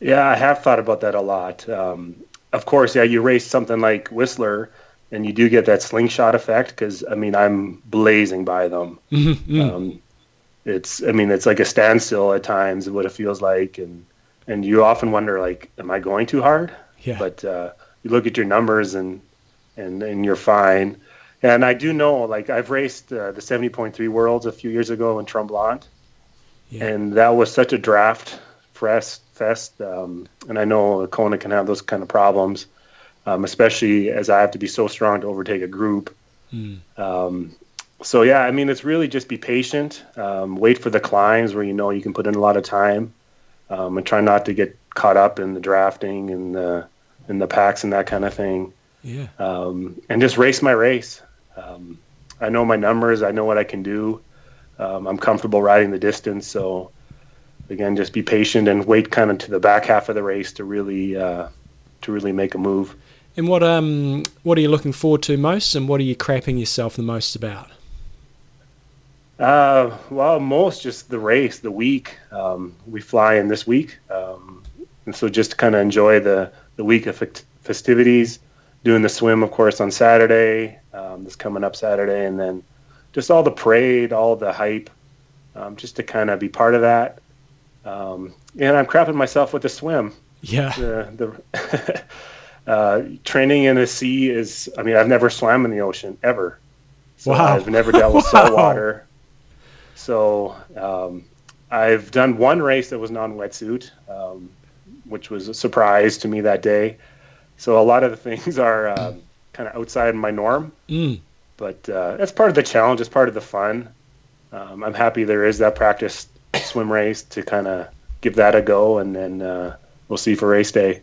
Yeah, I have thought about that a lot. Um, of course, yeah, you race something like Whistler, and you do get that slingshot effect because I mean I'm blazing by them. Mm-hmm. Um, it's I mean it's like a standstill at times what it feels like, and and you often wonder like, am I going too hard? Yeah. But uh, you look at your numbers and and and you're fine. And I do know, like I've raced uh, the 70.3 Worlds a few years ago in Tremblant, yeah. and that was such a draft fest. fest um, and I know Kona can have those kind of problems, um, especially as I have to be so strong to overtake a group. Mm. Um, so yeah, I mean, it's really just be patient, um, wait for the climbs where you know you can put in a lot of time, um, and try not to get caught up in the drafting and the in the packs and that kind of thing. Yeah. Um, and just race my race. Um, I know my numbers. I know what I can do. Um, I'm comfortable riding the distance. So again, just be patient and wait kind of to the back half of the race to really uh, to really make a move. And what um what are you looking forward to most, and what are you crapping yourself the most about? Uh, well, most just the race, the week. Um, we fly in this week, um, and so just to kind of enjoy the the week of festivities doing the swim, of course, on Saturday, um, this coming up Saturday, and then just all the parade, all the hype, um, just to kind of be part of that. Um, and I'm crapping myself with the swim. Yeah. The, the uh, training in the sea is, I mean, I've never swam in the ocean ever. So wow. I've never dealt with wow. salt water. So um, I've done one race that was non wetsuit, um, which was a surprise to me that day. So a lot of the things are uh, kind of outside my norm, mm. but uh, that's part of the challenge. It's part of the fun. Um, I'm happy there is that practice swim race to kind of give that a go, and then uh, we'll see for race day.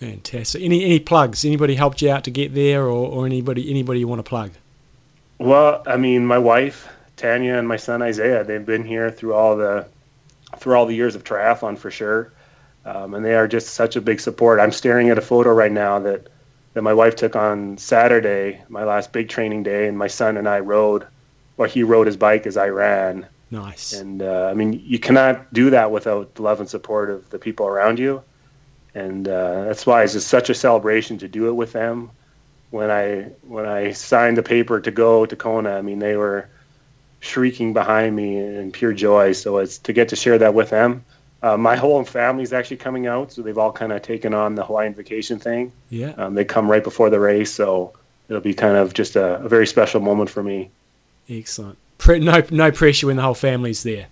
Fantastic. Any any plugs? Anybody helped you out to get there, or, or anybody anybody you want to plug? Well, I mean, my wife Tanya and my son Isaiah. They've been here through all the through all the years of triathlon for sure um, and they are just such a big support. I'm staring at a photo right now that that my wife took on Saturday, my last big training day, and my son and I rode, or he rode his bike as I ran. Nice. And uh, I mean, you cannot do that without the love and support of the people around you, and uh, that's why it's just such a celebration to do it with them. When I when I signed the paper to go to Kona, I mean, they were shrieking behind me in pure joy. So it's to get to share that with them uh, my whole family is actually coming out, so they've all kind of taken on the Hawaiian vacation thing. Yeah. Um, they come right before the race, so it'll be kind of just a, a very special moment for me. Excellent. No, no pressure when the whole family's there.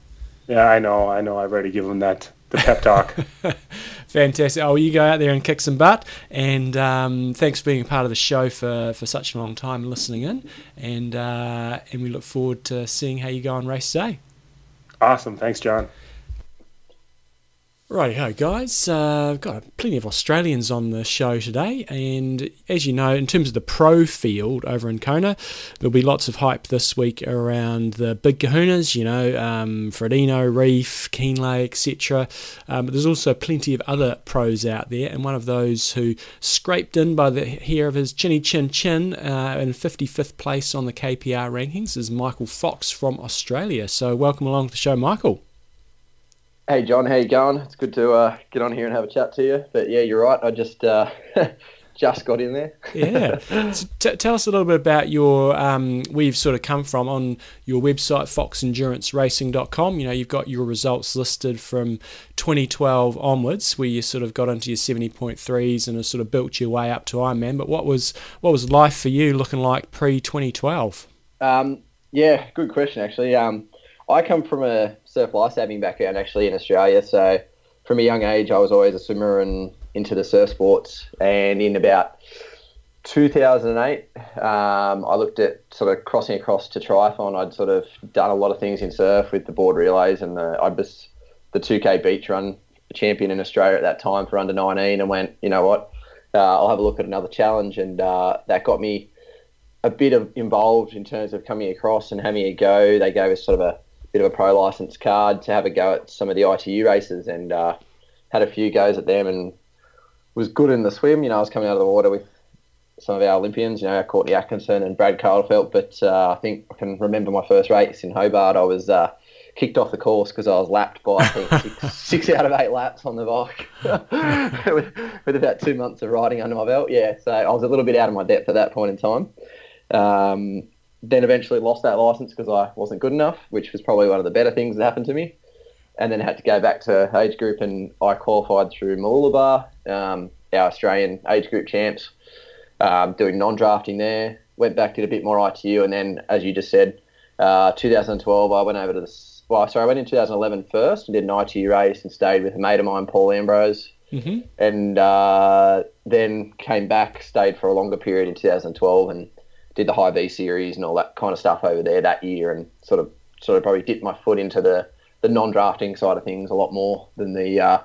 Yeah, I know. I know. I've already given them that the pep talk. Fantastic. Oh, you go out there and kick some butt. And um, thanks for being a part of the show for, for such a long time, listening in. And uh, and we look forward to seeing how you go on race day. Awesome. Thanks, John. Righty-ho, guys. Uh, I've got plenty of Australians on the show today, and as you know, in terms of the pro field over in Kona, there'll be lots of hype this week around the big kahunas, you know, um, Frodeno, Ryf, Kienle, etc. Um, but there's also plenty of other pros out there, and one of those who scraped in by the hair of his chinny chin chin uh, in 55th place on the KPR rankings is Michael Fox from Australia. So, welcome along to the show, Michael. Hey John, how you going? It's good to uh, get on here and have a chat to you. But yeah, you're right. I just uh, just got in there. yeah. So t- tell us a little bit about your um, where you've sort of come from on your website, foxenduranceracing.com. You know, you've got your results listed from 2012 onwards, where you sort of got into your 70.3s and have sort of built your way up to Ironman. But what was what was life for you looking like pre 2012? Um, yeah, good question actually. Um, I come from a surf lifesaving background actually in Australia. So from a young age, I was always a swimmer and into the surf sports. And in about 2008, um, I looked at sort of crossing across to triathlon. I'd sort of done a lot of things in surf with the board relays, and the, I just the 2K beach run champion in Australia at that time for under 19, and went, you know what, uh, I'll have a look at another challenge, and uh, that got me a bit of involved in terms of coming across and having a go. They gave us sort of a bit of a pro license card to have a go at some of the ITU races, and uh, had a few goes at them, and was good in the swim. You know, I was coming out of the water with some of our Olympians, you know, Courtney Atkinson and Brad Kahlefeldt. But uh, I think I can remember my first race in Hobart. I was uh, kicked off the course because I was lapped by I think six, six, out of eight laps on the bike with, with, about two months of riding under my belt. Yeah, so I was a little bit out of my depth at that point in time. Um, then eventually lost that license because I wasn't good enough, which was probably one of the better things that happened to me. And then had to go back to age group, and I qualified through Mooloolaba, um, our Australian age group champs um, doing non-drafting there. Went back, did a bit more ITU, and then, as you just said, uh, 2012, I went over to the. Well, sorry, I went in 2011 first and did an ITU race and stayed with a mate of mine, Paul Ambrose, mm-hmm. and uh, then came back, stayed for a longer period in 2012, and did the Hy-Vee series and all that kind of stuff over there that year, and sort of sort of probably dipped my foot into the the non-drafting side of things a lot more than the uh,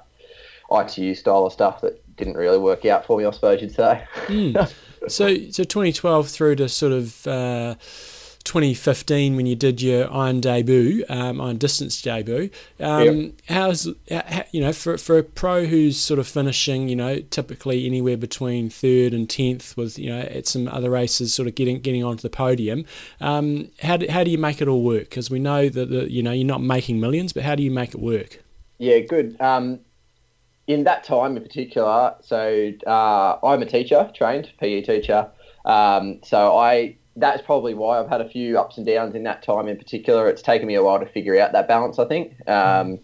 ITU style of stuff that didn't really work out for me, I suppose you'd say. mm. So, so 2012 through to sort of uh, 2015 when you did your iron debut, um, iron distance debut. Um, yep. How's how, you know for for a pro who's sort of finishing, you know, typically anywhere between third and tenth, with you know at some other races, sort of getting getting onto the podium. Um, how do, how do you make it all work? Because we know that the, you know you're not making millions, but how do you make it work? Yeah, good. Um, in that time in particular, so uh, I'm a teacher, trained PE teacher. Um, so I that's probably why I've had a few ups and downs in that time in particular. It's taken me a while to figure out that balance. I think. Um,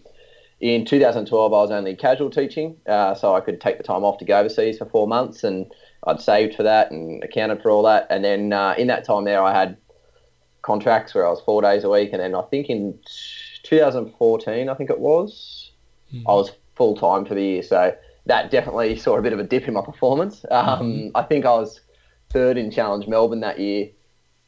in 2012, I was only casual teaching, uh, so I could take the time off to go overseas for four months, and I'd saved for that and accounted for all that. And then uh, in that time there, I had contracts where I was four days a week, and then I think in 2014, I think it was, mm. I was full time for the year. So that definitely saw a bit of a dip in my performance. Um, mm-hmm. I think I was third in Challenge Melbourne that year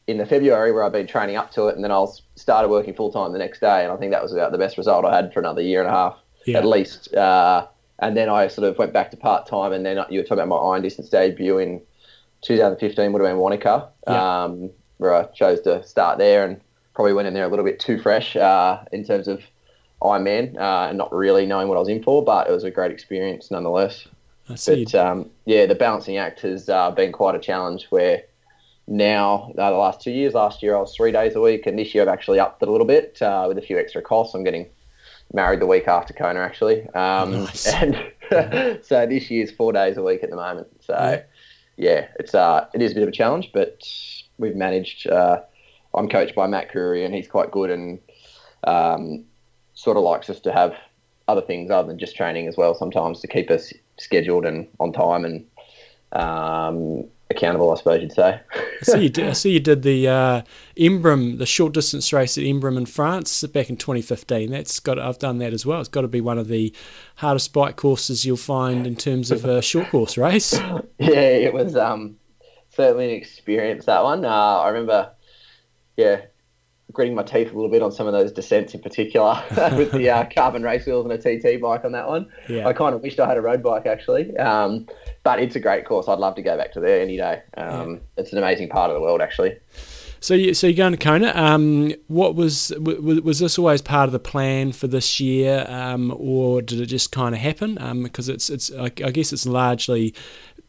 in the February where I've been training up to it, and then I was started working full time the next day, and I think that was about the best result I had for another year and a half yeah. at least. Uh, and then I sort of went back to part time, and then you were talking about my iron distance debut in 2015 would have been Wanaka, yeah. um, where I chose to start there and probably went in there a little bit too fresh uh, in terms of Ironman uh, and not really knowing what I was in for, but it was a great experience nonetheless. I see. But um, yeah, the balancing act has uh, been quite a challenge where now, uh, the last two years, last year I was three days a week, and this year I've actually upped it a little bit uh, with a few extra costs. I'm getting married the week after Kona actually. Um, nice. And so this year's four days a week at the moment. So yeah, yeah it's uh, it is a bit of a challenge, but we've managed. Uh, I'm coached by Matt Koorey, and he's quite good and um, sort of likes us to have other things other than just training as well sometimes to keep us scheduled and on time and um, accountable, I suppose you'd say. I see you did, I see you did the uh, Embrun, the short distance race at Embrun in France back in 2015. That's got I've done that as well. It's got to be one of the hardest bike courses you'll find in terms of a short course race. Yeah, it was um, certainly an experience that one. Uh, I remember, yeah, gritting my teeth a little bit on some of those descents in particular with the uh, carbon race wheels and a TT bike on that one. Yeah. I kind of wished I had a road bike actually. Um, but it's a great course. I'd love to go back to there any day. Um, yeah. It's an amazing part of the world actually. So, you, so you're going to Kona. Um, what was, was was this always part of the plan for this year, um, or did it just kind of happen? because um, it's it's I, I guess it's largely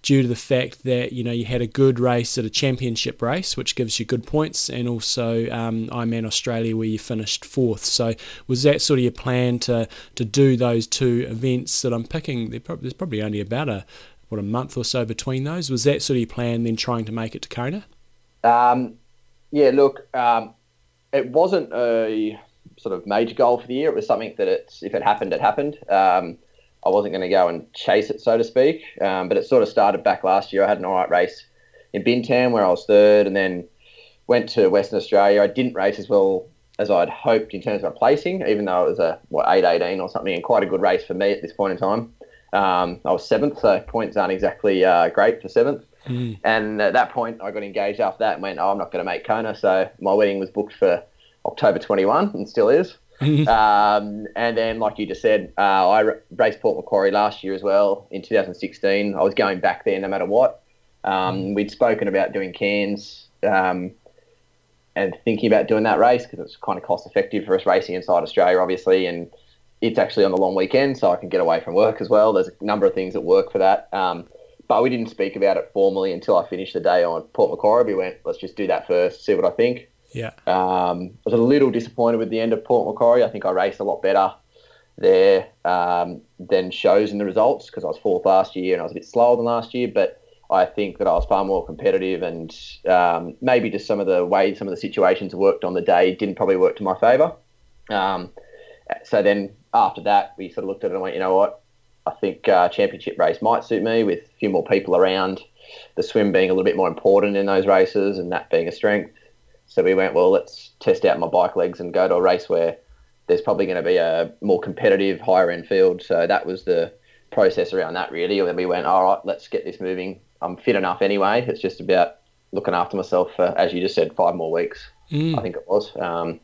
due to the fact that you know you had a good race at a championship race, which gives you good points, and also um, Ironman Australia where you finished fourth. So was that sort of your plan to to do those two events that I'm picking? There's probably only about a what a month or so between those. Was that sort of your plan then, trying to make it to Kona? Um, yeah, look, um, it wasn't a sort of major goal for the year. It was something that it's if it happened, it happened. Um, I wasn't going to go and chase it, so to speak. Um, but it sort of started back last year. I had an all right race in Bintan where I was third, and then went to Western Australia. I didn't race as well as I'd hoped in terms of my placing, even though it was a what eight eighteen or something, and quite a good race for me at this point in time. Um, I was seventh, so points aren't exactly uh, great for seventh. Mm. And at that point, I got engaged after that and went, "Oh, I'm not going to make Kona." So my wedding was booked for October 21, and still is. um, and then, like you just said, uh, I raced Port Macquarie last year as well in 2016. I was going back there no matter what. Um, we'd spoken about doing Cairns um, and thinking about doing that race because it's kind of cost effective for us racing inside Australia, obviously, and it's actually on the long weekend, so I can get away from work as well. There's a number of things that work for that. Um, but we didn't speak about it formally until I finished the day on Port Macquarie. We went, let's just do that first, see what I think. Yeah. Um, I was a little disappointed with the end of Port Macquarie. I think I raced a lot better there um, than shows in the results because I was fourth last year and I was a bit slower than last year. But I think that I was far more competitive and um, maybe just some of the ways some of the situations worked on the day didn't probably work to my favour. Um, so then after that, we sort of looked at it and went, you know what? I think uh, championship race might suit me with a few more people around. The swim being a little bit more important in those races and that being a strength. So we went, well, let's test out my bike legs and go to a race where there's probably going to be a more competitive, higher end field. So that was the process around that, really. And then we went, all right, let's get this moving. I'm fit enough anyway. It's just about looking after myself for, as you just said, five more weeks, Mm. I think it was, um,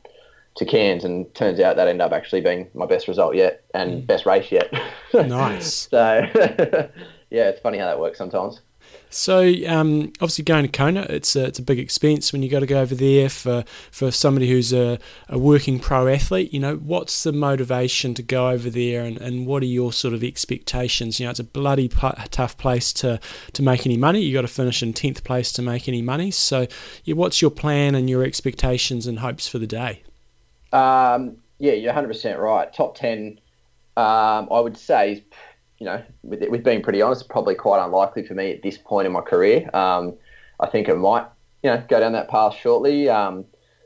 to Cairns. And turns out that ended up actually being my best result yet and best race yet. Nice. so, yeah, it's funny how that works sometimes. So um, obviously going to Kona, it's a, it's a big expense when you got to go over there for, for somebody who's a, a working pro athlete. You know, what's the motivation to go over there, and, and what are your sort of expectations? You know, it's a bloody pu- tough place to, to make any money. You got to finish in tenth place to make any money. So, yeah, what's your plan and your expectations and hopes for the day? Um, yeah, you're 100% right. Top 10, um, I would say, is, you know, with, with being pretty honest, probably quite unlikely for me at this point in my career. Um, I think it might, you know, go down that path shortly. Um,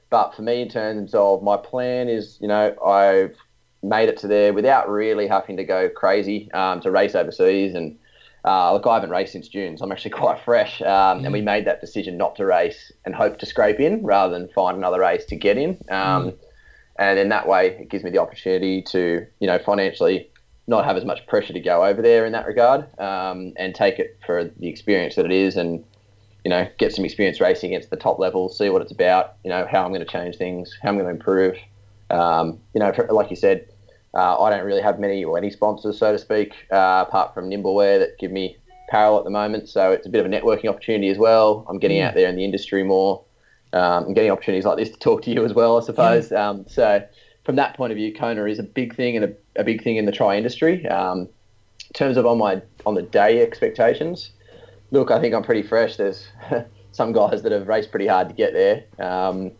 but for me, in terms of my plan, is, you know, I've made it to there without really having to go crazy um, to race overseas. And uh, look, I haven't raced since June, so I'm actually quite fresh. Um, And we made that decision not to race and hope to scrape in rather than find another race to get in. Um, and in that way, it gives me the opportunity to, you know, financially not have as much pressure to go over there in that regard, um, and take it for the experience that it is, and you know, get some experience racing against the top level, see what it's about, you know, how I'm going to change things, how I'm going to improve. Um, you know, for, like you said, uh, I don't really have many or any sponsors, so to speak, uh, apart from Nimbleware that give me apparel at the moment. So it's a bit of a networking opportunity as well. I'm getting out there in the industry more um, and getting opportunities like this to talk to you as well, I suppose. Um, so from that point of view, Kona is a big thing and a, a big thing in the tri industry. Um, in terms of on my on the day expectations, look, I think I'm pretty fresh. There's some guys that have raced pretty hard to get there. Um,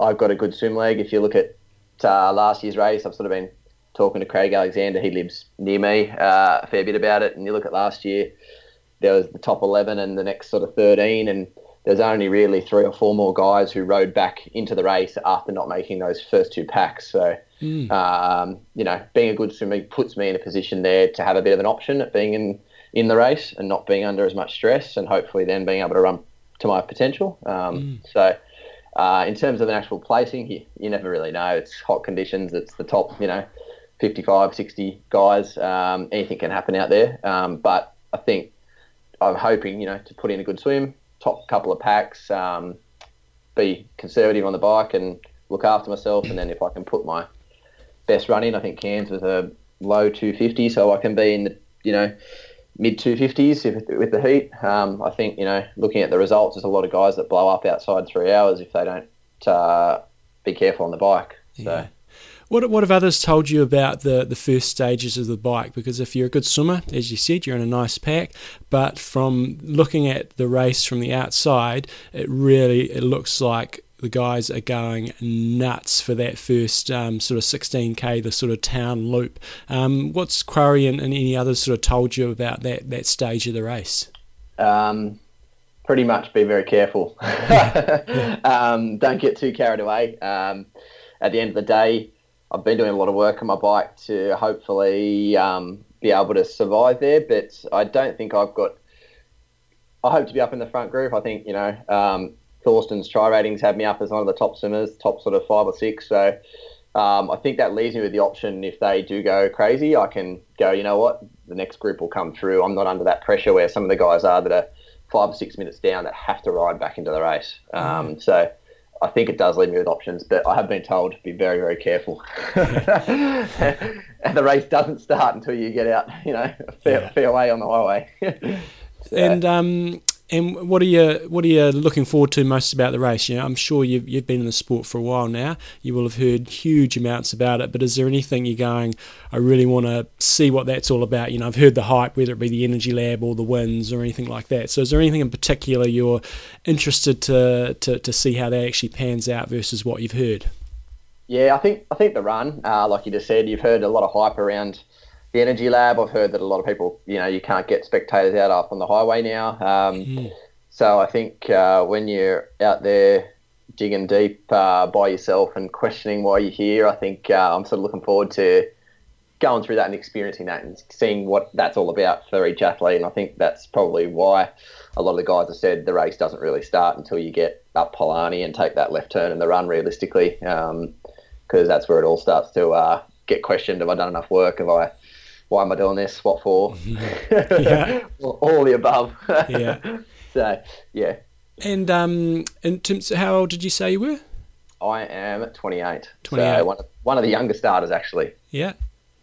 I've got a good swim leg. If you look at uh, last year's race, I've sort of been talking to Craig Alexander. He lives near me uh, a fair bit about it. And you look at last year, there was the top 11 and the next sort of 13, and there's only really three or four more guys who rode back into the race after not making those first two packs. So, um, you know, being a good swimmer puts me in a position there to have a bit of an option at being in, in the race and not being under as much stress and hopefully then being able to run to my potential. Um, So, uh, in terms of an actual placing, you, you never really know. It's hot conditions. It's the top, you know, 55, 60 guys. Um, anything can happen out there. Um, but I think I'm hoping, you know, to put in a good swim, top couple of packs, um, be conservative on the bike and look after myself. And then if I can put my best run in, I think Cairns was a low 250, so I can be in the, you know, mid 250s if, with the heat. Um, I think, you know, looking at the results, there's a lot of guys that blow up outside three hours if they don't uh, be careful on the bike. So. Yeah. What, what have others told you about the, the first stages of the bike? Because if you're a good swimmer, as you said, you're in a nice pack. But from looking at the race from the outside, it really it looks like the guys are going nuts for that first um, sort of 16k, the sort of town loop. Um, what's Koorey and, and any others sort of told you about that that stage of the race? Um, pretty much be very careful. um, don't get too carried away. Um, at the end of the day, I've been doing a lot of work on my bike to hopefully um, be able to survive there, but I don't think I've got. I hope to be up in the front group. I think you know um, Thorsten's TriRatings have me up as one of the top swimmers, top sort of five or six. So um, I think that leaves me with the option if they do go crazy, I can go. You know what? The next group will come through. I'm not under that pressure where some of the guys are that are five or six minutes down that have to ride back into the race. Um, So I think it does leave me with options, but I have been told to be very, very careful. and the race doesn't start until you get out, you know, a fair, Yeah. fair way on the highway. So, And um, and what are you what are you looking forward to most about the race? You know, I'm sure you've you've been in the sport for a while now. You will have heard huge amounts about it. But is there anything you're going? I really want to see what that's all about. You know, I've heard the hype, whether it be the Energy Lab or the wins or anything like that. So, is there anything in particular you're interested to to, to see how that actually pans out versus what you've heard? Yeah, I think I think the run, uh, like you just said, you've heard a lot of hype around the Energy Lab. I've heard that a lot of people, you know, you can't get spectators out up on the highway now. Um, So I think uh, when you're out there digging deep uh, by yourself and questioning why you're here, I think uh, I'm sort of looking forward to going through that and experiencing that and seeing what that's all about for each athlete. And I think that's probably why a lot of the guys have said the race doesn't really start until you get up Palani and take that left turn in the run realistically, because that's where it all starts to uh, get questioned. Have I done enough work? Have I? Why am I doing this? What for? Yeah. all, the above. Yeah. so yeah, And um, in terms, how old did you say you were? I am 28. 28. So one, of- one of the younger starters actually. Yeah.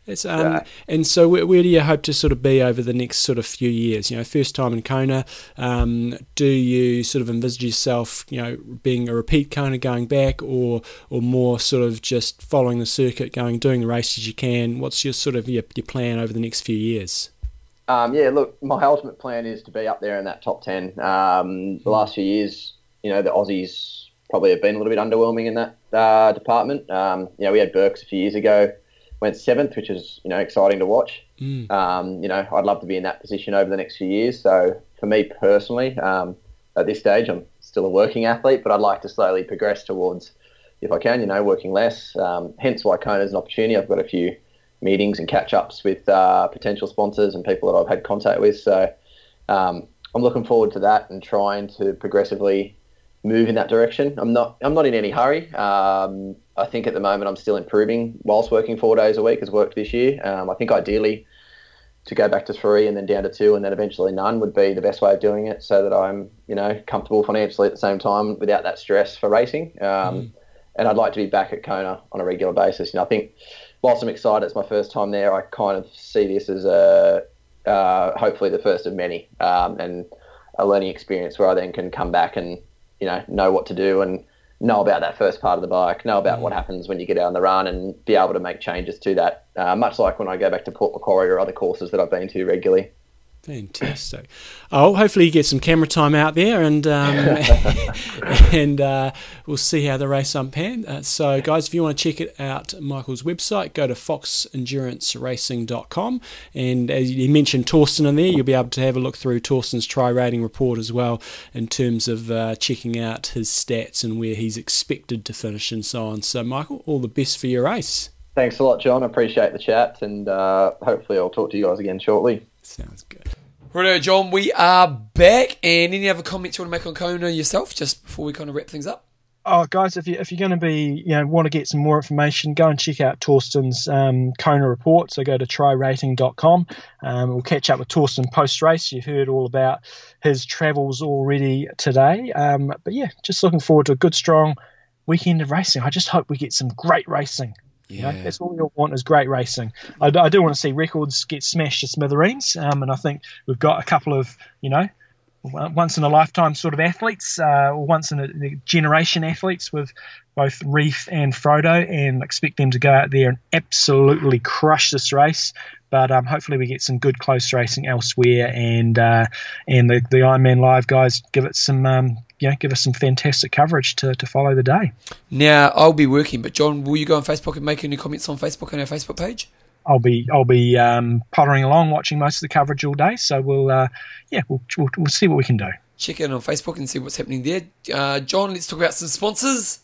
It's, um, Yeah. and so where, where do you hope to sort of be over the next sort of few years? You know, first time in Kona, um, do you sort of envisage yourself, you know, being a repeat Kona going back, or or more sort of just following the circuit, going doing the races you can? What's your sort of your, your plan over the next few years? Um, yeah, look, my ultimate plan is to be up there in that top 10. Um, the last few years, you know, the Aussies probably have been a little bit underwhelming in that uh, department. Um, you know, we had Burks a few years ago, went seventh, which is, you know, exciting to watch. Mm. Um, you know, I'd love to be in that position over the next few years. So for me personally, um, at this stage, I'm still a working athlete, but I'd like to slowly progress towards, if I can, you know, working less. Um, hence why Kona is an opportunity. I've got a few meetings and catch ups with uh, potential sponsors and people that I've had contact with. So um, I'm looking forward to that and trying to progressively move in that direction. I'm not I'm not in any hurry. Um, I think at the moment I'm still improving whilst working four days a week has worked this year. Um, I think ideally to go back to three and then down to two and then eventually none would be the best way of doing it so that I'm you know comfortable financially at the same time without that stress for racing. Um, And I'd like to be back at Kona on a regular basis. You know, I think whilst I'm excited, it's my first time there. I kind of see this as a uh, hopefully the first of many, um, and a learning experience where I then can come back and you know know what to do and know about that first part of the bike, know about what happens when you get out on the run, and be able to make changes to that. Uh, much like when I go back to Port Macquarie or other courses that I've been to regularly. Fantastic. Oh, hopefully you get some camera time out there, and um, and uh, we'll see how the race unpan. Uh, so, guys, if you want to check it out, Michael's website, go to foxenduranceracing.com. And as you mentioned Thorsten in there, you'll be able to have a look through Thorsten's try rating report as well in terms of uh, checking out his stats and where he's expected to finish and so on. So, Michael, all the best for your race. Thanks a lot, John. Appreciate the chat, and uh, hopefully I'll talk to you guys again shortly. Sounds good. Righto, John, we are back. And any other comments you want to make on Kona yourself, just before we kind of wrap things up? Oh, guys, if you if you're going to be, you know, want to get some more information, go and check out Thorsten's um, Kona report. So go to trirating.com. Um, we'll catch up with Thorsten post race. You've heard all about his travels already today. Um, but yeah, just looking forward to a good, strong weekend of racing. I just hope we get some great racing. You know, Yeah. that's all we all want is great racing. I, do- I do want to see records get smashed to smithereens, um, and I think we've got a couple of, you know, once in a lifetime sort of athletes, uh, or once in a generation athletes with both Ryf and Frodo, and expect them to go out there and absolutely crush this race. But um, hopefully, we get some good close racing elsewhere, and uh, and the, the Ironman Live guys give it some, um, you know, give us some fantastic coverage to, to follow the day. Now, I'll be working, but John, will you go on Facebook and make any comments on Facebook on our Facebook page? I'll be I'll be um, pottering along, watching most of the coverage all day. So we'll uh, yeah we'll, we'll we'll see what we can do. Check in on Facebook and see what's happening there. Uh, John, let's talk about some sponsors.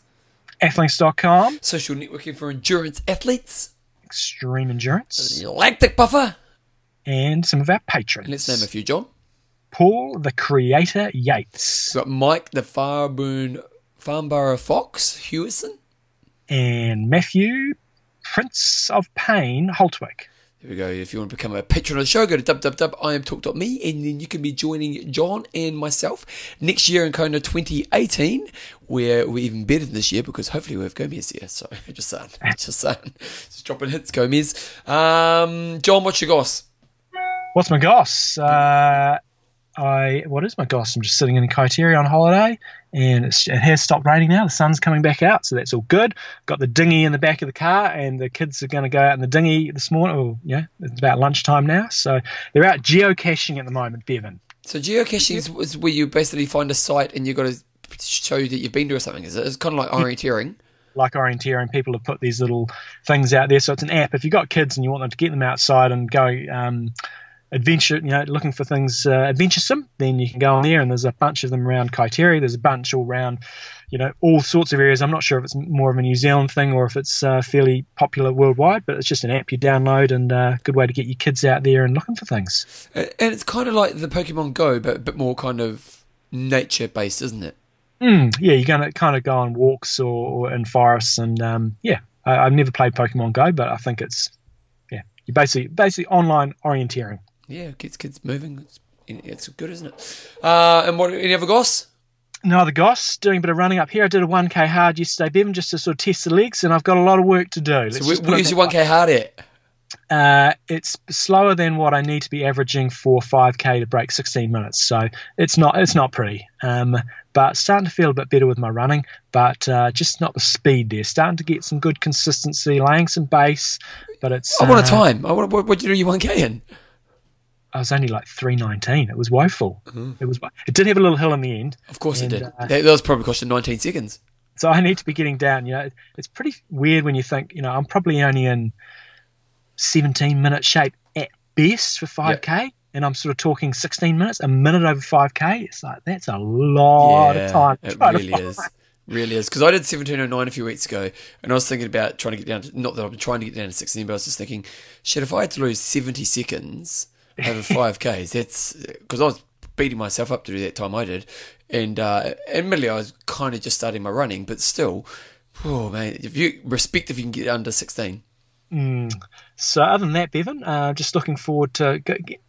Athlinks.com, Social networking for endurance athletes. Extreme Endurance, Lactic Buffer. and some of our patrons. And let's name a few, John. Paul, the Creator Yates, We've got Mike, the Farburn Farnborough Fox, Hewison. and Matthew, Prince of Pain, Holtwick. There we go. If you want to become a patron of the show, go to www.iamtalk.me and then you can be joining John and myself next year in Kona 2018, where we're even better than this year because hopefully we have Gomez here. So just saying, just saying, just dropping hits, Gomez. Um, John, what's your goss? What's my goss? Uh, I what is my gosh? I'm just sitting in Kaiteri on holiday, and it's, it has stopped raining now. The sun's coming back out, so that's all good. Got the dinghy in the back of the car, and the kids are going to go out in the dinghy this morning. Or yeah, it's about lunchtime now, so they're out geocaching at the moment, Bevan. So geocaching is, is where you basically find a site and you've got to show that you've been to or something. Is it? It's kind of like orienteering. like orienteering, people have put these little things out there. So it's an app. If you've got kids and you want them to get them outside and go um, adventure, you know, looking for things uh, adventuresome, then you can go on there and there's a bunch of them around Kaiteri. There's a bunch all around, you know, all sorts of areas. I'm not sure if it's more of a New Zealand thing or if it's uh, fairly popular worldwide, but it's just an app you download and a uh, good way to get your kids out there and looking for things. And it's kind of like the Pokemon Go, but a bit more kind of nature based, isn't it? Mm, yeah, you're going to kind of go on walks or, or in forests, and um, yeah, I, I've never played Pokemon Go, but I think it's yeah, you basically basically online orienteering. Yeah, kids, kids moving. It's, it's good, isn't it? Uh, and what? Any other goss? No other goss. Doing a bit of running up here. I did a 1k hard yesterday, Bevan, just to sort of test the legs, and I've got a lot of work to do. Let's So where- where's your 1k hard at? Uh, it's slower than what I need to be averaging for 5k to break 16 minutes. So it's not it's not pretty. Um, but starting to feel a bit better with my running, but uh, just not the speed there. Starting to get some good consistency, laying some base, but it's. I want a uh, time. I want. What, do you do your 1k in? I was only like 319. It was woeful. It was. It did have a little hill in the end. Of course And, it did. uh, that, that was probably costing 19 seconds. So I need to be getting down. You know, it's pretty weird when you think, you know, I'm probably only in 17 minute shape at best for 5k, and I'm sort of talking 16 minutes, a minute over 5k. It's like that's a lot of time. It really is. Really is. Because I did 1709 a few weeks ago, and I was thinking about trying to get down to, not that I'm trying to get down to 16, but I was just thinking, shit, if I had to lose 70 seconds over 5Ks, that's because I was beating myself up to do that time I did. And uh, admittedly, I was kind of just starting my running, but still, oh man, if you respect if you can get under 16. So other than that, Bevan, uh, just looking forward to. Go, get,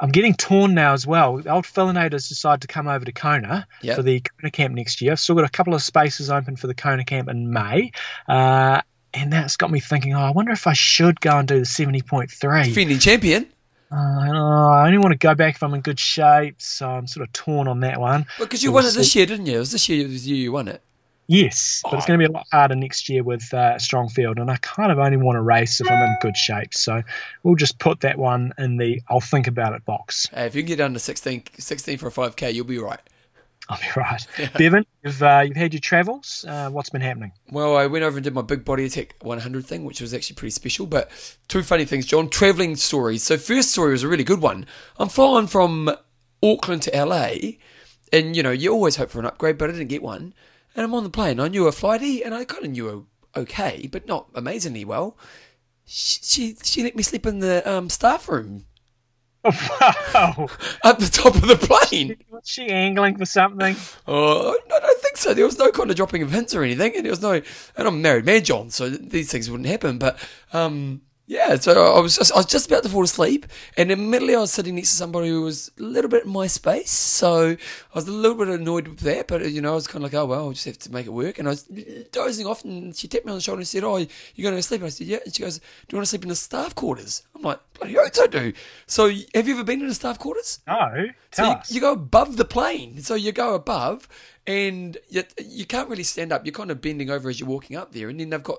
I'm getting torn now as well. The old Filinators decide to come over to Kona Yep. for the Kona camp next year. I've still got a couple of spaces open for the Kona camp in May. Uh, and that's got me thinking, oh, I wonder if I should go and do the 70.3. Defending champion. Uh, I don't know, I only want to go back if I'm in good shape, so I'm sort of torn on that one. Because you We'll won it this year, didn't you? It was this year was you, you won it. Yes, but it's going to be a lot harder next year with uh, a strong field, and I kind of only want to race if I'm in good shape. So we'll just put that one in the I'll think about it box. Hey, if you can get under 16, 16 for a 5K, you'll be right. I'll be right. Bevan, you've uh, you've had your travels. Uh, what's been happening? Well, I went over and did my big body attack 100 thing, which was actually pretty special. But two funny things, John. Traveling stories. So first story was a really good one. I'm flying from Auckland to LA, and you know you always hope for an upgrade, but I didn't get one. And I'm on the plane. I knew a flighty, and I kind of knew her okay, but not amazingly well. She she, she let me sleep in the um, staff room wow, at the top of the plane. was she angling for something? Oh, I don't think so. There was no kind of dropping of hints or anything, and there was no. And I'm married man, John, so these things wouldn't happen. But um, yeah, so I was just I was just about to fall asleep, and immediately I was sitting next to somebody who was a little bit in my space, so I was a little bit annoyed with that. But you know, I was kind of like, oh well, I'll just have to make it work. And I was dozing off, and she tapped me on the shoulder and said, "Oh, you're going to sleep?" And I said, "Yeah." And she goes, "Do you want to sleep in the staff quarters?" I'm like, "Bloody oath I do." So have you ever been in the staff quarters? No, So you, us. you go above the plane. So you go above, and you, you can't really stand up. You're kind of bending over as you're walking up there, and then they've got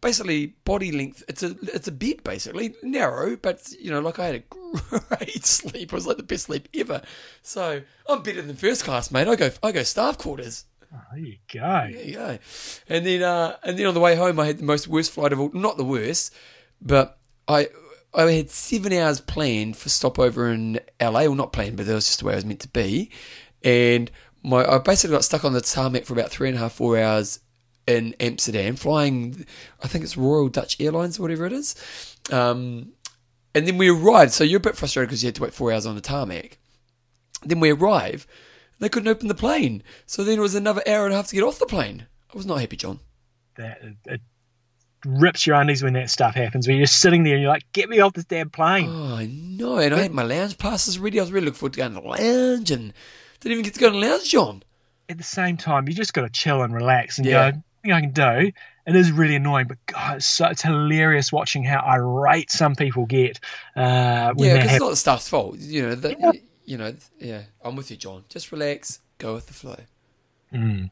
basically body length. It's a it's a bed basically, narrow, but you know, like I had a great sleep. It was like the best sleep ever. So I'm better than first class, mate. I go I go staff quarters. Oh, there you go. There you go. And then uh, and then on the way home, I had the most worst flight of all. Not the worst, but I I had seven hours planned for stopover in LA. Well, not planned, but that was just the way I was meant to be. And my I basically got stuck on the tarmac for about three and a half, four hours in Amsterdam, flying. I think it's Royal Dutch Airlines or whatever it is. Um, and then we arrived. So you're a bit frustrated because you had to wait four hours on the tarmac. Then we arrive. They couldn't open the plane. So then it was another hour and a half to get off the plane. I was not happy, John. That it, rips your undies when that stuff happens. When you're just sitting there and you're like, "Get me off this damn plane." Oh, I know. And I had my lounge passes ready. I was really looking forward to going to the lounge and didn't even get to go to the lounge, John. At the same time, you just got to chill and relax and Yeah. go. Thing I can do. It is really annoying, but God, it's, so, it's hilarious watching how irate some people get. Uh, Yeah, because it's not the staff's fault. You know, the, Yeah. you know, yeah. I'm with you, John. Just relax, go with the flow. Mm.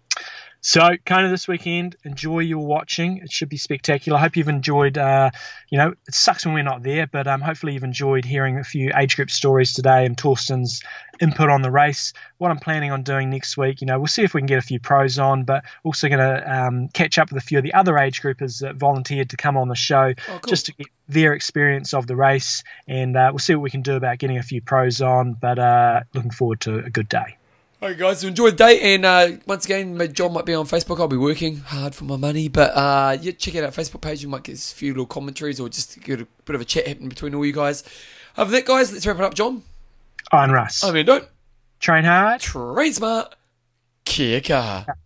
So, kind of this weekend, enjoy your watching. It should be spectacular. I hope you've enjoyed. Uh, you know, it sucks when we're not there, but um, hopefully you've enjoyed hearing a few age group stories today and Thorsten's input on the race. What I'm planning on doing next week, you know, we'll see if we can get a few pros on, but also going to um, catch up with a few of the other age groupers that volunteered to come on the show Oh, cool. just to get their experience of the race, and uh, we'll see what we can do about getting a few pros on. But uh, looking forward to a good day. All right, guys, so enjoy the day. And uh, once again, my- John might be on Facebook. I'll be working hard for my money. But uh, yeah, check out our Facebook page. You might get a few little commentaries or just get a bit of a chat happening between all you guys. Other than that, guys, let's wrap it up, John. Iron Russ. I mean, don't Train hard. train smart. Kia kaha. Good shit.